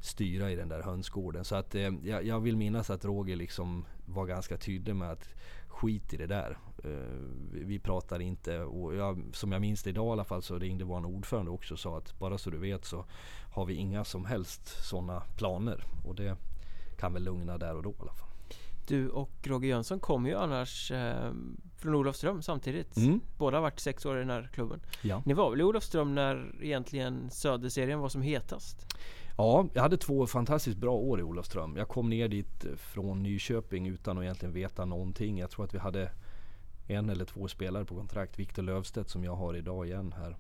styra i den där hönsgården. Så att eh, jag, jag, vill minnas att Roger liksom var ganska tydlig med att skit i det där. Uh, vi pratar inte och jag, som jag minns det idag i alla fall så ringde vår ordförande också och sa att bara så du vet så har vi inga som helst sådana planer. Och det kan väl lugna där och då i alla fall. Du och Roger Jönsson kom ju annars eh, från Olofström samtidigt. Mm. Båda har varit sex år i den här klubben. Ja. Ni var väl i Olofström när egentligen Söderserien var som hetast? Ja, jag hade två fantastiskt bra år i Olofström. Jag kom ner dit från Nyköping utan att egentligen veta någonting. Jag tror att vi hade en eller två spelare på kontrakt. Viktor Lövstedt som jag har idag igen här.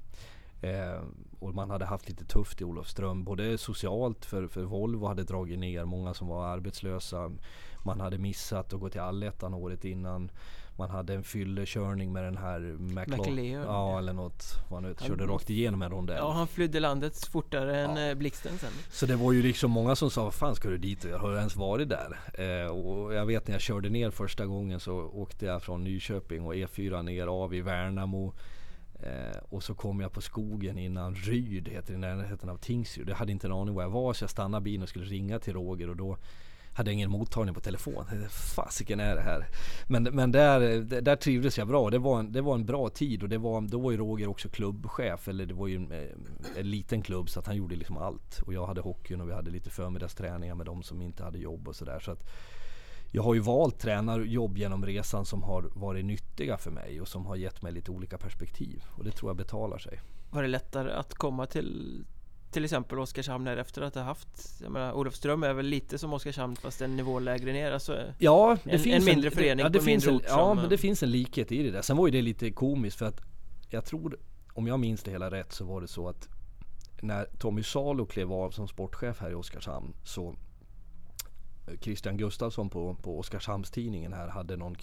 Eh, och man hade haft lite tufft i Olofström. Både socialt, för, för Volvo hade dragit ner många som var arbetslösa. Man hade missat att gå till allettan året innan. Man hade en fyllekörning med den här McLeod. Ja eller något. Man vet, körde rakt igenom en rondell. Ja han flydde landet fortare än ja. Eh, blixten sen. Så det var ju liksom många som sa vad fan ska du dit jag har ens varit där. Eh, och jag vet när jag körde ner första gången så åkte jag från Nyköping och E4 ner av i Värnamo. Eh, och så kom jag på skogen innan Ryd heter det, i närheten av Tingsryd. Jag hade inte en aning var jag var så jag stannade bilen och skulle ringa till Roger och då hade jag ingen mottagning på telefon. Fasiken är det här? Men, men där, där trivdes jag bra. Det var, en, det var en bra tid och det var, då var ju Roger också klubbchef. Eller det var ju en, eh, en liten klubb så att han gjorde liksom allt. Och jag hade hockeyn och vi hade lite förmiddagsträningar med de som inte hade jobb och sådär. Så jag har ju valt tränarjobb genom resan som har varit nyttiga för mig och som har gett mig lite olika perspektiv. Och det tror jag betalar sig. Var det lättare att komma till till exempel Oskarshamn efter att ha haft jag menar, Olofström är väl lite som Oskarshamn fast en nivå lägre ner alltså Ja, det en, finns en mindre förening det, ja, det på finns mindre en, Ja, men det finns en likhet i det där. Sen var ju det lite komiskt för att jag tror, om jag minns det hela rätt så var det så att när Tommy Salo klev av som sportchef här i Oskarshamn så Christian Gustafsson på, på Oskarshamnstidningen här hade någon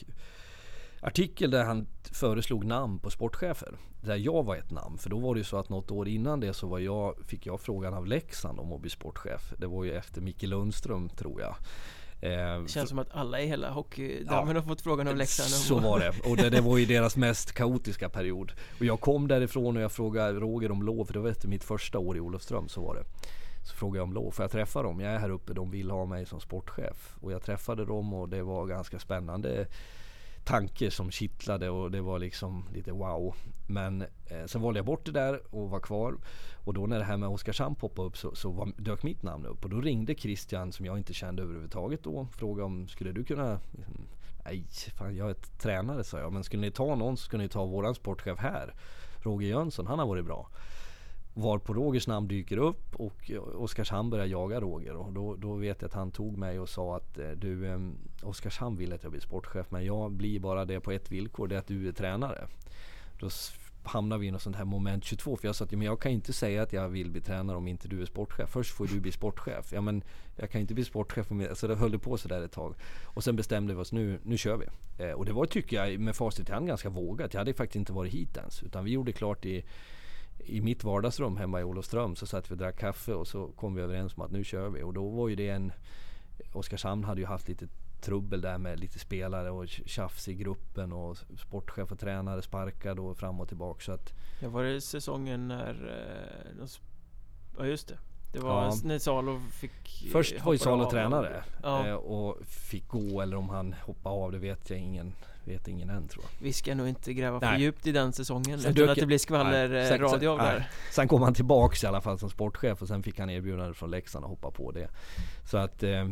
artikel där han föreslog namn på sportchefer. Där jag var ett namn. För då var det ju så att något år innan det så var jag, fick jag frågan av Leksand om att bli sportchef. Det var ju efter Micke Lundström tror jag. Eh, det känns som att alla i hela hockeydamen ja, har fått frågan av Leksand. Så var det. Och det, det var ju deras mest kaotiska period. Och jag kom därifrån och jag frågade Roger om lov. För det var efter mitt första år i Olofström så var det. Så frågade jag om lov. Får jag träffa dem? Jag är här uppe. De vill ha mig som sportchef. Och jag träffade dem och det var ganska spännande tanke som kittlade och det var liksom lite wow. Men eh, sen valde jag bort det där och var kvar. Och då när det här med Oskarshamn poppade upp så, så var, dök mitt namn upp. Och då ringde Christian som jag inte kände överhuvudtaget då. och Frågade om skulle du kunna liksom, Nej, fan, jag är tränare sa jag. Men skulle ni ta någon så skulle ni ta våran sportchef här. Roger Jönsson, han har varit bra. Var på Rogers namn dyker upp och Oskarshamn börjar jaga Roger. Och då, då vet jag att han tog mig och sa att eh, du eh, Oskarshamn vill att jag blir sportchef men jag blir bara det på ett villkor. Det är att du är tränare. Då hamnar vi i något sånt här moment 22. För jag sa att men jag kan inte säga att jag vill bli tränare om inte du är sportchef. Först får du bli sportchef. Ja men jag kan inte bli sportchef om jag, Så det höll på sådär ett tag. Och sen bestämde vi oss, nu, nu kör vi. Eh, och det var tycker jag med facit i hand ganska vågat. Jag hade faktiskt inte varit hit ens. Utan vi gjorde klart i i mitt vardagsrum hemma i Olofström så satt vi och drack kaffe och så kom vi överens om att nu kör vi. Och då var ju det en... Oskarshamn hade ju haft lite trubbel där med lite spelare och tjafs i gruppen och sportchef och tränare sparkade och fram och tillbaka. Så att, ja, var det säsongen när... Eh, ja just det. Det var ja. när Salo fick Först var ju Salo tränare ja. Eh, och fick gå eller om han hoppade av det vet jag ingen vet ingen än tror jag. Vi ska nog inte gräva för djupt i den säsongen sen utan att det blir skvallerradio av där. Sen kom han tillbaks i alla fall som sportchef och sen fick han erbjudande från Leksand att hoppa på det. Så att eh,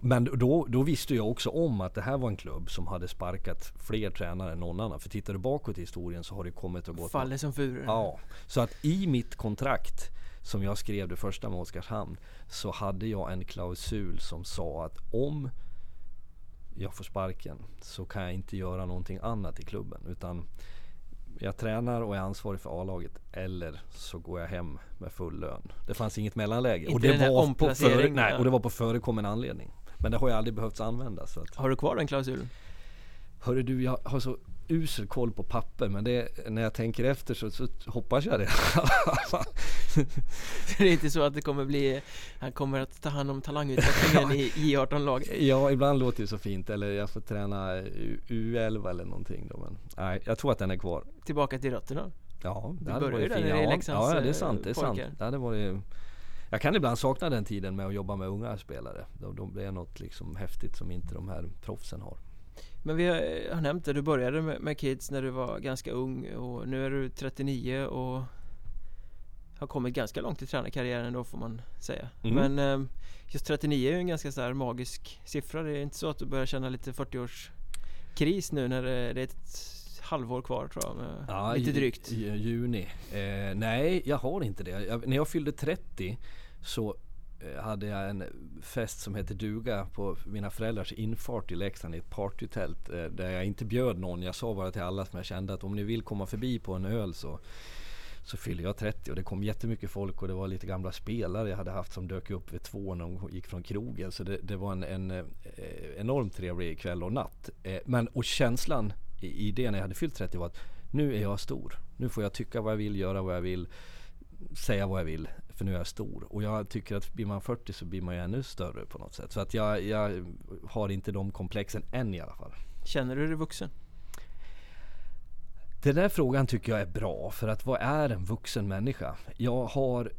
men då, då visste jag också om att det här var en klubb som hade sparkat fler tränare än någon annan. För tittar du bakåt i historien så har det kommit och gått. Faller som furor. Ja. Så att i mitt kontrakt som jag skrev det första med Oskarshamn så hade jag en klausul som sa att om jag får sparken så kan jag inte göra någonting annat i klubben. Utan jag tränar och är ansvarig för A-laget eller så går jag hem med full lön. Det fanns inget mellanläge. Inte och det, var på före, nej, och det var på förekommen anledning. Men det har ju aldrig behövt användas. Har du kvar den klausulen? Hörru du, jag har så usel koll på papper men det, när jag tänker efter så, så hoppas jag det. det är inte så att det kommer bli Han kommer att ta hand om talangutvecklingen i J18-lag? Ja, ibland låter det så fint eller jag får träna U11 eller någonting då men Nej, jag tror att den är kvar Tillbaka till rötterna? Ja, det du hade varit fint. Ja, ja, det är sant, det är sant. Det hade varit jag kan ibland sakna den tiden med att jobba med unga spelare. Då, då blir det något liksom häftigt som inte de här proffsen har. Men vi har nämnt det, du började med, med Kids när du var ganska ung och nu är du 39 och har kommit ganska långt i tränarkarriären då får man säga. Mm. Men eh, just 39 är ju en ganska så magisk siffra. Det är inte så att du börjar känna lite 40-års kris nu när det, är ett halvår kvar tror jag. Ja, lite drygt. Juni. Eh, nej, jag har inte det. Jag, när jag fyllde 30 så Eh, hade jag en fest som hette duga på mina föräldrars infart i Leksand i ett partytält. Eh, där jag inte bjöd någon. Jag sa bara till alla som jag kände att om ni vill komma förbi på en öl så så fyllde jag 30 och det kom jättemycket folk och det var lite gamla spelare jag hade haft som dök upp vid två när de gick från krogen. Så det, det var en, en eh, enormt trevlig kväll och natt. Eh, men och känslan i, i det när jag hade fyllt 30 var att nu är jag stor. Nu får jag tycka vad jag vill, göra vad jag vill, säga vad jag vill. För nu är jag stor. Och jag tycker att blir man 40 så blir man ju ännu större på något sätt. Så att jag, jag har inte de komplexen än i alla fall. Känner du dig vuxen? Den där frågan tycker jag är bra. För att vad är en vuxen människa? Jag har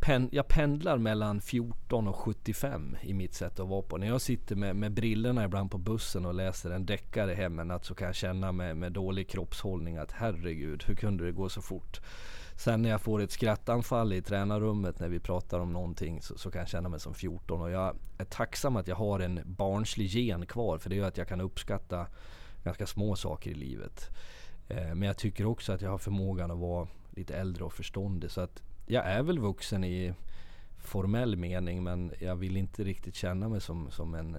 pen, jag pendlar mellan 14 och 75 i mitt sätt att vara på. När jag sitter med, med brillorna ibland på bussen och läser en deckare hemma så kan jag känna med, med dålig kroppshållning att herregud, hur kunde det gå så fort? Sen när jag får ett skrattanfall i tränarrummet när vi pratar om någonting så, så, kan jag känna mig som 14 och jag är tacksam att jag har en barnslig gen kvar för det gör att jag kan uppskatta ganska små saker i livet. Eh, men jag tycker också att jag har förmågan att vara lite äldre och förståndig så att jag är väl vuxen i formell mening men jag vill inte riktigt känna mig som, som en,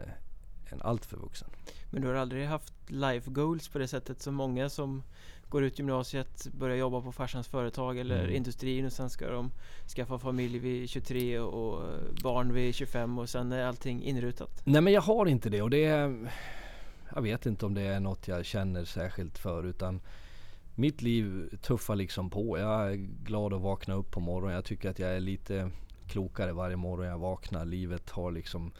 en alltför vuxen. Men du har aldrig haft life goals på det sättet som många som går ut gymnasiet, börjar jobba på farsans företag eller mm. industrin och sen ska de skaffa familj vid 23 och barn vid 25 och sen är allting inrutat. Nej men jag har inte det och det är, Jag vet inte om det är något jag känner särskilt för utan mitt liv tuffar liksom på. Jag är glad att vakna upp på morgonen. Jag tycker att jag är lite klokare varje morgon jag vaknar. Livet har liksom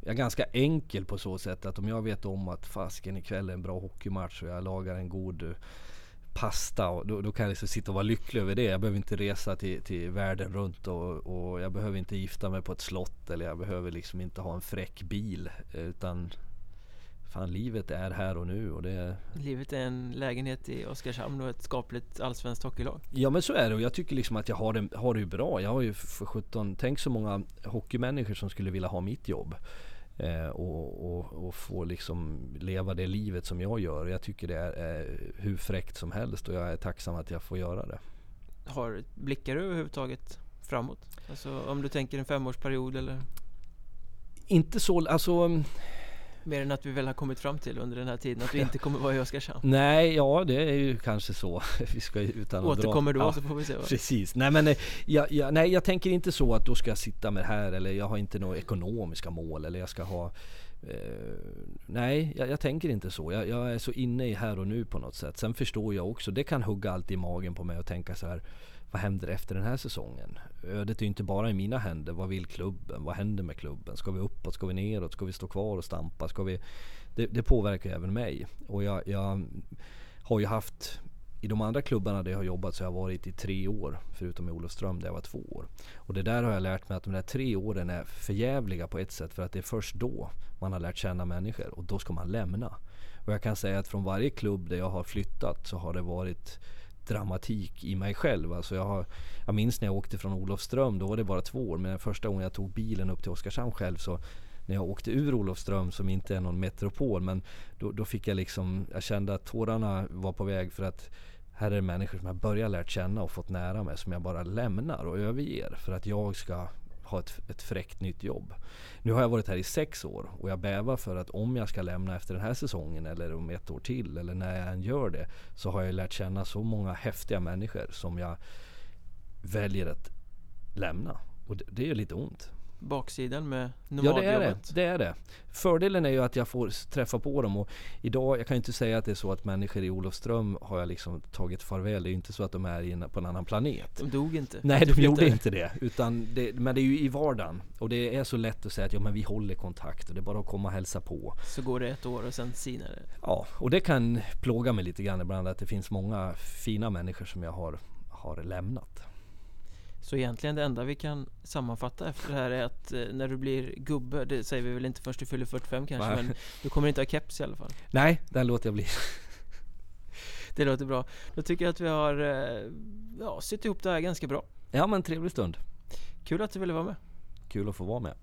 jag är ganska enkel på så sätt att om jag vet om att fasken ikväll är en bra hockeymatch och jag lagar en god pasta och då, då, kan jag liksom sitta och vara lycklig över det. Jag behöver inte resa till, till världen runt och, och, jag behöver inte gifta mig på ett slott eller jag behöver liksom inte ha en fräck bil. Utan fan livet är här och nu och det Livet är en lägenhet i Oskarshamn och ett skapligt allsvenskt hockeylag. Ja men så är det och jag tycker liksom att jag har det, har det bra. Jag har ju för 17, tänk så många hockeymänniskor som skulle vilja ha mitt jobb. Eh, och, och, och, få liksom leva det livet som jag gör. Jag tycker det är, är hur fräckt som helst och jag är tacksam att jag får göra det. Har, blickar du överhuvudtaget framåt? Alltså om du tänker en femårsperiod eller? Inte så, alltså Mer än att vi väl har kommit fram till under den här tiden att du inte kommer vara i Oskarshamn Nej, ja det är ju kanske så. vi ska utan att Återkommer dra. då Ja, så får vi se va? Precis. Nej men eh, jag, jag, nej, jag tänker inte så att då ska jag sitta med det här eller jag har inte några ekonomiska mål eller jag ska ha eh, Nej, jag, jag tänker inte så. Jag, jag är så inne i här och nu på något sätt. Sen förstår jag också, det kan hugga alltid i magen på mig och tänka så här vad händer efter den här säsongen? Ödet är ju inte bara i mina händer. Vad vill klubben? Vad händer med klubben? Ska vi uppåt? Ska vi neråt? Ska vi stå kvar och stampa? Ska vi... det, det påverkar ju även mig. Och jag, jag har ju haft i de andra klubbarna där jag har jobbat så har jag varit i tre år. Förutom i Olofström där jag var två år. Och det där har jag lärt mig att de där tre åren är förjävliga på ett sätt. För att det är först då man har lärt känna människor. Och då ska man lämna. Och jag kan säga att från varje klubb där jag har flyttat så har det varit dramatik i mig själv. Alltså jag, har, jag minns när jag åkte från Olofström, då var det bara två år. Men den första gången jag tog bilen upp till Oskarshamn själv så när jag åkte ur Olofström som inte är någon metropol men då, då fick jag liksom, jag kände att tårarna var på väg för att här är det människor som jag börjar lärt känna och fått nära mig som jag bara lämnar och överger för att jag ska ha ett, ett fräckt nytt jobb. Nu har jag varit här i sex år och jag bävar för att om jag ska lämna efter den här säsongen eller om ett år till eller när jag än gör det så har jag lärt känna så många häftiga människor som jag väljer att lämna. Och det, det är lite ont. Baksidan med Ja det är det, nomadjobbet det är det. Fördelen är ju att jag får träffa på dem och idag, jag kan ju inte säga att det är så att människor i Olofström har jag liksom tagit farväl. Det är ju inte så att de är på en annan planet. De dog inte Nej de gjorde inte det. Utan det. Men det är ju i vardagen. Och det är så lätt att säga att ja, men vi håller kontakt och det är bara att komma och hälsa på. Så går det ett år och sen sinar det Ja, och det kan plåga mig lite grann ibland att det finns många fina människor som jag har, har lämnat. Så egentligen det enda vi kan sammanfatta efter det här är att eh, när du blir gubbe, det säger vi väl inte först du fyller 45 kanske Nej. men du kommer inte ha keps i alla fall Nej, den låter jag bli. Det låter bra Då tycker jag att vi har eh, ja, sytt ihop det här ganska bra Ja men trevlig stund. Kul att du ville vara med Kul att få vara med.